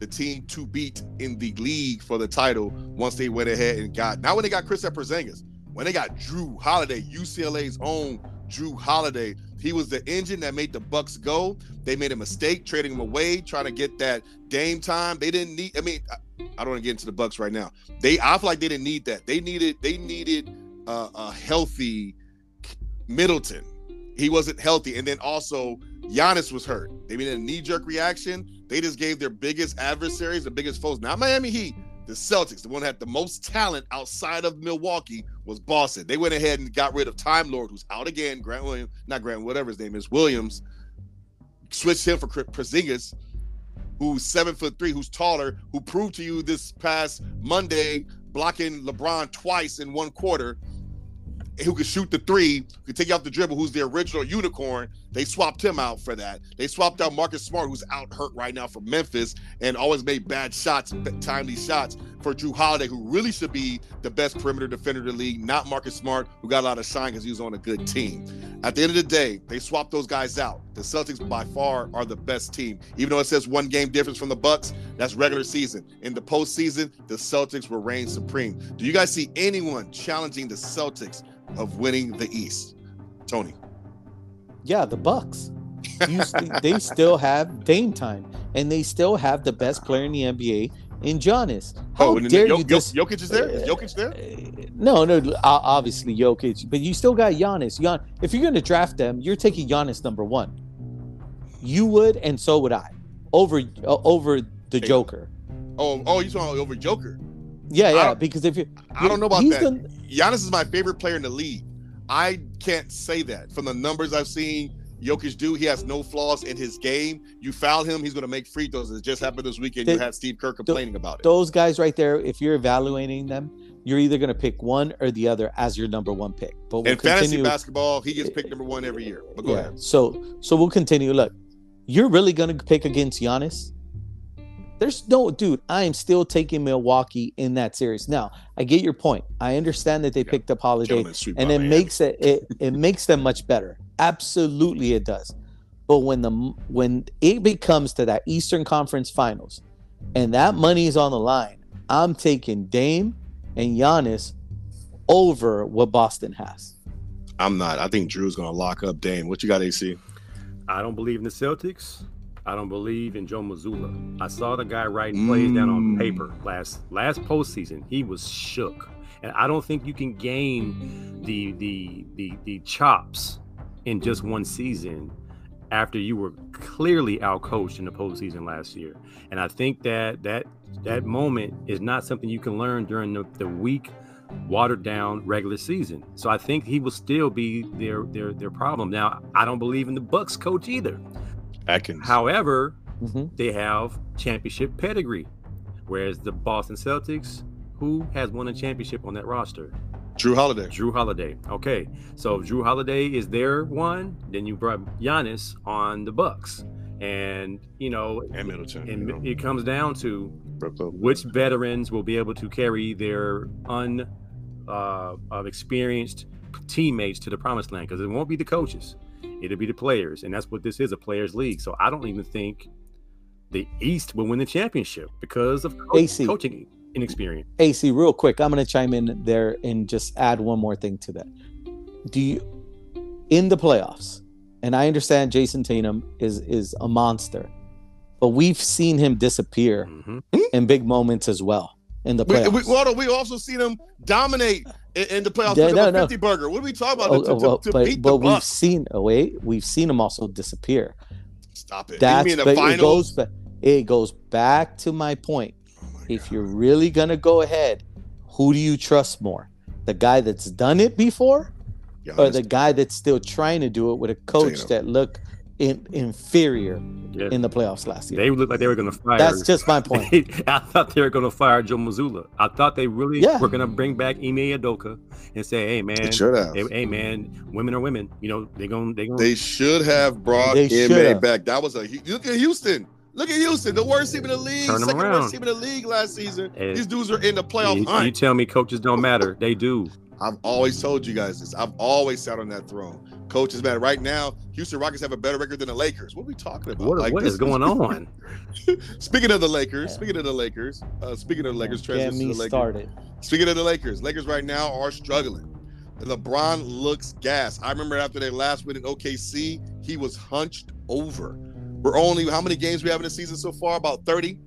[SPEAKER 2] the team to beat in the league for the title once they went ahead and got not when they got Chris Porzingis, when they got Jrue Holiday, UCLA's own Jrue Holiday. He was the engine that made the Bucks go. They made a mistake trading him away, trying to get that Dame time. They didn't need. I mean, I, I don't want to get into the Bucks right now. They, I feel like they didn't need that. They needed, they needed uh, a healthy Middleton. He wasn't healthy, and then also Giannis was hurt. They made a knee jerk reaction. They just gave their biggest adversaries, the biggest foes, not Miami Heat, the Celtics, the one that had the most talent outside of Milwaukee was Boston. They went ahead and got rid of Time Lord, who's out again. Grant Williams, not Grant, whatever his name is, Williams. Switched him for Porzingis, who's seven foot three, who's taller, who proved to you this past Monday blocking LeBron twice in one quarter who could shoot the three, could take off the dribble, who's the original unicorn. They swapped him out for that. They swapped out Marcus Smart, who's out hurt right now for Memphis and always made bad shots, timely shots for Jrue Holiday, who really should be the best perimeter defender in the league, not Marcus Smart, who got a lot of shine because he was on a good team. At the end of the day, they swapped those guys out. The Celtics by far are the best team. Even though it says one game difference from the Bucks, that's regular season. In the postseason, the Celtics will reign supreme. Do you guys see anyone challenging the Celtics of winning the East? Tony.
[SPEAKER 3] Yeah, the Bucks. they still have Dame time, and they still have the best player in the NBA in Giannis. How
[SPEAKER 2] oh,
[SPEAKER 3] dare
[SPEAKER 2] Jok-
[SPEAKER 3] you? Dis-
[SPEAKER 2] Jokic is there? Is Jokic there?
[SPEAKER 3] Uh, no, no, obviously Jokic, but you still got Giannis. Gian- if you're going to draft them, you're taking Giannis number one. You would, and so would I, over uh, over the hey. Joker.
[SPEAKER 2] Oh, oh, you're talking over Joker?
[SPEAKER 3] Yeah, yeah. Because if you,
[SPEAKER 2] I don't know about that. Gonna, Giannis is my favorite player in the league. I can't say that from the numbers I've seen. Jokic do. He has no flaws in his game. You foul him, he's going to make free throws. It just happened this weekend. You had Steve Kerr complaining about it.
[SPEAKER 3] Those guys right there, if you're evaluating them, you're either going to pick one or the other as your number one pick.
[SPEAKER 2] But we'll in continue. fantasy basketball, he gets picked eh, number one every year. But go yeah. ahead.
[SPEAKER 3] So, so we'll continue. Look, you're really going to pick against Giannis? There's no dude. I am still taking Milwaukee in that series. Now, I get your point. I understand that they yeah. picked up Holiday, and it makes it, it it makes them much better. Absolutely, it does. But when the when it becomes to that Eastern Conference Finals, and that money is on the line, I'm taking Dame and Giannis over what Boston has.
[SPEAKER 2] I'm not. I think Jrue's going to lock up Dame. What you got, AC?
[SPEAKER 4] I don't believe in the Celtics. I don't believe in Joe Mazzulla. I saw the guy writing plays down on paper mm. last last postseason. He was shook, and I don't think you can gain the the the the chops in just one season after you were clearly outcoached in the postseason last year. And I think that that that moment is not something you can learn during the, the weak, watered down regular season. So I think he will still be their their their problem. Now I don't believe in the Bucks coach either.
[SPEAKER 2] Atkins.
[SPEAKER 4] However, mm-hmm. they have championship pedigree, whereas the Boston Celtics, who has won a championship on that roster?
[SPEAKER 2] Jrue Holiday.
[SPEAKER 4] Jrue Holiday. Okay, so if Jrue Holiday is their one, then you brought Giannis on the Bucks, and you know,
[SPEAKER 2] and Middleton.
[SPEAKER 4] And
[SPEAKER 2] you know.
[SPEAKER 4] it comes down to which veterans will be able to carry their un uh, experienced teammates to the promised land because it won't be the coaches it'll be the players, and that's what this is a players' league. So I don't even think the East will win the championship because of AC. coaching inexperience.
[SPEAKER 3] AC, real quick, I'm going to chime in there and just add one more thing to that. Do you in the playoffs? And I understand Jayson Tatum is is a monster, but we've seen him disappear mm-hmm. in big moments as well in the playoffs.
[SPEAKER 2] We, we, well, we also seen him dominate in, in the playoffs yeah, with no, no. 50 burger. What are we talking about? Oh, to, well, to, to
[SPEAKER 3] but,
[SPEAKER 2] beat
[SPEAKER 3] but
[SPEAKER 2] the
[SPEAKER 3] we've seen oh wait, we've seen him also disappear.
[SPEAKER 2] Stop it.
[SPEAKER 3] That's
[SPEAKER 2] you mean
[SPEAKER 3] the
[SPEAKER 2] finals?
[SPEAKER 3] It goes, it goes back to my point. My if you're really gonna go ahead, who do you trust more? The guy that's done it before, or the guy that's still trying to do it with a coach
[SPEAKER 2] Tatum.
[SPEAKER 3] that looked in, inferior
[SPEAKER 4] Yeah.
[SPEAKER 3] in the playoffs last year?
[SPEAKER 4] They looked like they were going to fire.
[SPEAKER 3] That's just my point.
[SPEAKER 4] I thought they were going to fire Joe Mazzulla. I thought they really
[SPEAKER 3] Yeah.
[SPEAKER 4] were going to bring back Ime Udoka and say, "Hey man,
[SPEAKER 2] They should have.
[SPEAKER 4] hey, hey, man, women are women. You know they're going they gonna
[SPEAKER 2] They should have brought
[SPEAKER 3] They
[SPEAKER 2] Ime back. That was a look at Houston. Look at Houston, the worst team in the league,
[SPEAKER 4] Turn 'em
[SPEAKER 2] second
[SPEAKER 4] around.
[SPEAKER 2] worst team in the league last season.
[SPEAKER 4] Eh,
[SPEAKER 2] These dudes are in the playoff
[SPEAKER 4] You,
[SPEAKER 2] hunt.
[SPEAKER 4] you tell me coaches don't matter. They do.
[SPEAKER 2] I've always told you guys this. I've always sat on that throne. Coaches matter. Right now, Houston Rockets have a better record than the Lakers. What are we talking about?
[SPEAKER 4] What,
[SPEAKER 2] Like,
[SPEAKER 4] what
[SPEAKER 2] this
[SPEAKER 4] is going on?
[SPEAKER 2] Speaking of the Lakers,
[SPEAKER 3] Yeah.
[SPEAKER 2] speaking of the Lakers, uh, speaking of the Lakers,
[SPEAKER 3] Get
[SPEAKER 2] transition to
[SPEAKER 3] me
[SPEAKER 2] the Lakers.
[SPEAKER 3] started.
[SPEAKER 2] Speaking of the Lakers, Lakers right now are struggling. LeBron looks gas. I remember after their last win in OKC, he was hunched over. We're only how many games we have in the season so far? About 30.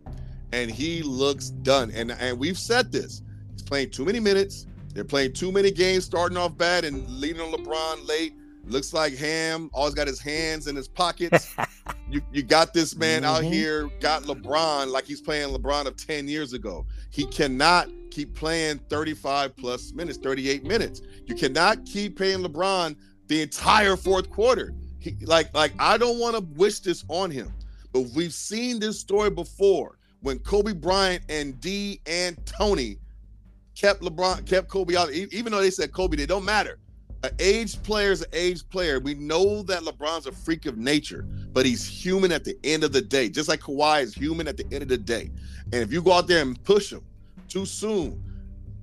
[SPEAKER 2] And he looks done. And and we've said this. He's playing too many minutes. They're playing too many games, starting off bad and leading on LeBron late. Looks like Ham always got his hands in his pockets. you you got this man out
[SPEAKER 3] Mhm.
[SPEAKER 2] here, got LeBron like he's playing LeBron of 10 years ago. He cannot keep playing 35 plus minutes, 38 minutes. You cannot keep paying LeBron the entire fourth quarter. He, like, like I don't want to wish this on him, but we've seen this story before when Kobe Bryant and D'Antoni kept LeBron, kept Kobe out, even though they said Kobe, they don't matter. An aged player is an aged player. We know that LeBron's a freak of nature, but he's human at the end of the day, just like Kawhi is human at the end of the day. And if you go out there and push him too soon,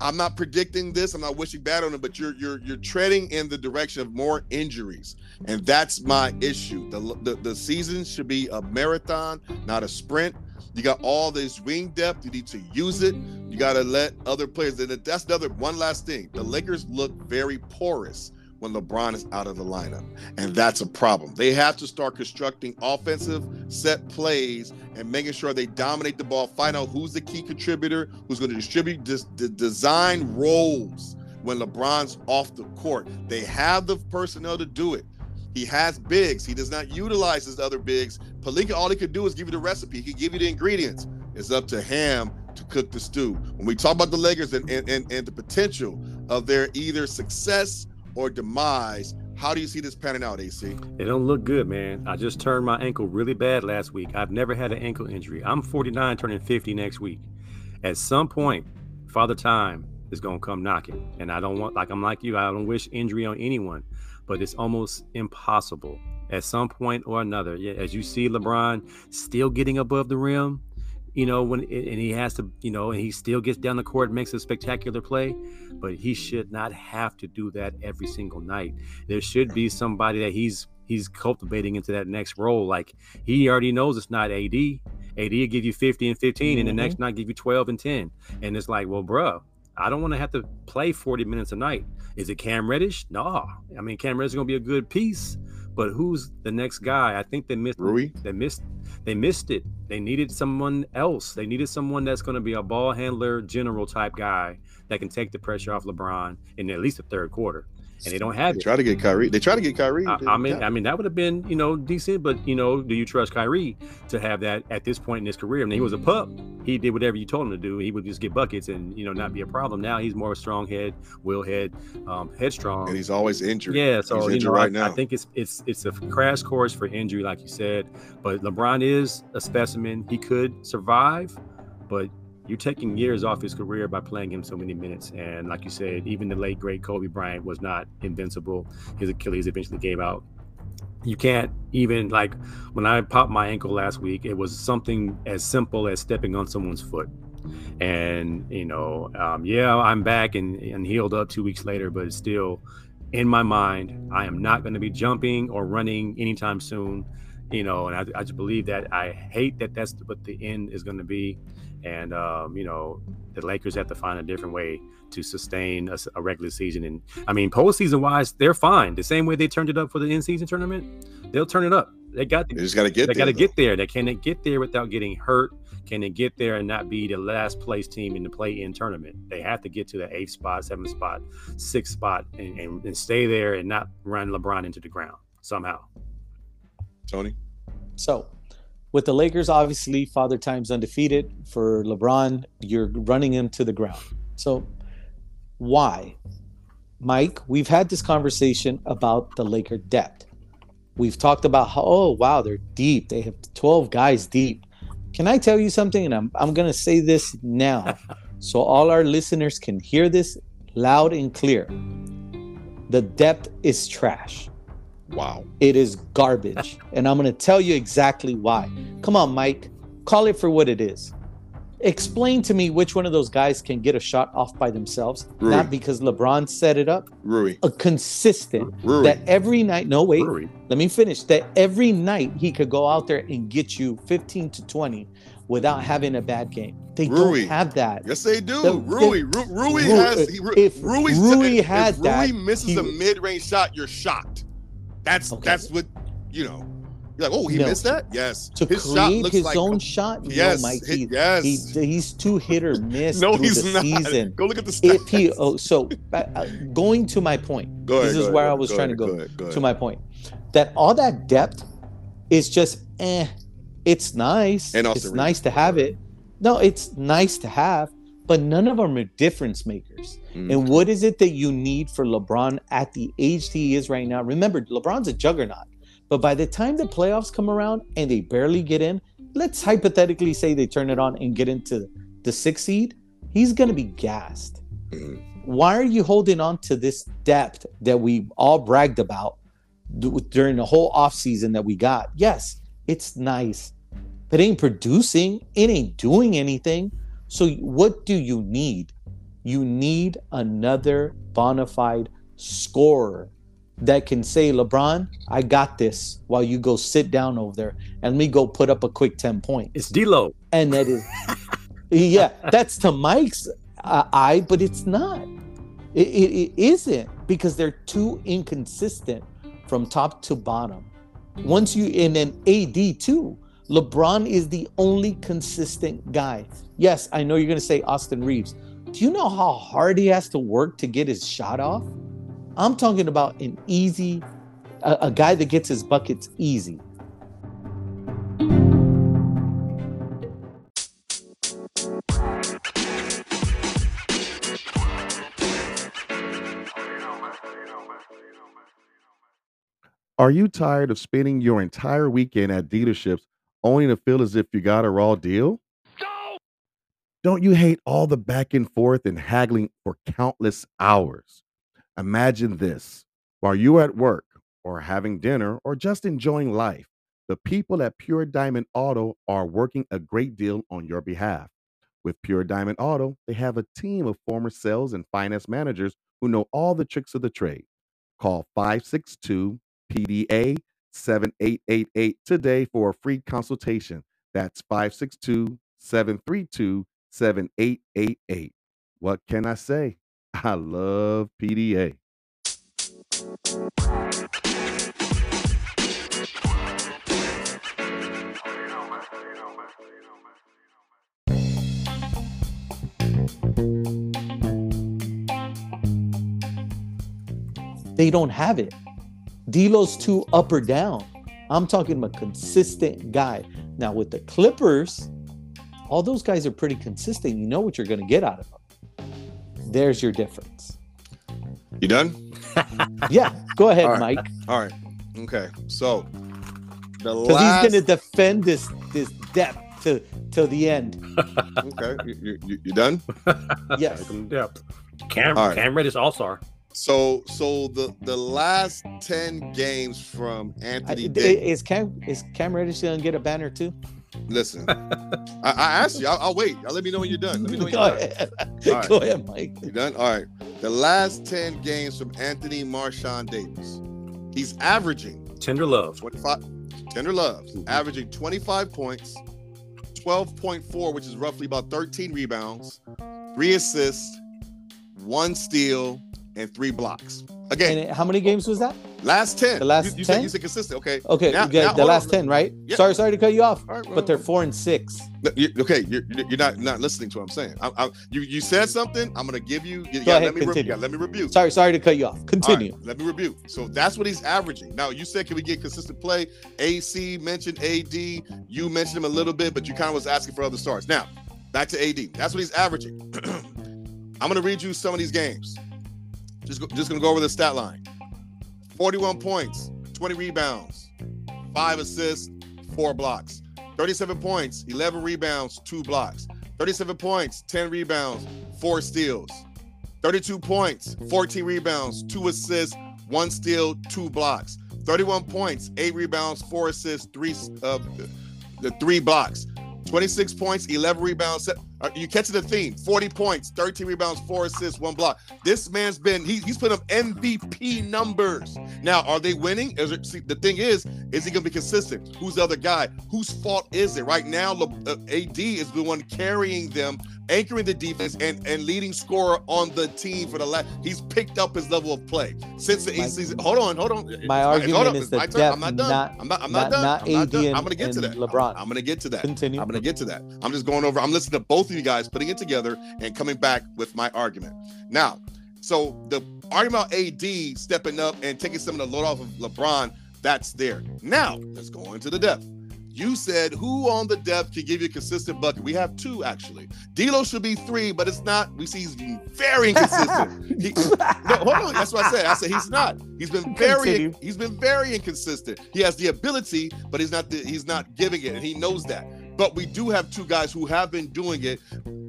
[SPEAKER 2] I'm not predicting this. I'm not wishing bad on him, but you're you're you're treading in the direction of more injuries, and that's my issue. The the, the season should be a marathon, not a sprint. You got all this wing depth. You need to use it. You got to let other players. And that's another one last thing. The Lakers look very porous when LeBron is out of the lineup, and that's a problem. They have to start constructing offensive set plays and making sure they dominate the ball. Find out who's the key contributor, who's going to distribute, dis- de- design roles when LeBron's off the court. They have the personnel to do it. He has bigs. He does not utilize his other bigs. Pelinka, all he could do is give you the recipe. He can give you the ingredients. It's up to him to cook the stew. When we talk about the Lakers and, and, and, and the potential of their either success or demise, how do you see this panning out, AC?
[SPEAKER 4] It don't look good, man. I just turned my ankle really bad last week. I've never had an ankle injury. I'm 49, turning 50 next week. At some point, Father Time is gonna come knocking, and I don't want like I'm like you. I don't wish injury on anyone, but it's almost impossible at some point or another. Yeah, as you see LeBron still getting above the rim, you know when and he has to, you know, and he still gets down the court, makes a spectacular play, but he should not have to do that every single night. There should be somebody that he's he's cultivating into that next role. Like he already knows it's not AD. AD will give you 50 and 15, and the next mm-hmm. night give you 12 and 10. And it's like, well, bruh, I don't want to have to play 40 minutes a night. Is it Cam Reddish? No. I mean, Cam Reddish is gonna be a good piece, but who's the next guy? I think they missed
[SPEAKER 2] Rui?
[SPEAKER 4] they missed they missed it. They needed someone else. They needed someone that's going to be a ball handler, general type guy that can take the pressure off LeBron in at least the third quarter. And they don't have
[SPEAKER 2] They
[SPEAKER 4] it.
[SPEAKER 2] try to get Kyrie. They try to get Kyrie.
[SPEAKER 4] I, I mean. I mean that would have been you know decent, but you know, do you trust Kyrie to have that at this point in his career? I mean, he was a pup. He did whatever you told him to do. He would just get buckets and you know not be a problem. Now he's more of a strong head, will head, um, headstrong.
[SPEAKER 2] and he's always injured.
[SPEAKER 4] Yeah, so
[SPEAKER 2] He's
[SPEAKER 4] you
[SPEAKER 2] injured
[SPEAKER 4] know, I,
[SPEAKER 2] right now.
[SPEAKER 4] I think it's it's it's a crash course for injury, like you said. But LeBron is a specimen. He could survive, but you're taking years off his career by playing him so many minutes. And like you said, even the late great Kobe Bryant was not invincible. His Achilles eventually gave out. You can't even like when I popped my ankle last week, it was something as simple as stepping on someone's foot. And you know, um, yeah, I'm back and, and healed up two weeks later, but it's still in my mind, I am not going to be jumping or running anytime soon. You know, and I, I just believe that I hate that that's what the end is going to be. And, um, you know, the Lakers have to find a different way to sustain a regular season. And I mean, postseason wise, they're fine. The same way they turned it up for the in season tournament, they'll turn it up. They got
[SPEAKER 2] They just got to get
[SPEAKER 4] they got to get there. They can they get there without getting hurt? Can they get there and not be the last place team in the play-in tournament? They have to get to the eighth spot, seventh spot, sixth spot, and, and, and stay there and not run LeBron into the ground somehow.
[SPEAKER 2] Tony.
[SPEAKER 3] So, with the Lakers, obviously, Father Time's undefeated. For LeBron, you're running him to the ground. So, why? Mike, we've had this conversation about the Laker depth. We've talked about how, oh, wow, they're deep. They have 12 guys deep. Can I tell you something? And I'm, I'm going to say this now so all our listeners can hear this loud and clear. The depth is trash.
[SPEAKER 2] Wow.
[SPEAKER 3] It is garbage. and I'm going to tell you exactly why. Come on, Mike. Call it for what it is. Explain to me which one of those guys can get a shot off by themselves,
[SPEAKER 2] Rui.
[SPEAKER 3] not because LeBron set it up.
[SPEAKER 2] Rui.
[SPEAKER 3] A consistent
[SPEAKER 2] Rui.
[SPEAKER 3] that every night. No, wait.
[SPEAKER 4] Rui.
[SPEAKER 3] Let me finish. That every night he could go out there and get you 15 to 20 without having a bad game. They
[SPEAKER 2] Rui.
[SPEAKER 3] don't have that.
[SPEAKER 2] Yes, they do.
[SPEAKER 3] The-
[SPEAKER 2] Rui, Ru- Rui
[SPEAKER 3] Ru-
[SPEAKER 2] has. He,
[SPEAKER 3] if
[SPEAKER 2] Rui's,
[SPEAKER 3] Rui had
[SPEAKER 2] if Rui
[SPEAKER 3] that,
[SPEAKER 2] misses
[SPEAKER 3] he
[SPEAKER 2] a mid-range shot, you're shocked. That's
[SPEAKER 3] Okay.
[SPEAKER 2] that's what you know. You're like, oh, he
[SPEAKER 3] No.
[SPEAKER 2] missed that. Yes,
[SPEAKER 3] To
[SPEAKER 2] his shot
[SPEAKER 3] create his
[SPEAKER 2] like
[SPEAKER 3] own shot,
[SPEAKER 2] Yes,
[SPEAKER 3] no, Mike. He,
[SPEAKER 2] yes.
[SPEAKER 3] he- he's too hit or miss
[SPEAKER 2] No, he's
[SPEAKER 3] the
[SPEAKER 2] not.
[SPEAKER 3] season.
[SPEAKER 2] Go look at the stats.
[SPEAKER 3] If he, oh, so uh, uh, going to my point,
[SPEAKER 2] Go ahead,
[SPEAKER 3] this is
[SPEAKER 2] ahead,
[SPEAKER 3] where I was
[SPEAKER 2] ahead,
[SPEAKER 3] trying to
[SPEAKER 2] go
[SPEAKER 3] go.
[SPEAKER 2] ahead, go
[SPEAKER 3] to my point that all that depth is just eh it's nice
[SPEAKER 2] And Austin
[SPEAKER 3] it's nice to have it no it's nice to have but none of them are difference makers
[SPEAKER 2] Mm.
[SPEAKER 3] and what is it that you need for lebron at the age he is right now remember lebron's a juggernaut but by the time the playoffs come around and they barely get in let's hypothetically say they turn it on and get into the sixth seed he's going to be gassed
[SPEAKER 2] Mhm.
[SPEAKER 3] why are you holding on to this depth that we all bragged about during the whole offseason that we got? Yes, it's nice, but it ain't producing, it ain't doing anything. So, what do you need? You need another bona fide scorer that can say, LeBron, I got this while you go sit down over there and let me go put up a quick 10 points.
[SPEAKER 4] It's D'Lo.
[SPEAKER 3] and that is yeah that's to mike's uh, eye but it's not. It, it, it isn't because they're too inconsistent from top to bottom. Once you and then ad too lebron is the only consistent guy. Yes i know you're going to say austin reaves do you know how hard he has to work to get his shot off i'm talking about an easy a, a guy that gets his buckets easy
[SPEAKER 1] Are you tired of spending your entire weekend at dealerships only to feel as if you got a raw deal? Don't you hate all the back and forth and haggling for countless hours? Imagine this while you're at work or having dinner or just enjoying life, the people at Pure Diamond Auto are working a great deal on your behalf. With Pure Diamond Auto, they have a team of former sales and finance managers who know all the tricks of the trade. Call 562 PDA 7888 today for a free consultation. That's 562 732 7888. What can I say? I love PDA.
[SPEAKER 3] They don't have it. D'Lo's too up or down. I'm talking a consistent guy. Now with the Clippers, all those guys are pretty consistent. You know what you're going to get out of them. There's your difference.
[SPEAKER 2] You done?
[SPEAKER 3] Yeah, go ahead,
[SPEAKER 2] All right.
[SPEAKER 3] Mike,
[SPEAKER 2] All right. Okay. So the
[SPEAKER 3] because
[SPEAKER 2] last.
[SPEAKER 3] he's going to defend this this depth to till the end.
[SPEAKER 2] okay. You, you, you, you done?
[SPEAKER 3] Yes.
[SPEAKER 4] Like depth. Cam,
[SPEAKER 2] All right.
[SPEAKER 4] Cam Reddish All Star.
[SPEAKER 2] So so the the last ten games from
[SPEAKER 3] I-
[SPEAKER 2] Anthony
[SPEAKER 3] i-
[SPEAKER 2] Davis.
[SPEAKER 3] Is Cam is Cam Reddish going to get a banner too?
[SPEAKER 2] Listen, I, I asked you. I'll, I'll wait. I'll let me know when you're done. Let me know when
[SPEAKER 3] Go
[SPEAKER 2] you're done.
[SPEAKER 3] ahead.
[SPEAKER 2] All right.
[SPEAKER 3] Go ahead, Mike.
[SPEAKER 2] You done? All right. The last 10 games from Anthony Marshawn Davis. He's averaging
[SPEAKER 4] Tender love.
[SPEAKER 2] 25 tender loves, mm-hmm. averaging 25 points, 12.4, which is roughly about 13 rebounds, three assists, one steal, and three blocks. Again,
[SPEAKER 3] And how many games was that?
[SPEAKER 2] Last 10.
[SPEAKER 3] the last
[SPEAKER 2] you, you said
[SPEAKER 3] 10?
[SPEAKER 2] you said consistent. Okay.
[SPEAKER 3] Okay,
[SPEAKER 2] Now-
[SPEAKER 3] yeah,
[SPEAKER 2] now,
[SPEAKER 3] the last
[SPEAKER 2] on.
[SPEAKER 3] ten, right?
[SPEAKER 2] Yeah.
[SPEAKER 3] Sorry, sorry to cut you off,
[SPEAKER 2] right, well,
[SPEAKER 3] but they're four and six.
[SPEAKER 2] No, you- okay, you're, you're not not listening to what I'm saying. I, I, you you said something. I'm gonna give you. You
[SPEAKER 3] Go ahead,
[SPEAKER 2] let me re-
[SPEAKER 3] continue.
[SPEAKER 2] gotta let me review.
[SPEAKER 3] Sorry, sorry to cut you off.
[SPEAKER 2] All right,
[SPEAKER 3] Continue.
[SPEAKER 2] let me review. So that's what he's averaging. Now you said can we get consistent play? AC mentioned AD. You mentioned him a little bit, but you kind of was asking for other stars. Now back to AD. That's what he's averaging. I'm gonna read you some of these games. Just go, just gonna go over the stat line. 41 points, 20 rebounds, five assists, four blocks. 37 points, 11 rebounds, two blocks. 37 points, 10 rebounds, four steals. 32 points, 14 rebounds, two assists, one steal, two blocks. 31 points, eight rebounds, four assists, three uh, the three blocks. 26 points, 11 rebounds. Uh, you catching the theme? 40 points, 13 rebounds, four assists, one block. This man's been he, he's put up MVP numbers. Now, are they winning? Is it, see, the thing is, is he gonna be consistent? Who's the other guy? Whose fault is it? Right now, uh, AD is the one carrying them anchoring the defense and, and leading scorer on the team for the last. He's picked up his level of play since the my, season. Hold on, hold on.
[SPEAKER 3] My argument hold on. is that depth,
[SPEAKER 2] I'm not done.
[SPEAKER 3] Not,
[SPEAKER 2] I'm not. I'm not, not done. Not
[SPEAKER 3] I'm not done.
[SPEAKER 2] I'm gonna get to that.
[SPEAKER 3] LeBron.
[SPEAKER 2] I'm, I'm gonna get to that.
[SPEAKER 3] Continue.
[SPEAKER 2] I'm gonna get to that. I'm just going over. I'm listening to both of you guys, putting it together, and coming back with my argument. Now, so the argument about AD stepping up and taking some of the load off of LeBron, that's there. Now let's go into the depth. You said who on the depth can give you a consistent bucket? We have two actually. D'Lo should be three, but it's not. We see he's very inconsistent. he, no, hold on. That's what I said. I said he's not. He's been very. Continue. He's been very inconsistent. He has the ability, but he's not. The, he's not giving it, and he knows that. But we do have two guys who have been doing it.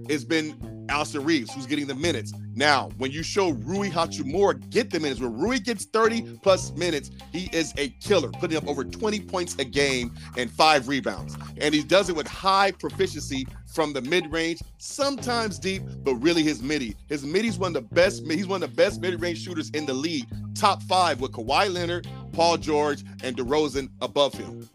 [SPEAKER 2] It's been Austin Reaves who's getting the minutes. Now, when you show Rui Hachimura get the minutes, when Rui gets 30 plus minutes, he is a killer, putting up over 20 points a game and five rebounds. And he does it with high proficiency from the mid-range, sometimes deep, but really his midi. His midi's one of the best, he's one of the best mid-range shooters in the league. Top five with Kawhi Leonard, Paul George, and DeRozan above him.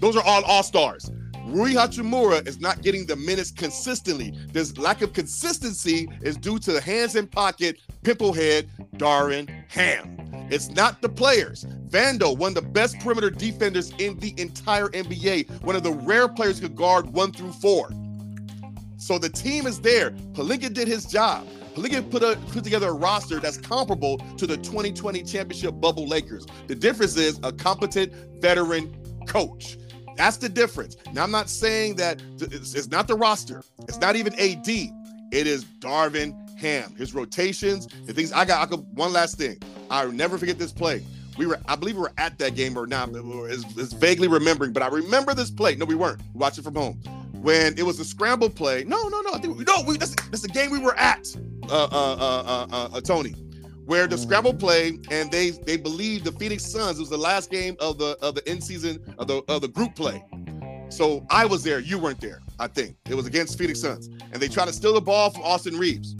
[SPEAKER 2] Those are all all-stars. Rui Hachimura is not getting the minutes consistently. This lack of consistency is due to the hands in pocket, pimple head, Darvin Ham. It's not the players. Vando, one of the best perimeter defenders in the entire NBA, one of the rare players who could guard one through four. So the team is there. Pelinka did his job. Pelinka put a put together a roster that's comparable to the 2020 championship bubble Lakers. The difference is a competent veteran coach. That's the difference. Now, I'm not saying that it's, not the roster. It's not even AD. It is Darvin Ham. His rotations, the things I got. I could, one last thing. I'll never forget this play. We were, I believe we were at that game or not. It's, it's vaguely remembering, but I remember this play. No, we weren't. We it from home. When it was a scramble play. No, no, no. I think no. We, that's, that's the game we were at. Uh, uh, uh, uh, uh, Tony where the scramble mm. play and they they believe the Phoenix Suns it was the last game of the of the end season of the of the group play. So I was there, you weren't there. I think it was against Phoenix Suns, and they tried to steal the ball from Austin Reaves,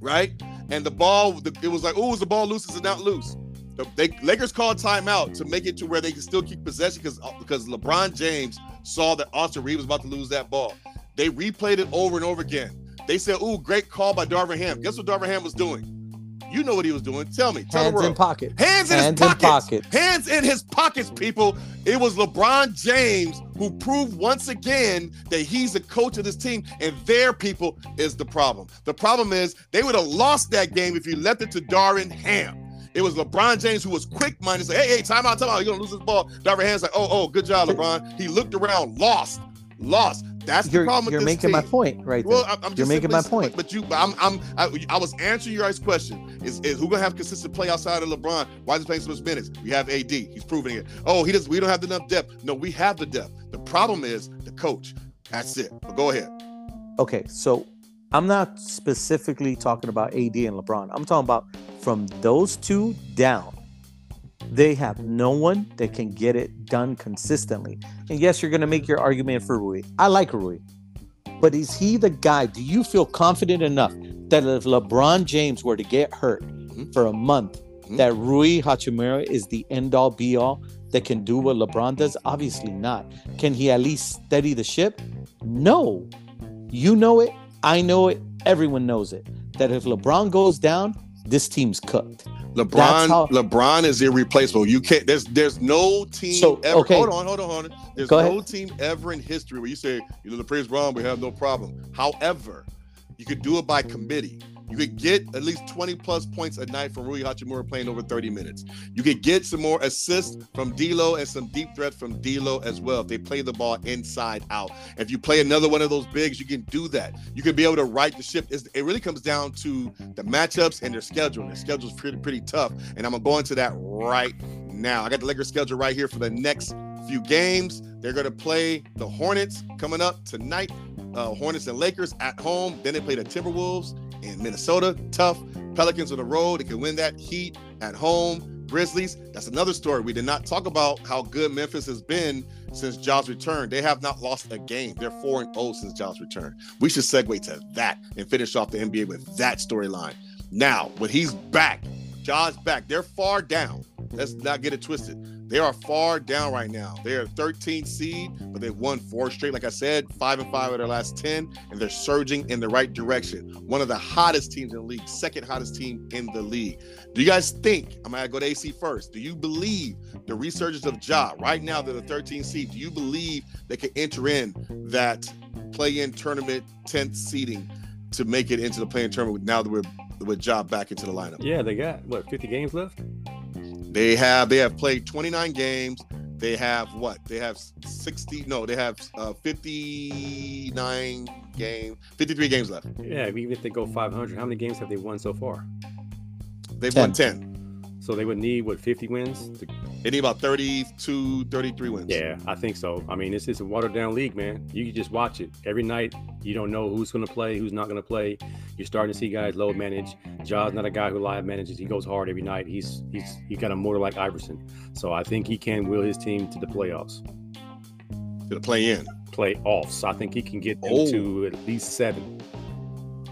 [SPEAKER 2] right? And the ball, it was like, oh, is the ball loose? Is it not loose? The they, Lakers called timeout to make it to where they can still keep possession because because uh, LeBron James saw that Austin Reaves was about to lose that ball. They replayed it over and over again. They said, "Oh, great call by Darvin Ham." Guess what Darvin Ham was doing? You know what he was doing. Tell me. Tell
[SPEAKER 3] Hands in pocket.
[SPEAKER 2] Hands in Hands his pockets. In pocket. Hands in his pockets, people. It was LeBron James who proved once again that he's the coach of this team, and their people is the problem. The problem is they would have lost that game if you left it to Darvin Ham. It was LeBron James who was quick minded, say, hey, hey, time out, time out. You're gonna lose this ball. Darvin Ham's like, oh, oh, good job, LeBron. He looked around, lost, lost. That's the
[SPEAKER 3] you're,
[SPEAKER 2] problem.
[SPEAKER 3] You're making
[SPEAKER 2] team.
[SPEAKER 3] my point, right? Well, I'm, I'm you're making my point.
[SPEAKER 2] But you, I'm, I'm, I, I, was answering your guys' question. Is, is who gonna have consistent play outside of LeBron? Why is he playing so much minutes? We have AD. He's proving it. Oh, he does. We don't have enough depth. No, we have the depth. The problem is the coach. That's it. But go ahead.
[SPEAKER 3] Okay, so I'm not specifically talking about AD and LeBron. I'm talking about from those two down they have no one that can get it done consistently. And yes, you're going to make your argument for Rui. I like Rui. But is he the guy? Do you feel confident enough that if LeBron James were to get hurt mm-hmm. for a month, mm-hmm. that Rui Hachimura is the end all be all that can do what LeBron does? Obviously not. Can he at least steady the ship? No. You know it. I know it. Everyone knows it. That if LeBron goes down, this team's cooked.
[SPEAKER 2] LeBron, how, LeBron is irreplaceable. You can't. There's there's no team so, ever. Okay. Hold on, hold on, hold on. There's Go no ahead. team ever in history where you say, you know, the praise Bron, we have no problem. However, you could do it by committee. You could get at least 20 plus points a night from Rui Hachimura playing over 30 minutes. You could get some more assists from D'Lo and some deep threat from D'Lo as well if they play the ball inside out. If you play another one of those bigs, you can do that. You can be able to right the ship. It's, it really comes down to the matchups and their schedule. Their schedule is pretty pretty tough, and I'm gonna go into that right now. I got the Lakers schedule right here for the next few games. They're gonna play the Hornets coming up tonight. Uh, Hornets and Lakers at home. Then they play the Timberwolves in Minnesota. Tough. Pelicans on the road. They can win that. Heat at home. Grizzlies. That's another story. We did not talk about how good Memphis has been since Ja's return. They have not lost a game. They're 4 and 0 since Ja's return. We should segue to that and finish off the NBA with that storyline. Now, when he's back, Ja's back. They're far down. Let's not get it twisted. They are far down right now. They're 13 seed, but they've won four straight. Like I said, five and five of their last 10, and they're surging in the right direction. One of the hottest teams in the league, second hottest team in the league. Do you guys think? I'm gonna go to AC first. Do you believe the resurgence of Ja right now? They're the 13 seed. Do you believe they can enter in that play-in tournament 10th seeding to make it into the play-in tournament now that we're with Ja back into the lineup?
[SPEAKER 4] Yeah, they got what 50 games left.
[SPEAKER 2] They have they have played 29 games. They have what? They have 60. No, they have uh, 59 game, 53 games left.
[SPEAKER 4] Yeah, even if they go 500, how many games have they won so far?
[SPEAKER 2] They've
[SPEAKER 3] 10.
[SPEAKER 2] won 10.
[SPEAKER 4] So they would need what 50 wins? To,
[SPEAKER 2] They need about 32, 33 wins.
[SPEAKER 4] yeah, I think so. I mean, it's just a watered down league, man. You can just watch it every night. You don't know who's going to play, who's not going to play. You're starting to see guys low manage. Ja's not a guy who live manages. He goes hard every night. He's he's he got a motor like Iverson. So I think he can will his team to the playoffs,
[SPEAKER 2] To the play in.
[SPEAKER 4] playoffs. I think he can get them
[SPEAKER 2] Oh.
[SPEAKER 4] to at least seven.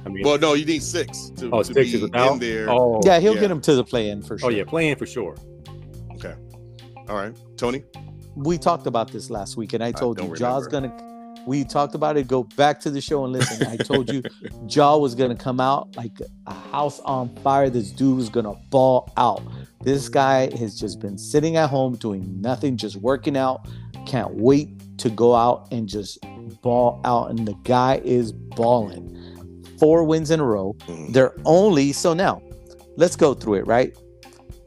[SPEAKER 4] I mean,
[SPEAKER 2] Well, no, you need six to,
[SPEAKER 4] oh,
[SPEAKER 2] to
[SPEAKER 4] six
[SPEAKER 2] be in there.
[SPEAKER 4] Oh,
[SPEAKER 3] Yeah, he'll
[SPEAKER 2] yeah.
[SPEAKER 3] get him to the play-in for
[SPEAKER 4] oh,
[SPEAKER 3] sure. oh sure.
[SPEAKER 4] yeah, playing for sure.
[SPEAKER 2] Okay. All right. Tony?
[SPEAKER 3] We talked about this last week, and I told
[SPEAKER 2] don't
[SPEAKER 3] you
[SPEAKER 2] Ja's
[SPEAKER 3] gonna. We talked about it. Go back to the show and listen. I told you Jaw was gonna come out like a house on fire. This dude was gonna ball out. This guy has just been sitting at home doing nothing, just working out. Can't wait to go out and just ball out. And the guy is balling. Four wins in a row.
[SPEAKER 2] Mhm.
[SPEAKER 3] They're only so now. Let's go through it. Right,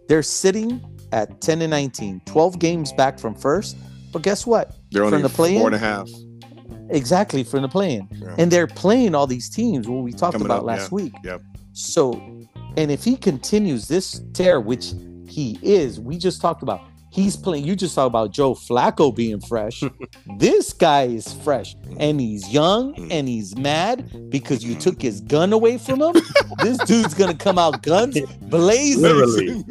[SPEAKER 3] they're sitting at 10 and 19, 12 games back from first. But guess what?
[SPEAKER 2] They're
[SPEAKER 3] From
[SPEAKER 2] only
[SPEAKER 3] the play-in?
[SPEAKER 2] four and a half.
[SPEAKER 3] Exactly from the play-in,
[SPEAKER 2] Yeah.
[SPEAKER 3] and they're playing all these teams. What we talked
[SPEAKER 2] Coming
[SPEAKER 3] about
[SPEAKER 2] up,
[SPEAKER 3] last
[SPEAKER 2] yeah.
[SPEAKER 3] week.
[SPEAKER 2] Yep.
[SPEAKER 3] So, and if he continues this tear, which he is, we just talked about. He's playing. You just talked about Joe Flacco being fresh. this guy is fresh, and he's young,
[SPEAKER 2] Mm.
[SPEAKER 3] and he's mad because you took his gun away from him. this dude's gonna come out guns blazing.
[SPEAKER 4] Literally.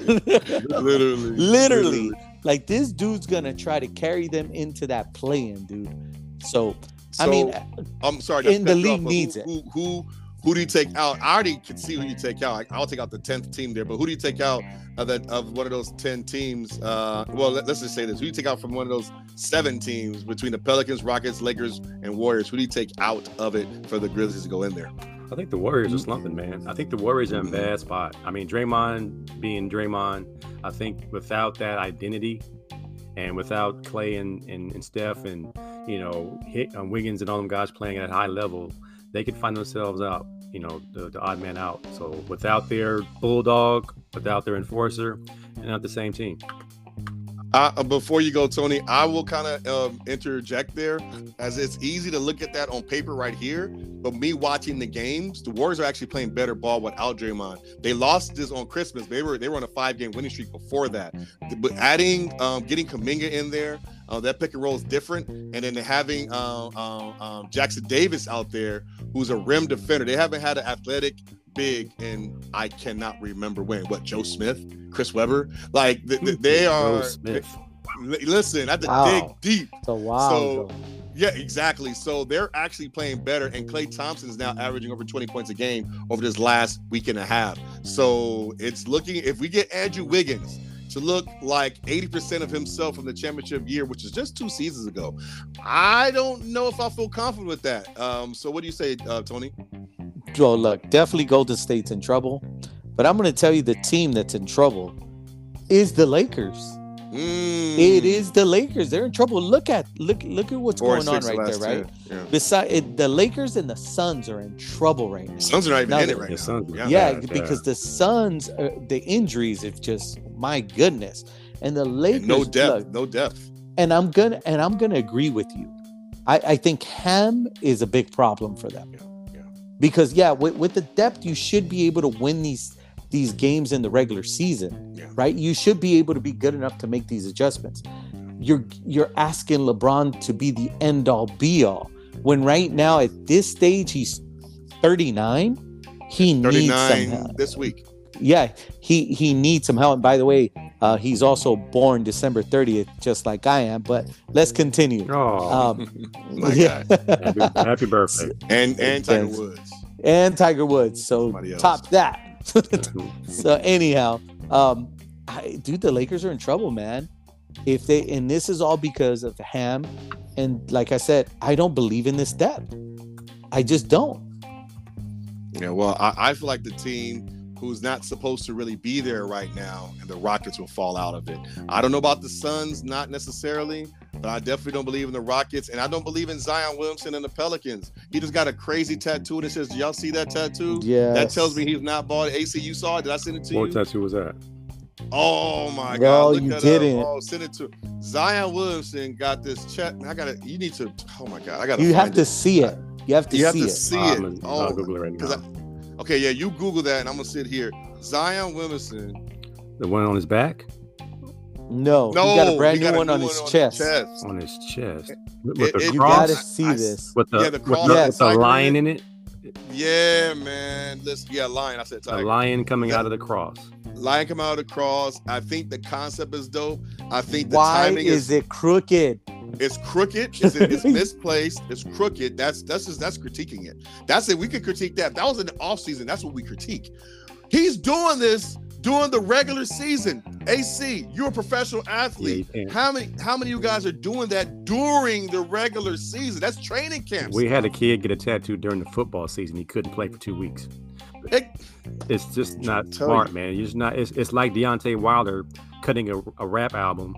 [SPEAKER 2] Literally.
[SPEAKER 3] Literally. Like this dude's gonna try to carry them into that play-in, dude. So, I mean,
[SPEAKER 2] I'm sorry.
[SPEAKER 3] in the league
[SPEAKER 2] off,
[SPEAKER 3] needs
[SPEAKER 2] who,
[SPEAKER 3] it.
[SPEAKER 2] Who, who who do you take out? I already can see who you take out. I'll take out the tenth team there, but who do you take out of that of one of those ten teams? Uh, well, let, us just say this: who do you take out from one of those seven teams between the Pelicans, Rockets, Lakers, and Warriors? Who do you take out of it for the Grizzlies to go in there?
[SPEAKER 4] I think the Warriors are slumping, man. I think the Warriors are in a bad spot. I mean, Draymond being Draymond, I think without that identity and without Klay and, and, and Steph and, you know, hit, um, Wiggins and all them guys playing at a high level, they could find themselves out, you know, the, the odd man out. So without their bulldog, without their enforcer, and not the same team.
[SPEAKER 2] Uh, before you go, Tony, I will kind of um, interject there, as it's easy to look at that on paper right here. But me watching the games, the Warriors are actually playing better ball without Draymond. They lost this on Christmas. They were they were on a five game winning streak before that. But adding, um, getting Kuminga in there, uh, that pick and roll is different. And then having uh, um, um, Jackson-Davis out there, who's a rim defender. They haven't had an athletic big, and I cannot remember when. What Joe Smith, Chris Webber, like th- th- they
[SPEAKER 4] Joe
[SPEAKER 2] are.
[SPEAKER 4] Smith.
[SPEAKER 2] Li- Listen, I had to
[SPEAKER 3] Wow.
[SPEAKER 2] dig deep.
[SPEAKER 3] so wow.
[SPEAKER 2] So-
[SPEAKER 3] though.
[SPEAKER 2] Yeah, exactly. So they're actually playing better, and Klay Thompson is now averaging over 20 points a game over this last week and a half. So it's looking if we get Andrew Wiggins to look like 80% of himself from the championship year, which is just two seasons ago, I don't know if I feel confident with that. Um, so what do you say, uh, Tony?
[SPEAKER 3] Well, look, definitely Golden State's in trouble. But I'm going to tell you the team that's in trouble is the Lakers.
[SPEAKER 2] Mm.
[SPEAKER 3] It is the Lakers. They're in trouble. Look at look look at what's
[SPEAKER 2] Four
[SPEAKER 3] going on right there, right?
[SPEAKER 2] 10. Yeah.
[SPEAKER 3] Beside it, the Lakers and the Suns are in trouble right now.
[SPEAKER 2] Suns are not even
[SPEAKER 3] Now
[SPEAKER 2] in
[SPEAKER 3] the-
[SPEAKER 2] it right
[SPEAKER 4] Yeah,
[SPEAKER 2] now.
[SPEAKER 4] Suns
[SPEAKER 2] Yeah.
[SPEAKER 3] yeah,
[SPEAKER 4] yeah.
[SPEAKER 3] because the Suns, uh, the injuries, have just my goodness, and the Lakers.
[SPEAKER 2] And no depth.
[SPEAKER 3] look,
[SPEAKER 2] no depth.
[SPEAKER 3] and I'm gonna and I'm gonna agree with you. I, I think Ham is a big problem for them.
[SPEAKER 2] Yeah, yeah.
[SPEAKER 3] Because yeah, with, with the depth, you should be able to win these these games in the regular season,
[SPEAKER 2] Yeah.
[SPEAKER 3] right? You should be able to be good enough to make these adjustments. You're you're asking LeBron to be the end all be all when right now at this stage he's 39. He needs some help.
[SPEAKER 2] this week.
[SPEAKER 3] Yeah, he he needs some help. And by the way, uh, he's also born December 30th, just like I am. But let's continue.
[SPEAKER 4] Oh,
[SPEAKER 3] Um,
[SPEAKER 2] My
[SPEAKER 3] yeah.
[SPEAKER 4] happy, happy birthday.
[SPEAKER 2] And and Tiger Woods.
[SPEAKER 3] and Tiger Woods. So
[SPEAKER 2] Somebody else.
[SPEAKER 3] top that. so anyhow, um, I, dude, the Lakers are in trouble, man. If they and this is all because of Ham, and like I said, I don't believe in this depth. I just don't.
[SPEAKER 2] Yeah, well, I, I feel like the team who's not supposed to really be there right now, and the Rockets will fall out of it. I don't know about the Suns, not necessarily, but I definitely don't believe in the Rockets, and I don't believe in Zion Williamson and the Pelicans. He just got a crazy tattoo that says, "Do y'all see that tattoo?"
[SPEAKER 3] Yeah,
[SPEAKER 2] That tells me he's not bald. AC, you saw it? Did I send it to
[SPEAKER 4] What
[SPEAKER 2] you?
[SPEAKER 4] What tattoo was that?
[SPEAKER 2] Oh my
[SPEAKER 3] No,
[SPEAKER 2] god! Look
[SPEAKER 3] you
[SPEAKER 2] that
[SPEAKER 3] didn't.
[SPEAKER 2] Oh, send it to Zion Williamson. Got this check. I gotta. You need to. Oh my god! I gotta.
[SPEAKER 3] You have
[SPEAKER 2] find
[SPEAKER 3] to see it. You have to
[SPEAKER 2] You have
[SPEAKER 3] see
[SPEAKER 2] to
[SPEAKER 3] it.
[SPEAKER 2] see
[SPEAKER 4] I'm
[SPEAKER 2] it.
[SPEAKER 4] gonna-
[SPEAKER 2] Oh,
[SPEAKER 4] I'll Google it right now.
[SPEAKER 2] Okay, yeah, you Google that, and I'm gonna sit here. Zion Williamson.
[SPEAKER 4] The one on his back,
[SPEAKER 3] No,
[SPEAKER 2] No,
[SPEAKER 3] he got a brand
[SPEAKER 2] he
[SPEAKER 3] new
[SPEAKER 2] got a
[SPEAKER 3] one
[SPEAKER 2] new
[SPEAKER 3] on his chest.
[SPEAKER 4] on his chest, with
[SPEAKER 2] It-
[SPEAKER 4] the
[SPEAKER 2] it-
[SPEAKER 3] You gotta see
[SPEAKER 2] I-
[SPEAKER 3] this.
[SPEAKER 4] with the,
[SPEAKER 2] Yeah, the
[SPEAKER 4] with
[SPEAKER 2] cross
[SPEAKER 4] the,
[SPEAKER 3] with
[SPEAKER 4] with the lion
[SPEAKER 2] in
[SPEAKER 4] in it,
[SPEAKER 2] Yeah, man. Listen, yeah, lion. I said
[SPEAKER 4] the
[SPEAKER 2] tiger.
[SPEAKER 4] lion coming
[SPEAKER 2] That-
[SPEAKER 4] out of the cross.
[SPEAKER 2] Lion come out of the cross. I think the concept is dope. I think the
[SPEAKER 3] Why
[SPEAKER 2] timing
[SPEAKER 3] is it crooked?
[SPEAKER 2] It's crooked. It's, it's misplaced. It's crooked. That's that's just that's critiquing it. That's it. We could critique that. That was in the off season. That's what we critique. He's doing this during the regular season. AC, you're a professional athlete.
[SPEAKER 4] you can't.
[SPEAKER 2] How many how many of you guys are doing that during the regular season? That's training camps.
[SPEAKER 4] We had a kid get a tattoo during the football season. He couldn't play for two weeks.
[SPEAKER 2] It-
[SPEAKER 4] It's just not smart,
[SPEAKER 2] you.
[SPEAKER 4] man. You're just not. It's, it's like Deontay Wilder cutting a, a rap album,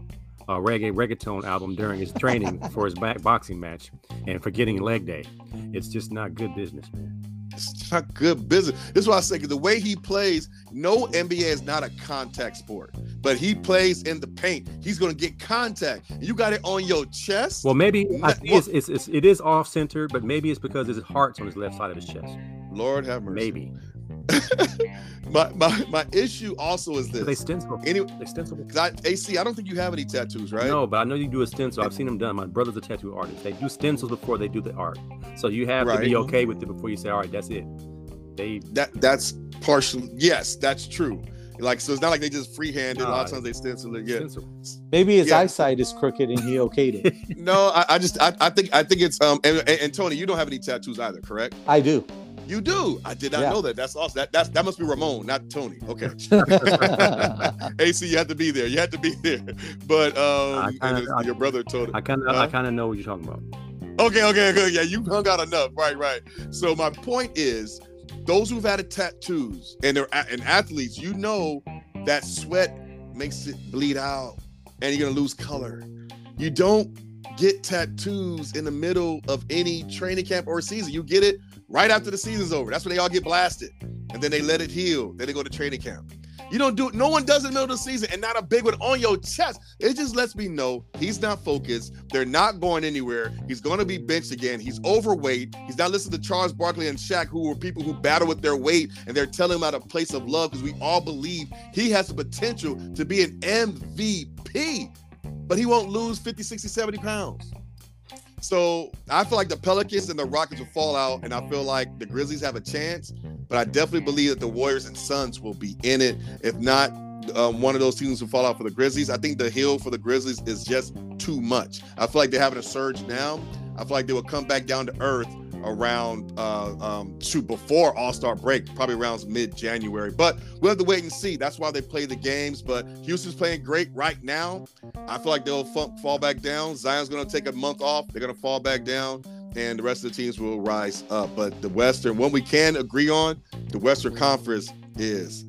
[SPEAKER 4] a reggae reggaeton album during his training for his back boxing match, and forgetting leg day. It's just not good business, man.
[SPEAKER 2] it's not good business. This is why I say the way he plays, no NBA is not a contact sport, but he plays in the paint. He's gonna get contact. You got it on your chest.
[SPEAKER 4] Well, maybe
[SPEAKER 2] Not-
[SPEAKER 4] it's, it's, it's it is off center, but maybe it's because his heart's on his left side of his chest.
[SPEAKER 2] Lord have mercy.
[SPEAKER 4] Maybe
[SPEAKER 2] my, my my issue also is
[SPEAKER 4] they
[SPEAKER 2] this.
[SPEAKER 4] stencil.
[SPEAKER 2] Any,
[SPEAKER 4] They stencil.
[SPEAKER 2] cause I, AC, I don't think you have any tattoos, right?
[SPEAKER 4] No, but I know you do a stencil. I've seen them done. My brother's a tattoo artist. They do stencils before they do the art. So you have to be okay with it before you say, "All right, that's it." They
[SPEAKER 2] That that's partially yes, that's true. Like so, it's not like they just freehand it. A lot of times they stencil it. Yeah.
[SPEAKER 4] stencil.
[SPEAKER 3] Maybe his
[SPEAKER 2] Yeah.
[SPEAKER 3] eyesight is crooked and he okayed it.
[SPEAKER 2] No, I, I just I, I think I think it's um and, and, and Tony, you don't have any tattoos either, correct?
[SPEAKER 3] I do.
[SPEAKER 2] You do. I did not
[SPEAKER 3] Yeah.
[SPEAKER 2] know that. That's awesome. That that's that must be Ramon, not Tony. Okay. AC, you had to be there. You had to be there. But um,
[SPEAKER 4] kinda-
[SPEAKER 2] and
[SPEAKER 4] I-
[SPEAKER 2] your brother told it.
[SPEAKER 4] I kind of,
[SPEAKER 2] Huh?
[SPEAKER 4] I kind of know what you're talking about.
[SPEAKER 2] Okay, okay, okay. Yeah, you hung out enough. Right, right. So my point is, those who've had tattoos and they're and athletes, you know that sweat makes it bleed out, and you're gonna lose color. You don't get tattoos in the middle of any training camp or season. You get it right after mm-hmm. the season's over. That's when they all get blasted, and then they let it heal. Then they go to training camp. You don't do it. No one does it in the middle of the season, and not a big one on your chest. It just lets me know he's not focused. They're not going anywhere. He's going to be benched again. He's overweight. He's not listening to Charles Barkley and Shaq, who were people who battle with their weight, and they're telling him out of place of love because we all believe he has the potential to be an MVP, but he won't lose 50, 60, 70 pounds. So I feel like the Pelicans and the Rockets will fall out, and I feel like the Grizzlies have a chance. But I definitely believe that the Warriors and Suns will be in it. If not, um, one of those teams will fall out for the Grizzlies. I think the hill for the Grizzlies is just too much. I feel like they're having a surge now. I feel like they will come back down to earth around uh, um, to before All Star break, probably around mid January. But we'll have to wait and see. That's why they play the games. But Houston's playing great right now. I feel like they'll fa- fall back down. Zion's going to take a month off. They're going to fall back down, and the rest of the teams will rise up. But the Western, one we can agree on, the Western Conference is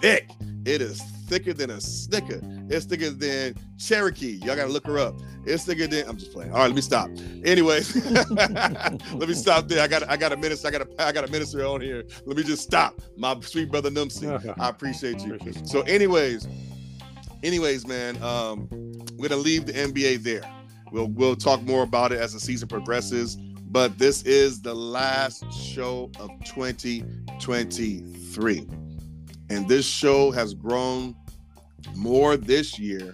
[SPEAKER 2] thick. It is thicker than a snicker. It's thicker than Cherokee. Y'all gotta look her up. It's thicker than I'm just playing. All right, let me stop. Anyways, let me stop there. I got I got a minister. I got a I got a minister on here. Let me just stop. My sweet brother Numsy. I appreciate you. So, anyways, anyways, man, um, we're gonna leave the NBA there. We'll we'll talk more about it as the season progresses. But this is the last show of 2023. And this show has grown more this year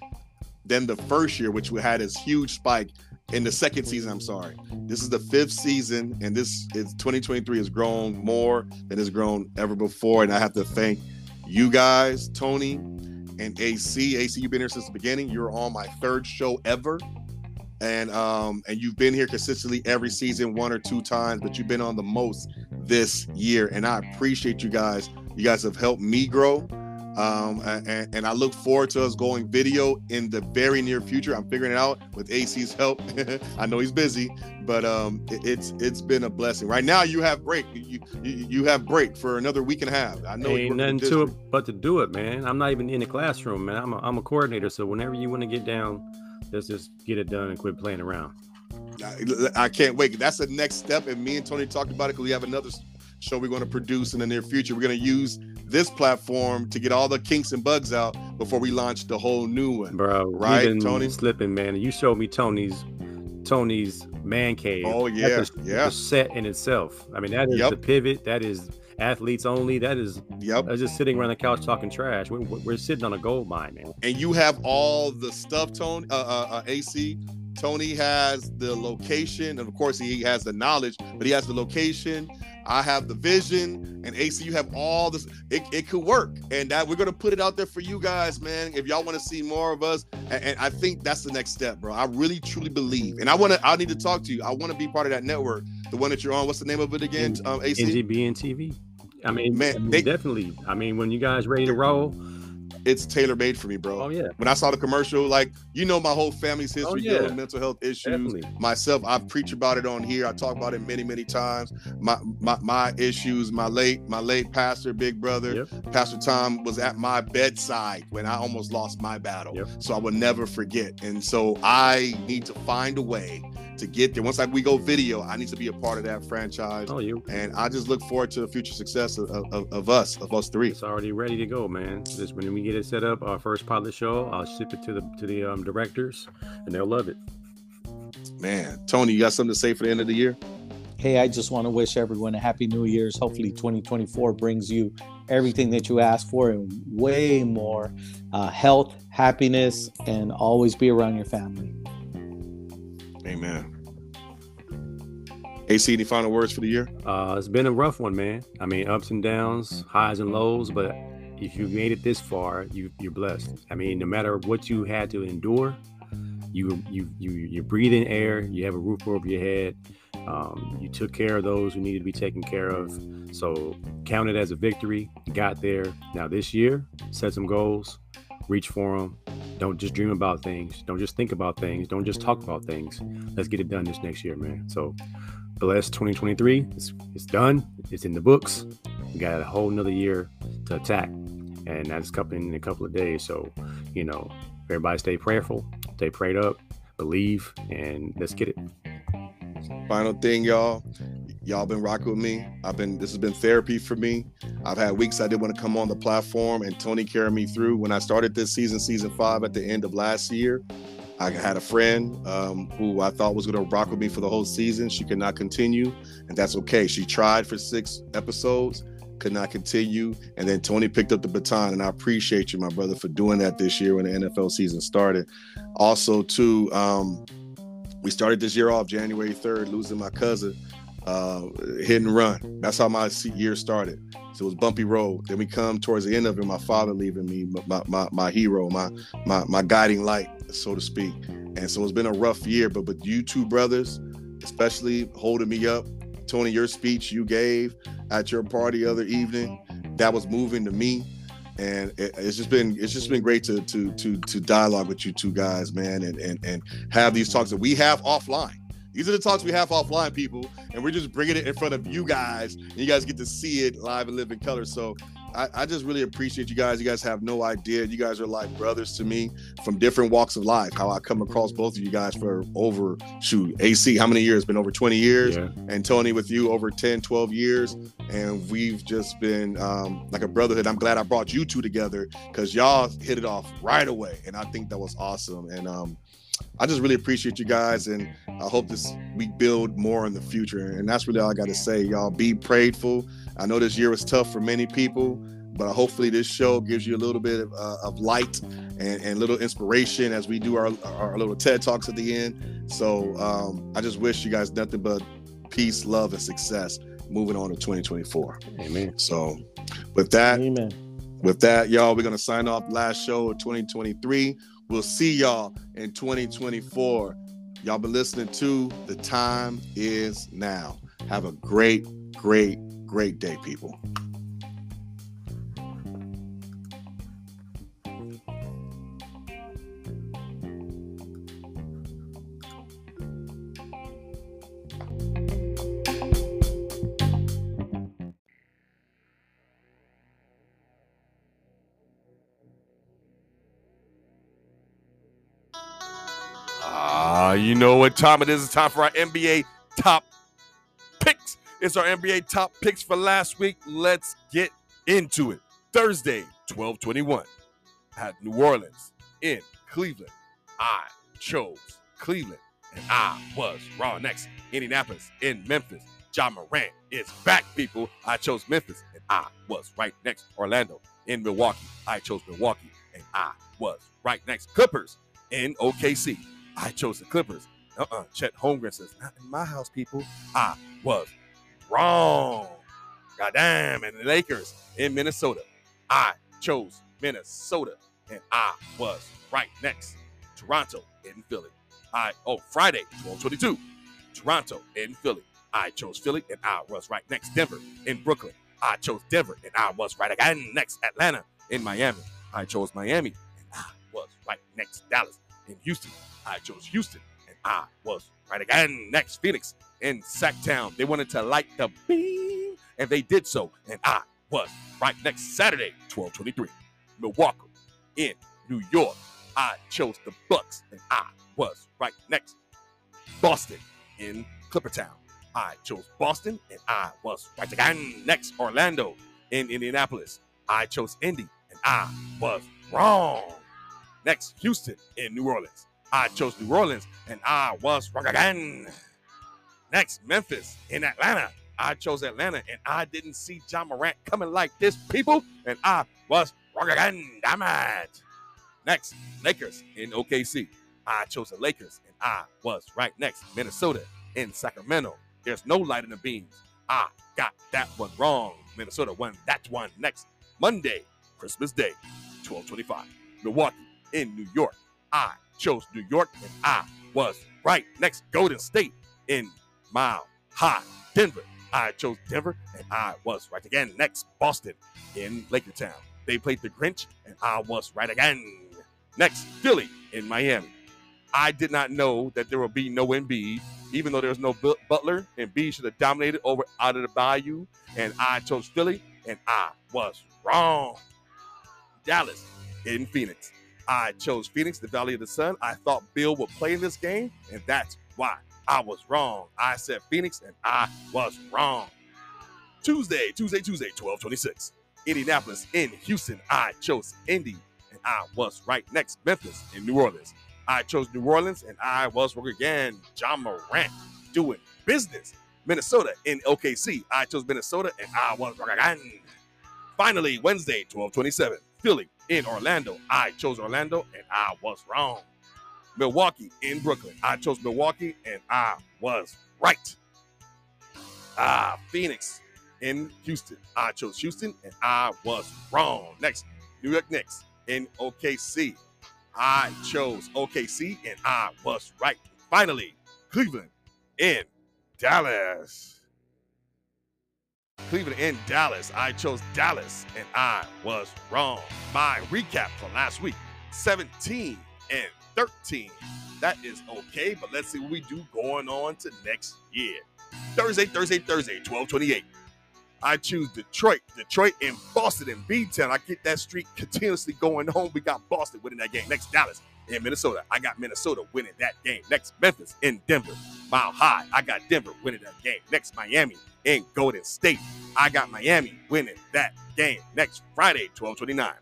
[SPEAKER 2] than the first year, which we had this huge spike in the second season. I'm sorry. This is the fifth season, and this is 2023 has grown more than has grown ever before. And I have to thank you guys, Tony and AC. AC, you've been here since the beginning. You're on my third show ever and um and you've been here consistently every season one or two times but you've been on the most this year and i appreciate you guys you guys have helped me grow um and, and i look forward to us going video in the very near future i'm figuring it out with ac's help i know he's busy but um it, it's it's been a blessing right now you have break you you, you have break for another week and a half i know
[SPEAKER 4] Ain't nothing to it but to do it, man. I'm not even in the classroom, man. I'm a, I'm a coordinator, so whenever you want to get down, let's just get it done and quit playing around.
[SPEAKER 2] I, I can't wait. That's the next step. And me and Tony talked about it because we have another show we're going to produce in the near future. We're going to use this platform to get all the kinks and bugs out before we launch the whole new one.
[SPEAKER 4] Bro,
[SPEAKER 2] Right, Tony?
[SPEAKER 4] slipping, man. You showed me Tony's Tony's man cave.
[SPEAKER 2] Oh, yeah,
[SPEAKER 4] That's a,
[SPEAKER 2] yeah.
[SPEAKER 4] set in itself. I mean, that is
[SPEAKER 2] Yep.
[SPEAKER 4] the pivot. That is athletes only. That is
[SPEAKER 2] Yep.
[SPEAKER 4] that's just sitting around the couch talking trash. We're, we're sitting on a gold mine, man.
[SPEAKER 2] And you have all the stuff, Tony, uh, uh, uh, AC. Tony has the location, and of course, he has the knowledge, but he has the location. I have the vision, and AC, you have all this. It, it could work, and that we're gonna put it out there for you guys, man. If y'all want to see more of us, and, and I think that's the next step, bro. I really truly believe, and I want to. I need to talk to you. I want to be part of that network, the one that you're on. What's the name of it again? Um, AC.
[SPEAKER 4] NGB and TV. I mean,
[SPEAKER 2] Man,
[SPEAKER 4] I mean,
[SPEAKER 2] they-
[SPEAKER 4] definitely. I mean, when you guys ready to roll,
[SPEAKER 2] It's tailor made for me, bro.
[SPEAKER 4] oh yeah,
[SPEAKER 2] when I saw the commercial, like you know my whole family's oh, history
[SPEAKER 4] Oh,
[SPEAKER 2] dealing with mental health issues.
[SPEAKER 4] definitely.
[SPEAKER 2] Myself, I preach about it on here. I talk about it many, many times. My my my issues, my late, my late pastor, big brother,
[SPEAKER 4] Yep.
[SPEAKER 2] Pastor Tom was at my bedside when I almost lost my battle.
[SPEAKER 4] Yep.
[SPEAKER 2] So I will never forget. And so I need to find a way to get there. Once like we go video, I need to be a part of that franchise.
[SPEAKER 4] Oh, you.
[SPEAKER 2] And I just look forward to the future success of, of, of us, of us three.
[SPEAKER 4] It's already ready to go, man. Just when we get it set up, our first pilot show, I'll ship it to the to the um, directors, and they'll love it.
[SPEAKER 2] Man, Tony, you got something to say for the end of the year?
[SPEAKER 3] Hey, I just want to wish everyone a happy New Year's. Hopefully, 2024 brings you everything that you asked for and way more uh, health, happiness, and always be around your family.
[SPEAKER 2] Amen. AC, any final words for the year?
[SPEAKER 4] Uh, it's been a rough one, man. I mean, ups and downs, highs and lows, but if you made it this far, you you're blessed. I mean, no matter what you had to endure, you you you you're breathing air, you have a roof over your head. Um, you took care of those who needed to be taken care of. So count it as a victory. Got there. Now this year, set some goals, reach for them. Don't just dream about things. Don't just think about things. Don't just talk about things. Let's get it done this next year, man. So blessed 2023. It's, it's done. It's in the books. We got a whole nother year to attack, and that's coming in a couple of days. So, you know, everybody stay prayerful, stay prayed up, believe, and let's get it.
[SPEAKER 2] Final thing, y'all. Y'all been rocking with me. I've been this has been therapy for me. I've had weeks I didn't want to come on the platform and Tony carried me through. When I started this season, season five at the end of last year, I had a friend um, who I thought was gonna rock with me for the whole season. She could not continue, and that's okay. She tried for six episodes, could not continue, and then Tony picked up the baton, and I appreciate you, my brother, for doing that this year when the NFL season started. Also, too, um, we started this year off January 3rd, losing my cousin, uh, hit and run. That's how my year started. So it was bumpy road. Then we come towards the end of it, my father leaving me, my my, my hero, my, my my guiding light, so to speak. And so it's been a rough year, but but you two brothers, especially holding me up. Tony, your speech you gave at your party the other evening, that was moving to me. And it, it's just been it's just been great to to to to dialogue with you two guys, man, and and and have these talks that we have offline. These are the talks we have offline, people, and we're just bringing it in front of you guys. And you guys get to see it live and live in color. So
[SPEAKER 6] I, I just really appreciate you guys. You guys have no idea. You guys are like brothers to me from different walks of life. How I come across both of you guys for over shoot AC. How many years? Been over 20 years.
[SPEAKER 4] Yeah.
[SPEAKER 6] And Tony with you over 10, 12 years. And we've just been um, like a brotherhood. I'm glad I brought you two together because y'all hit it off right away. And I think that was awesome. And um, I just really appreciate you guys, and I hope this we build more in the future. And that's really all I got to say. Y'all be prayerful. I know this year was tough for many people, but hopefully this show gives you a little bit of, uh, of light and, and little inspiration as we do our, our little TED talks at the end. So um, I just wish you guys nothing but peace, love, and success moving on to 2024.
[SPEAKER 4] Amen.
[SPEAKER 6] So with that,
[SPEAKER 3] Amen.
[SPEAKER 6] with that, y'all, we're gonna sign off last show of 2023. We'll see y'all in 2024. Y'all been listening to The Time Is Now. Have a great, great, great day, people.
[SPEAKER 2] Ah, you know what time it is. It's time for our NBA top. It's our NBA top picks for last week. Let's get into it. Thursday, 1221 at New Orleans in Cleveland. I chose Cleveland and I was wrong. Next, Indianapolis in Memphis. Ja Morant is back, people. I chose Memphis and I was right next. Orlando in Milwaukee. I chose Milwaukee and I was right next. Clippers in OKC. I chose the Clippers. Uh-uh. Chet Holmgren says, not in my house, people. I was wrong. Goddamn. And the Lakers in Minnesota. I chose Minnesota. And I was right next. Toronto in Philly. I oh Friday, 1222. Toronto in Philly. I chose Philly and I was right next. Denver in Brooklyn. I chose Denver and I was right again next. Atlanta in Miami. I chose Miami and I was right next. Dallas in Houston. I chose Houston, I was right again. Next, Phoenix in Sacktown. They wanted to light the beam, and they did so, and I was right next. Saturday, 1223. Milwaukee in New York. I chose the Bucks, and I was right next. Boston in Clippertown. I chose Boston, and I was right again. Next, Orlando in Indianapolis. I chose Indy, and I was wrong. Next, Houston in New Orleans. I chose New Orleans, and I was wrong again. Next, Memphis in Atlanta. I chose Atlanta, and I didn't see Ja Morant coming like this, people, and I was wrong again. Damn it. Next, Lakers in OKC. I chose the Lakers, and I was right next. Minnesota in Sacramento. There's no light in the beams. I got that one wrong. Minnesota won that one next. Monday, Christmas Day, 1225. Milwaukee in New York. I chose New York and I was right next. Golden State in Mile High. Denver. I chose Denver and I was right again. Next, Boston in Lakertown. They played the Grinch and I was right again. Next, Philly in Miami. I did not know that there would be no Embiid, even though there's no Bu- Butler. Embiid should have dominated over out of the Bayou, and I chose Philly, and I was wrong. Dallas in Phoenix. I chose Phoenix, the Valley of the Sun. I thought Beal would play in this game, and that's why I was wrong. I said Phoenix, and I was wrong. Tuesday, Tuesday, Tuesday, 1226. Indianapolis in Houston. I chose Indy, and I was right next. Memphis in New Orleans. I chose New Orleans, and I was wrong again. Ja Morant doing business. Minnesota in OKC. I chose Minnesota, and I was wrong again. Finally, Wednesday, 1227. Philly in Orlando. I chose Orlando, and I was wrong. Milwaukee in Brooklyn. I chose Milwaukee, and I was right. Ah, Phoenix in Houston. I chose Houston, and I was wrong. Next, New York Knicks in OKC. I chose OKC, and I was right. Finally, Cleveland in Dallas. Cleveland in Dallas. I chose Dallas, and I was wrong. My recap for last week 17 and 13. That is okay, but let's see what we do going on to next year. Thursday, Thursday, Thursday, 1228. I choose Detroit, Detroit and Boston and B-Town. I get that streak continuously going home. We got Boston winning that game. Next, Dallas in Minnesota. I got Minnesota winning that game. Next, Memphis in Denver. Mile high. I got Denver winning that game. Next, Miami in Golden State. I got Miami winning that game. Next Friday, 1229.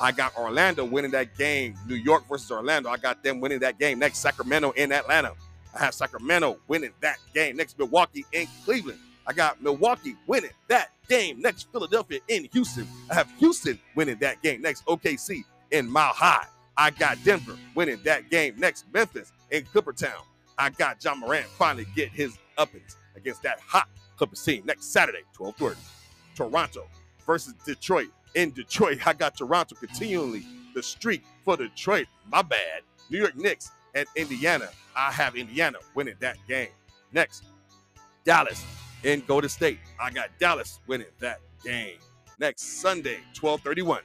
[SPEAKER 2] I got Orlando winning that game. New York versus Orlando. I got them winning that game. Next, Sacramento in Atlanta. I have Sacramento winning that game. Next, Milwaukee in Cleveland. I got Milwaukee winning that game. Next, Philadelphia in Houston. I have Houston winning that game. Next, OKC in Mile High. I got Denver winning that game. Next, Memphis in Clippertown. I got Ja Morant finally get his uppings against that hot Clippers team. Next Saturday, 12:30. Toronto versus Detroit. In Detroit, I got Toronto continually the streak for Detroit. My bad. New York Knicks and Indiana. I have Indiana winning that game. Next, Dallas in Golden State. I got Dallas winning that game. Next Sunday, 1231.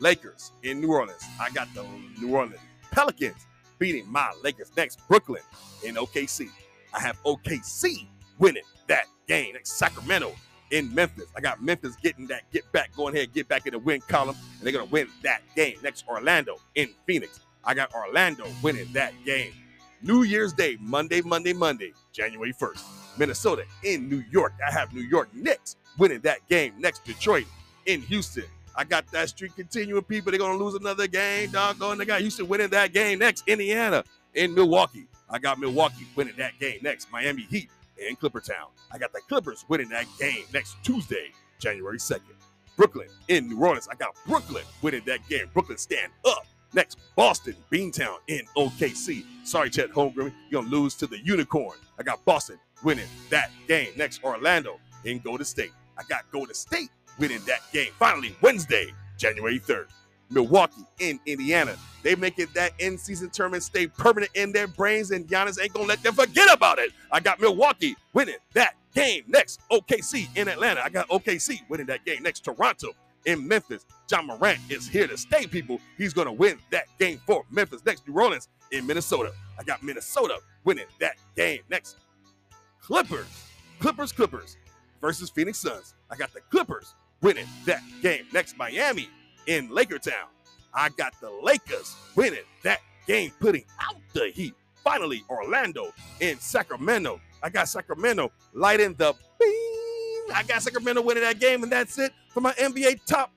[SPEAKER 2] Lakers in New Orleans. I got the New Orleans Pelicans beating my Lakers. Next, Brooklyn in OKC. I have OKC winning that game. Next, Sacramento in Memphis. I got Memphis getting that get back, going ahead, get back in the win column, and they're to win that game. Next, Orlando in Phoenix. I got Orlando winning that game. New Year's Day, Monday, Monday, Monday, January 1st. Minnesota in New York. I have New York Knicks winning that game. Next, Detroit in Houston. I got that streak continuing, people. They're to lose another game. Doggone, they got Houston winning that game. Next, Indiana in Milwaukee. I got Milwaukee winning that game. Next, Miami Heat in Clippertown. I got the Clippers winning that game next Tuesday, January 2nd. Brooklyn in New Orleans. I got Brooklyn winning that game. Brooklyn stand up. Next, Boston, Beantown in OKC. Sorry, Chet Holmgren, you're to lose to the Unicorn. I got Boston winning that game. Next, Orlando in Golden State. I got Golden State winning that game. Finally, Wednesday, January 3rd. Milwaukee in Indiana. They make it that end season tournament stay permanent in their brains, and Giannis ain't gonna let them forget about it. I got Milwaukee winning that game. Next, OKC in Atlanta. I got OKC winning that game. Next, Toronto in Memphis. Ja Morant is here to stay, people. He's gonna win that game for Memphis. Next, New Orleans in Minnesota. I got Minnesota winning that game. Next, Clippers, Clippers, Clippers versus Phoenix Suns. I got the Clippers winning that game. Next, Miami in Lakertown. I got the Lakers winning that game, putting out the Heat. Finally, Orlando in Sacramento. I got Sacramento lighting the beam. I got Sacramento winning that game, and that's it for my NBA top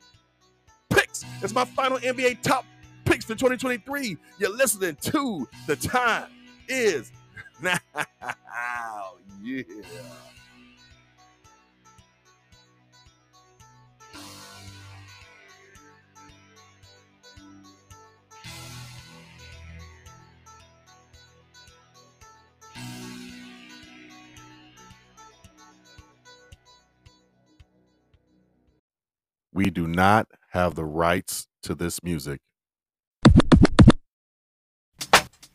[SPEAKER 2] picks. It's my final NBA top picks for 2023. You're listening to the time is now. Yeah. We do not have the rights to this music.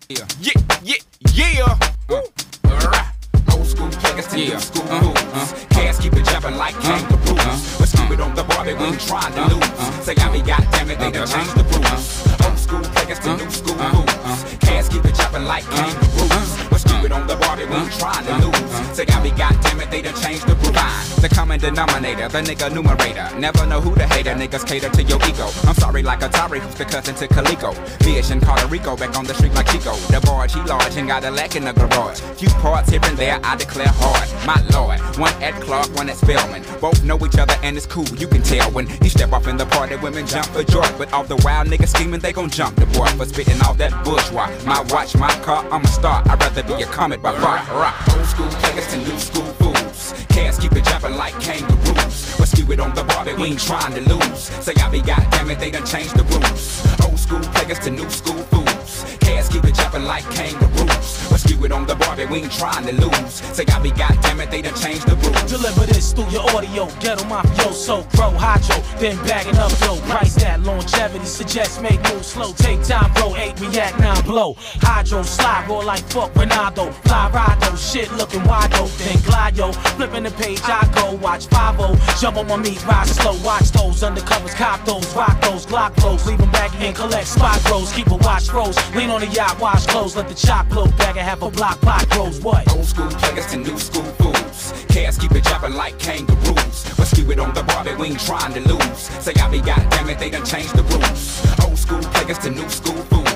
[SPEAKER 7] Yeah, yeah, yeah, yeah. Uh, uh, old school players to yeah. new school uh, moves. Uh, Cats keep it jumping like kangaroos. Uh, but stupid on the bar, they when trying to lose. Say, I mean, goddamn it, they done changed the rules. Old school players to new school moves. Cats keep it jumping like kangaroos. But stupid on the bar, they when trying to lose. Say, I mean, goddamn it, they done changed the rules. The common denominator, the nigga numerator. Never know who the hater, niggas cater to your ego. I'm sorry, like Atari, who's the cousin to Calico. Fish in Puerto Rico, back on the street like Chico. The barge, he large and got a lack in the garage. Few parts here and there, I declare hard. My lord, one at Clark, one at Spelman. Both know each other and it's cool, you can tell when he step off in the party, women jump for joy. But all the wild niggas scheming, they gon' jump the boy for spitting all that bourgeois. My watch, my car, I'm a star. I'd rather a comet by far. Rock. Old school players to new school fools. Cats keep it jumping like kangaroos. Skew it on the bar, we ain't trying to lose. Say I be goddamn it, they done changed the rules. Old school players to new school fools. Cats keep it jumping like kangaroos. But skew it on the bar, we ain't trying to lose. Say I be goddamn it, they done changed the rules.
[SPEAKER 8] Deliver this through your audio, ghetto mafioso, pro hydro, then bagging up yo. Price that longevity, suggest make moves slow. Take time, bro, eight react, nine blow. Hydro slide, roll like fuck Ronaldo. Fly though, shit looking wide open. Then glide yo, Flipping the page, I go watch 5 Jump on my meat, ride slow. Watch those undercovers, cop those, rock those, Glock those. Leave them back and collect spot grows. Keep a watch froze. Lean on the yacht, wash clothes. Let the chop blow. Bag and half a block, pot grows. What?
[SPEAKER 7] Old school players to new school fools. Cats keep it jumping like kangaroos. But skew it on the Barbie, we ain't trying to lose. Say I be goddamn it, they done changed the rules. Old school players to new school fools.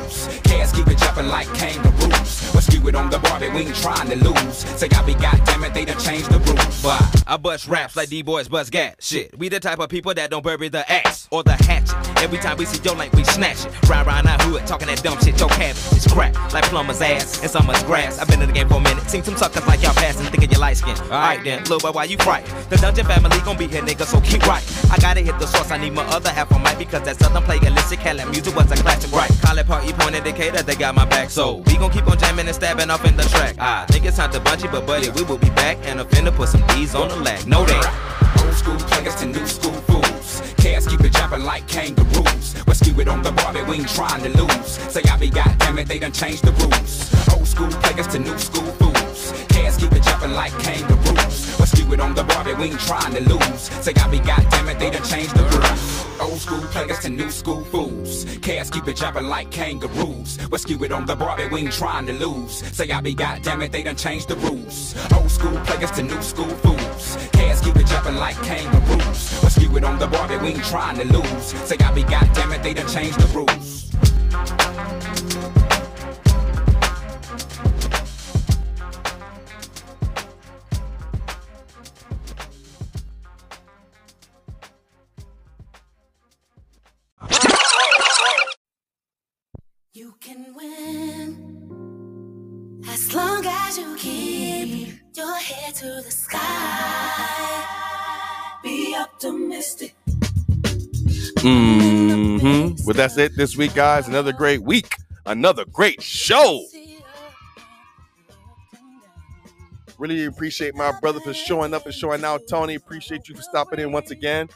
[SPEAKER 7] Keep it jumping like kangaroos. But skew it on the Barbie, we ain't trying to lose. Say I be goddamn it, they done changed the rules.
[SPEAKER 9] Why? I bust raps like D-boys bust gas. Shit, we the type of people that don't bury the axe or the hatchet. Every time we see your link, we snatch it. Ride around our hood, talking that dumb shit. Your cabbage is crack, like plumber's ass and summer's grass. I've been in the game for a minute. Seen some suckers like y'all passing, thinking you light skin. Alright then, little boy, why you frightened? The dungeon family gon' be here, nigga, so keep right. I gotta hit the source, I need my other half on mic because that southern play illicit Cali music was a classic, right? Call it party point indicator, they got my back, so we gon' keep on jamming and stabbing off in the track. I think it's time to bunchy, but buddy, we will be back and offender put some D's on the lag. No that.
[SPEAKER 7] Old school players to new school fools. Cats keep it jumping like kangaroos. It on the Barbie, we ain't trying to lose. Say I be goddamn it, they done changed the rules. Old school players to new school fools. Cats keep it jumping like kangaroos. It on the Barbie, we ain't trying to lose. Say I be goddamn it, they done changed the rules. Old school players to new school fools. Cats keep it jumping like kangaroos. But skew it on the Barbie, we ain't trying to lose. Say I be goddamn it, they done changed the rules. Old school players to new school fools. Cats keep it jumping like kangaroos. But skew it on the Barbie, we ain't trying to lose. Say I be goddamn it, they done changed the rules.
[SPEAKER 2] Hmm Well, that's it this week, guys. Another great week. Another great show. Really appreciate my brother for showing up and showing out. Tony, appreciate you for stopping in once again.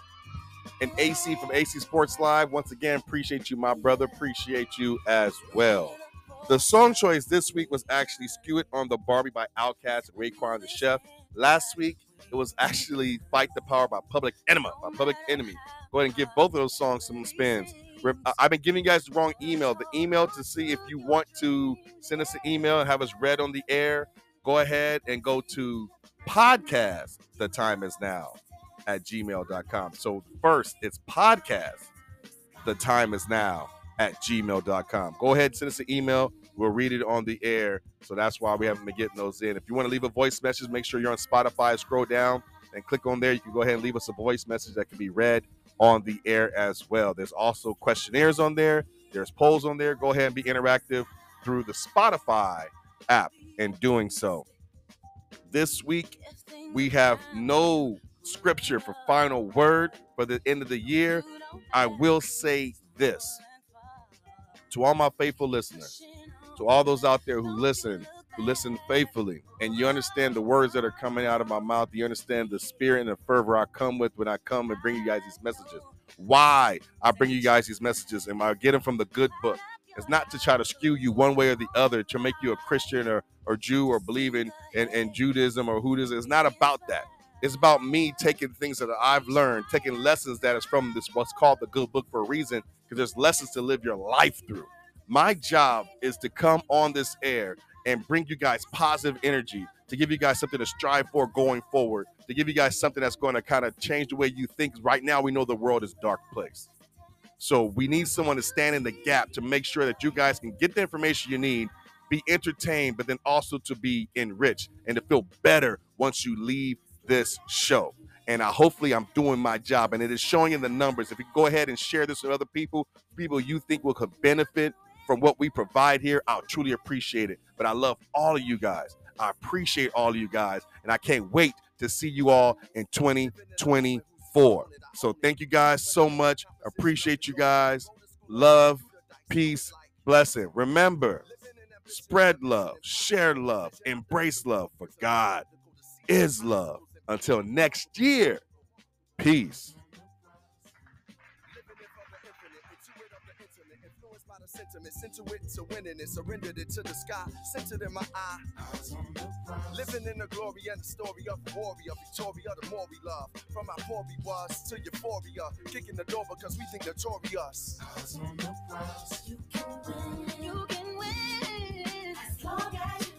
[SPEAKER 2] And AC from AC Sports Live, once again, appreciate you, my brother. Appreciate you as well. The song choice this week was actually Skew It on the Bar-B by Outkast and Raekwon the Chef. Last week, it was actually Fight the Power by Public Enema, by Public Enemy. Go ahead and give both of those songs some spins. I've been giving you guys the wrong email. The email to see if you want to send us an email and have us read on the air, go ahead and go to podcast. The time is now at gmail.com. So first, it's podcast. The time is now at gmail.com. Go ahead send us an email. We'll read it on the air. So that's why we haven't been getting those in. If you want to leave a voice message, make sure you're on Spotify. Scroll down and click on there. You can go ahead and leave us a voice message that can be read on the air as well. There's also questionnaires on there. There's polls on there. Go ahead and be interactive through the Spotify app in doing so. This week, we have no scripture for final word for the end of the year. I will say this to all my faithful listeners, to all those out there who listen, who listen faithfully, and you understand the words that are coming out of my mouth. You understand the spirit and the fervor I come with when I come and bring you guys these messages. Why I bring you guys these messages, and I get them from the good book. It's not to try to skew you one way or the other to make you a Christian or, or Jew or believe in, in, Judaism or Buddhism. It's not about that. It's about me taking things that I've learned, taking lessons that is from this what's called the good book for a reason, because there's lessons to live your life through. My job is to come on this air and bring you guys positive energy, to give you guys something to strive for going forward, to give you guys something that's going to kind of change the way you think. Right now, we know the world is a dark place. So we need someone to stand in the gap to make sure that you guys can get the information you need, be entertained, but then also to be enriched and to feel better once you leave this show. And I hopefully I'm doing my job, and it is showing in the numbers. If you go ahead and share this with other people, people you think will benefit from what we provide here, I'll truly appreciate it. But I love all of you guys. I appreciate all of you guys, and I can't wait to see you all in 2024. So thank you guys so much. Appreciate you guys. Love, peace, blessing. Remember, spread love, share love, embrace love, for God is love. Until next year, peace.
[SPEAKER 1] Sentiments into it to winning it. Surrendered it to the sky, centered in my eye. Living in the glory and the story of a warrior. Victoria, the more we love. From how poor we was to euphoria. Kicking the door because we think notorious.
[SPEAKER 10] You can win. You can win. As long as